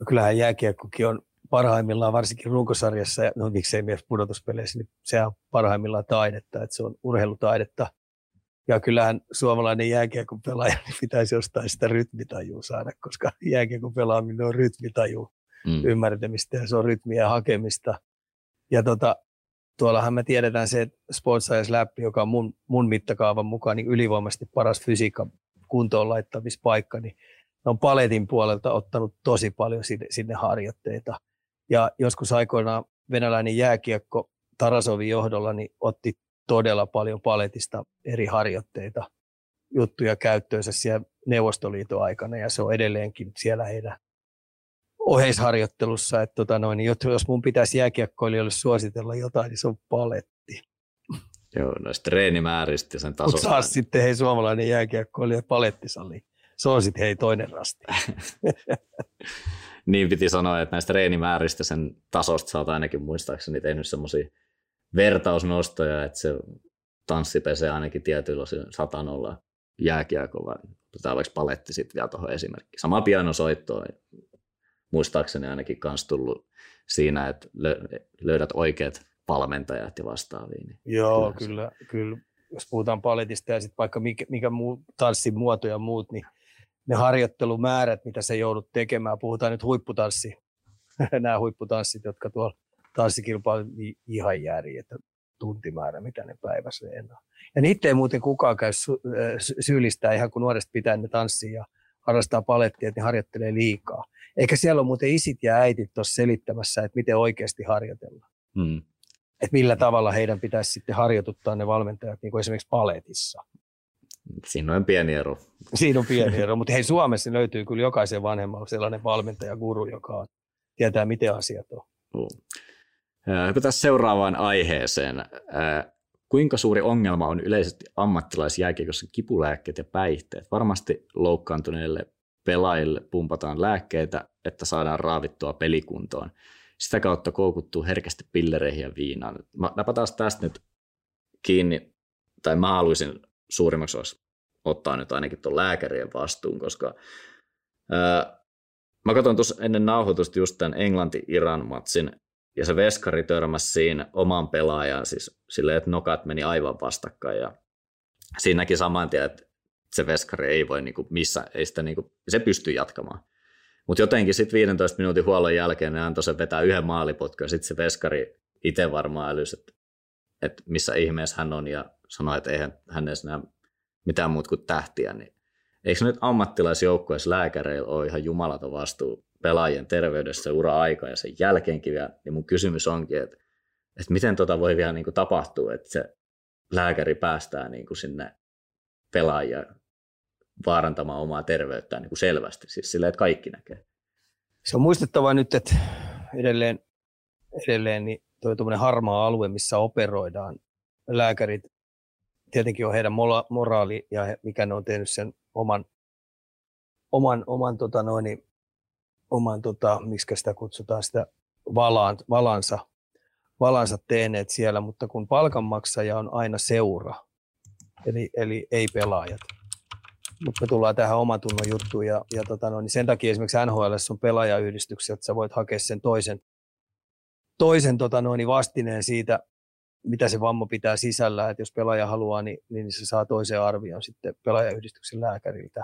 No kyllähän jääkiekkokin on parhaimmillaan, varsinkin runkosarjassa, ja no miksei myös pudotuspeleissä, niin se on parhaimmillaan taidetta, että se on urheilutaidetta. Ja kyllähän suomalainen jääkiekon pelaaja niin pitäisi jostain sitä rytmitajua saada, koska jääkiekon pelaaminen on rytmitaju mm. ymmärtämistä ja se on rytmiä hakemista. Ja tota, tuollahan me tiedetään se, että Sports Science Lab, joka on mun, mun mittakaavan mukaan niin ylivoimaisesti paras fysiikka kuntoon laittamispaikka, niin on paletin puolelta ottanut tosi paljon sinne, sinne harjoitteita. Ja joskus aikoinaan venäläinen jääkiekko Tarasovin johdolla niin otti todella paljon paletista eri harjoitteita, juttuja käyttöönsä siellä Neuvostoliiton aikana ja se on edelleenkin siellä heidän oheisharjoittelussa. Että tota noin, niin jos mun pitäisi jääkiekkoilijoille suositella jotain, niin se on paletti. Joo, noista treenimääristä ja sen tasosta. Mutta taas sitten hei suomalainen jääkiekkoilija palettisali. Se on sitten hei toinen rasti. niin piti sanoa, että näistä treenimääristä sen tasosta oot ainakin muistaakseni tehnyt semmoisia vertausnostoja, että se tanssi pesee ainakin tietyillä osin satanolla jääkiekko, vai otetaan vaikka paletti sitten vielä tuohon esimerkki. Sama pianosoitto muistaakseni ainakin kans tullut siinä, että löydät oikeat valmentajat ja vastaavia. Niin Joo, kyllä, kyllä. Jos puhutaan paletista ja sitten vaikka mikä, mikä muu, tanssin muoto ja muut, niin ne harjoittelumäärät, mitä se joudut tekemään, puhutaan nyt huipputanssi, nämä huipputanssit, jotka tuolla tanssikilpailu niin ihan jääri, että tuntimäärä, mitä ne päivässä enää. Ja niitä ei muuten kukaan käy sy- syyllistää ihan kun nuoresta pitää ne tanssia ja harrastaa palettia, että ne harjoittelee liikaa. Eikä siellä ole muuten isit ja äitit tuossa selittämässä, että miten oikeasti harjoitellaan. Hmm. Että millä tavalla heidän pitäisi sitten harjoituttaa ne valmentajat, niin kuin esimerkiksi paletissa. Siinä on pieni ero. Siinä on pieni ero, mutta hei Suomessa löytyy kyllä jokaisen vanhemmalla sellainen valmentaja, guru, joka tietää, miten asiat on. Hypätään seuraavaan aiheeseen. Kuinka suuri ongelma on yleisesti ammattilaisjääkiekossa kipulääkkeet ja päihteet? Varmasti loukkaantuneille pelaajille pumpataan lääkkeitä, että saadaan raavittua pelikuntoon. Sitä kautta koukuttuu herkästi pillereihin ja viinaan. Mä napataan tästä nyt kiinni, tai mä haluaisin suurimmaksi osaksi ottaa nyt ainakin tuon lääkärien vastuun, koska ää, mä katsoin tuossa ennen nauhoitusta just tämän Englanti-Iran-matsin, ja se veskari törmäsi siinä oman pelaajan, siis silleen, että nokat meni aivan vastakkain, ja siinäkin saman tien, että se veskari ei voi niinku missä, ei sitä niinku, se pystyy jatkamaan. Mutta jotenkin sitten 15 minuutin huollon jälkeen ne antoi se vetää yhden maalipotkan, ja sitten se veskari itse varmaan älysi, että, että missä ihmeessä hän on, ja sanoi, että eihän hän edes näe mitään muuta kuin tähtiä, niin eikö nyt ammattilaisjoukkueessa lääkäreillä ole ihan jumalaton vastuu pelaajien terveydessä ura-aika ja sen jälkeenkin vielä. Ja mun kysymys onkin, että, että miten tota voi vielä niin kuin tapahtua, että se lääkäri päästää niin kuin sinne pelaajia vaarantamaan omaa terveyttään niin kuin selvästi, siis sillä, että kaikki näkee. Se on muistettava nyt, että edelleen, edelleen niin tuo harmaa alue, missä operoidaan, lääkärit tietenkin on heidän moraali ja he, mikä ne on tehnyt sen oman, oman, oman, tota noin, oman tota, miksi sitä kutsutaan, sitä valaan, valansa, valansa tehneet siellä, mutta kun palkanmaksaja on aina seura, eli, eli ei pelaajat. Mutta me tullaan tähän omatunnon juttuun ja, ja tota noin, niin sen takia esimerkiksi NHL on pelaajayhdistyksiä, että sä voit hakea sen toisen, toisen tota noin, vastineen siitä, mitä se vamma pitää sisällä, että jos pelaaja haluaa, niin, niin se saa toisen arvion sitten pelaajayhdistyksen lääkäriltä.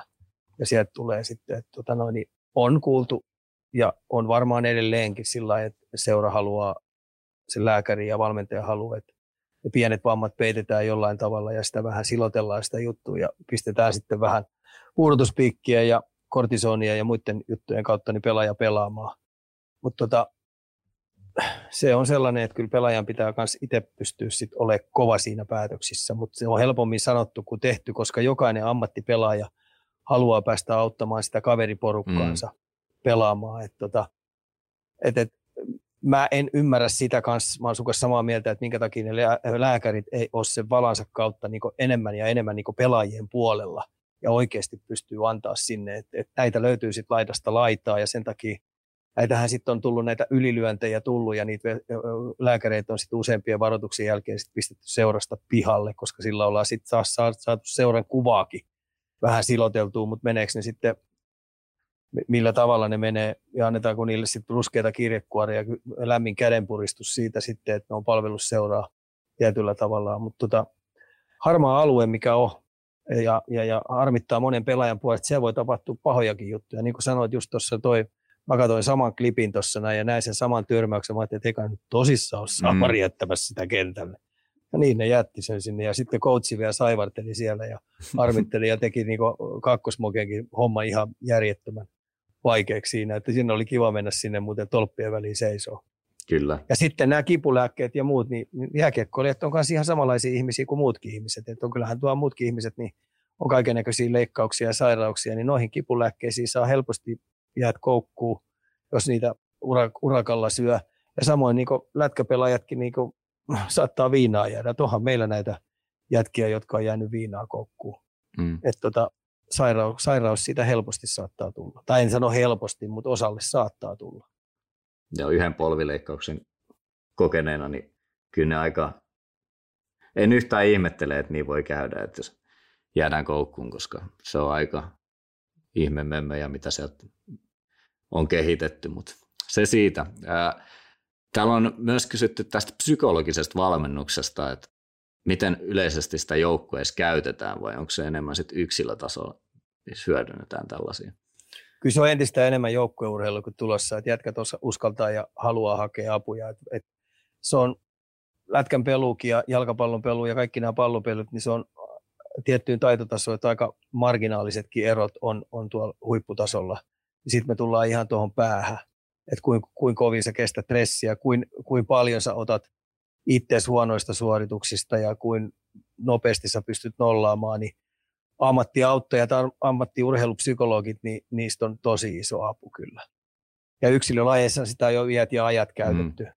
Ja sieltä tulee sitten, että tota noin, niin on kuultu ja on varmaan edelleenkin sillä että seura haluaa, se lääkäri ja valmentaja haluaa, että ne pienet vammat peitetään jollain tavalla ja sitä vähän silotellaan sitä juttua ja pistetään sitten vähän puudutuspiikkiä ja kortisonia ja muiden juttujen kautta niin pelaaja pelaamaan. Mutta tota, se on sellainen, että kyllä pelaajan pitää myös itse pystyä sit olemaan kova siinä päätöksissä, mutta se on helpommin sanottu kuin tehty, koska jokainen ammattipelaaja haluaa päästä auttamaan sitä kaveriporukkaansa mm. pelaamaan. Et tota, et, et, mä en ymmärrä sitä kanssa, mä olen samaa mieltä, että minkä takia ne lääkärit ei ole sen valansa kautta niin enemmän ja enemmän niin pelaajien puolella ja oikeasti pystyy antaa sinne, että et näitä löytyy sitten laidasta laitaa ja sen takia näitähän sitten on tullut näitä ylilyöntejä tullut ja niitä lääkäreitä on sitten useampien varoituksien jälkeen sit pistetty seurasta pihalle, koska sillä ollaan sitten taas saatu seuran kuvaakin vähän siloteltua, mutta meneekö ne sitten, millä tavalla ne menee ja annetaanko niille sitten ruskeita kirjekuoria ja lämmin kädenpuristus siitä sitten, että ne on palvelusseuraa tietyllä tavalla, mutta tota, harmaa alue, mikä on, ja, ja, ja harmittaa monen pelaajan puolesta, siellä voi tapahtua pahojakin juttuja. Niin kuin sanoit just tuossa toi mä katsoin saman klipin tuossa ja näin sen saman törmäyksen. Mä ajattelin, että eikä nyt tosissaan ole saamari mm. jättämässä sitä kentälle. Ja niin ne jätti sen sinne. Ja sitten coachi vielä saivarteli siellä ja armitteli ja teki niin kakkosmokenkin homma ihan järjettömän vaikeaksi siinä. Että siinä oli kiva mennä sinne muuten tolppien väliin seisoo. Kyllä. Ja sitten nämä kipulääkkeet ja muut, niin jääkiekkoilijat on myös ihan samanlaisia ihmisiä kuin muutkin ihmiset. Että on kyllähän tuo muutkin ihmiset, niin on kaikenlaisia leikkauksia ja sairauksia, niin noihin kipulääkkeisiin saa helposti jäät koukkuu, jos niitä urakalla syö. Ja samoin niin lätkäpelaajatkin niin saattaa viinaa jäädä. Tuohan meillä näitä jätkiä, jotka on jäänyt viinaa koukkuun. Mm. Että tota, sairaus, sairaus siitä helposti saattaa tulla. Tai en sano helposti, mutta osalle saattaa tulla. Ja yhden polvileikkauksen kokeneena, niin kyllä ne aika... En yhtään ihmettele, että niin voi käydä, että jos jäädään koukkuun, koska se on aika ihme ja mitä sieltä on kehitetty, mutta se siitä. Täällä on myös kysytty tästä psykologisesta valmennuksesta, että miten yleisesti sitä joukkueessa käytetään vai onko se enemmän sit yksilötasolla, missä hyödynnetään tällaisia? Kyllä se on entistä enemmän joukkueurheilua kuin tulossa, että jätkät uskaltaa ja haluaa hakea apuja. Et, et se on lätkän peluukin ja jalkapallon pelu ja kaikki nämä pallopelut, niin se on tiettyyn taitotasoon, että aika marginaalisetkin erot on, on tuolla huipputasolla – sitten me tullaan ihan tuohon päähän, että kuin, kuin kovin sä kestät stressiä, kuin, kuin paljon sä otat itseäsi huonoista suorituksista ja kuin nopeasti sä pystyt nollaamaan, niin ammattiauttajat, ammattiurheilupsykologit, niin niistä on tosi iso apu kyllä. Ja yksilölajeissa sitä on jo iät ja ajat käytetty. Mm.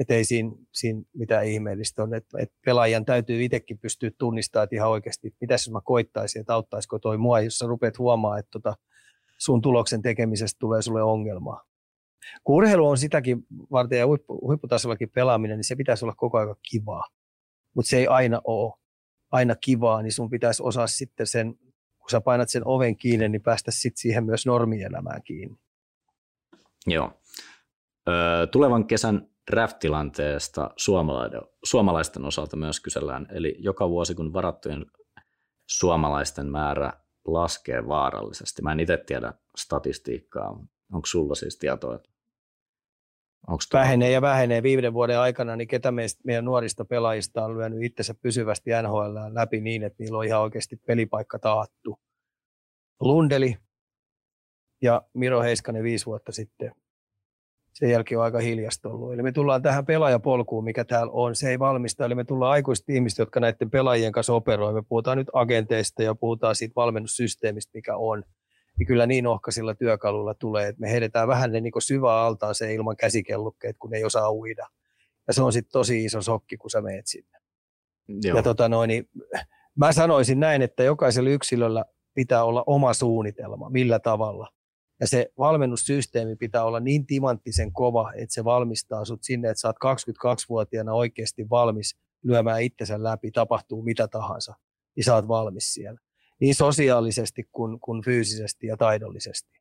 Että ei siinä, siinä mitään ihmeellistä on. Että et pelaajan täytyy itsekin pystyä tunnistamaan, että ihan oikeasti, mitä jos mä koittaisin, että auttaisiko toi mua, jos sä rupeat huomaa, että tota, sun tuloksen tekemisestä tulee sulle ongelmaa. Kun urheilu on sitäkin varten ja huippu, huipputasollakin pelaaminen, niin se pitäisi olla koko ajan kivaa. Mutta se ei aina ole aina kivaa, niin sun pitäisi osaa sitten sen, kun sä painat sen oven kiinni, niin päästä sitten siihen myös normielämään kiinni. Joo. Öö, tulevan kesän draft-tilanteesta suomalaisten osalta myös kysellään. Eli joka vuosi, kun varattujen suomalaisten määrä laskee vaarallisesti. Mä en itse tiedä statistiikkaa. Onko sulla siis tietoa? Onko vähenee ja vähenee viiden vuoden aikana, niin ketä meistä, meidän nuorista pelaajista on lyönyt itsensä pysyvästi NHL läpi niin, että niillä on ihan oikeasti pelipaikka taattu. Lundeli ja Miro Heiskanen viisi vuotta sitten sen jälkeen on aika hiljasta ollut. Eli me tullaan tähän pelaajapolkuun, mikä täällä on. Se ei valmista, eli me tullaan aikuiset ihmiset, jotka näiden pelaajien kanssa operoi. Me puhutaan nyt agenteista ja puhutaan siitä valmennussysteemistä, mikä on. Niin kyllä niin ohkaisilla työkaluilla tulee, että me heitetään vähän ne niin syvää altaan se ilman käsikellukkeet, kun ne ei osaa uida. Ja se on sitten tosi iso sokki, kun sä meet sinne. Joo. Ja tota noin, niin mä sanoisin näin, että jokaisella yksilöllä pitää olla oma suunnitelma, millä tavalla – ja se valmennussysteemi pitää olla niin timanttisen kova, että se valmistaa sut sinne, että sä oot 22-vuotiaana oikeasti valmis lyömään itsensä läpi, tapahtuu mitä tahansa, niin sä oot valmis siellä. Niin sosiaalisesti kuin, kuin fyysisesti ja taidollisesti.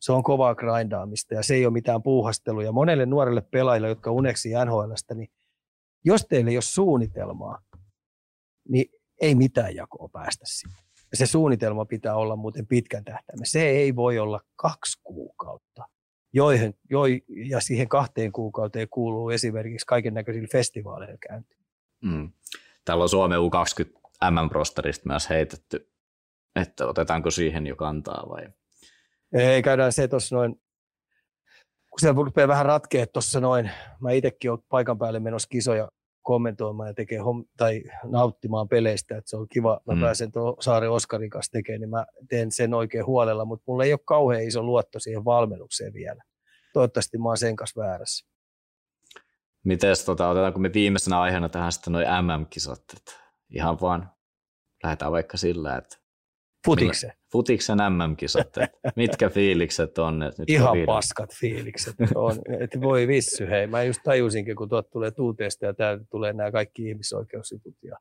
Se on kovaa grindaamista ja se ei ole mitään puuhastelua. Monelle nuorelle pelaajille, jotka uneksi NHLstä, niin jos teille ei ole suunnitelmaa, niin ei mitään jakoa päästä sinne. Se suunnitelma pitää olla muuten pitkän tähtäimen. Se ei voi olla kaksi kuukautta. Joihin, jo, ja siihen kahteen kuukauteen kuuluu esimerkiksi kaiken näköisillä festivaaleilla käynti. Mm. Täällä on Suomen U20 MM-rosterista myös heitetty, että otetaanko siihen jo kantaa vai? Ei, käydään se tuossa noin, kun se rupeaa vähän ratkea tuossa noin, mä itsekin olen paikan päälle menossa kisoja kommentoimaan ja tekee hom- tai nauttimaan peleistä, että se on kiva, mä mm. pääsen tuon Saari Oskarin kanssa tekemään, niin mä teen sen oikein huolella, mutta mulla ei ole kauhean iso luotto siihen valmennukseen vielä. Toivottavasti mä oon sen kanssa väärässä. Miten tota, otetaanko me viimeisenä aiheena tähän sitten noin MM-kisat, että ihan vaan lähdetään vaikka sillä, että Futiksen. Futiksen MM-kisat, mitkä fiilikset on? Että nyt Ihan on paskat fiilikset on. Että voi vissy, hei. Mä just tajusinkin, kun tuot tulee tuuteesta ja täältä tulee nämä kaikki ihmisoikeusjutut ja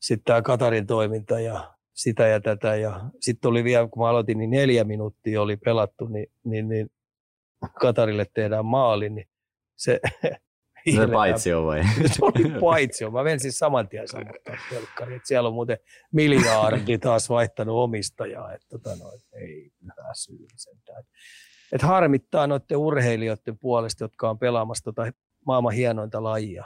sitten tämä Katarin toiminta ja sitä ja tätä. Ja sitten oli vielä, kun mä aloitin, niin neljä minuuttia oli pelattu, niin, niin, niin Katarille tehdään maali, niin se se paitsio vai? se oli paitsio. Mä vensin saman tien sammuttaa telkkari. Siellä on muuten miljardi taas vaihtanut omistajaa. Että tota no, ei hyvä syy sentään. Et harmittaa noiden urheilijoiden puolesta, jotka on pelaamassa tota maailman hienointa lajia.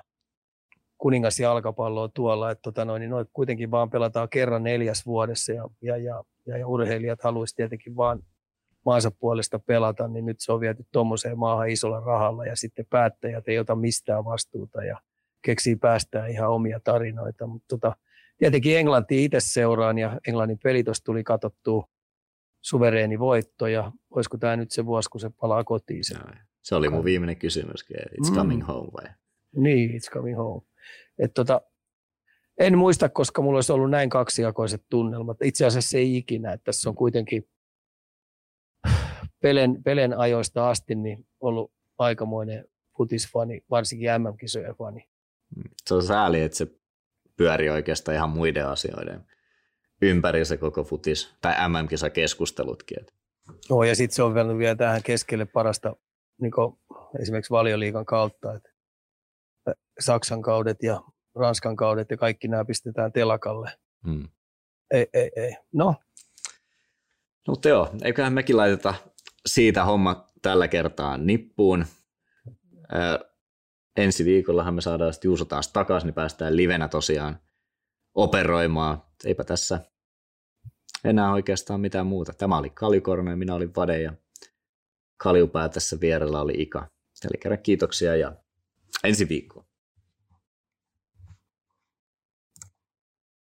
Kuningas jalkapallo on tuolla, että tota noin, niin noit kuitenkin vaan pelataan kerran neljäs vuodessa ja, ja, ja, ja, ja urheilijat haluaisivat tietenkin vaan maansa puolesta pelata, niin nyt se on viety tuommoiseen maahan isolla rahalla ja sitten päättäjät ei ota mistään vastuuta ja keksii päästään ihan omia tarinoita. Mutta tota, tietenkin Englanti itse seuraan ja Englannin peli tuli katsottua suvereeni voitto ja olisiko tämä nyt se vuosi, kun se palaa kotiin. Se, se oli mun viimeinen kysymyskin, it's mm. coming home vai? Niin, it's coming home. Et tota, en muista, koska mulla olisi ollut näin kaksijakoiset tunnelmat. Itse asiassa ei ikinä, että tässä on kuitenkin Pelen, Pelen ajoista asti niin ollut aikamoinen futisfani, varsinkin MM-kisojen fani. Se on sääli, että se pyörii oikeastaan ihan muiden asioiden ympäri se koko futis, tai MM-kisakeskustelutkin. No, ja sitten se on vielä, vielä tähän keskelle parasta niin esimerkiksi valioliikan kautta, että Saksan kaudet ja Ranskan kaudet ja kaikki nämä pistetään telakalle. Hmm. Ei, ei, ei. No. Mutta joo, eiköhän mekin laiteta siitä homma tällä kertaa nippuun. Ö, ensi viikollahan me saadaan sitten Juuso taas takaisin, niin päästään livenä tosiaan operoimaan. Eipä tässä enää oikeastaan mitään muuta. Tämä oli Kaljukorne, minä olin Vade ja Kaljupää tässä vierellä oli Ika. Eli kerran kiitoksia ja ensi viikkoon.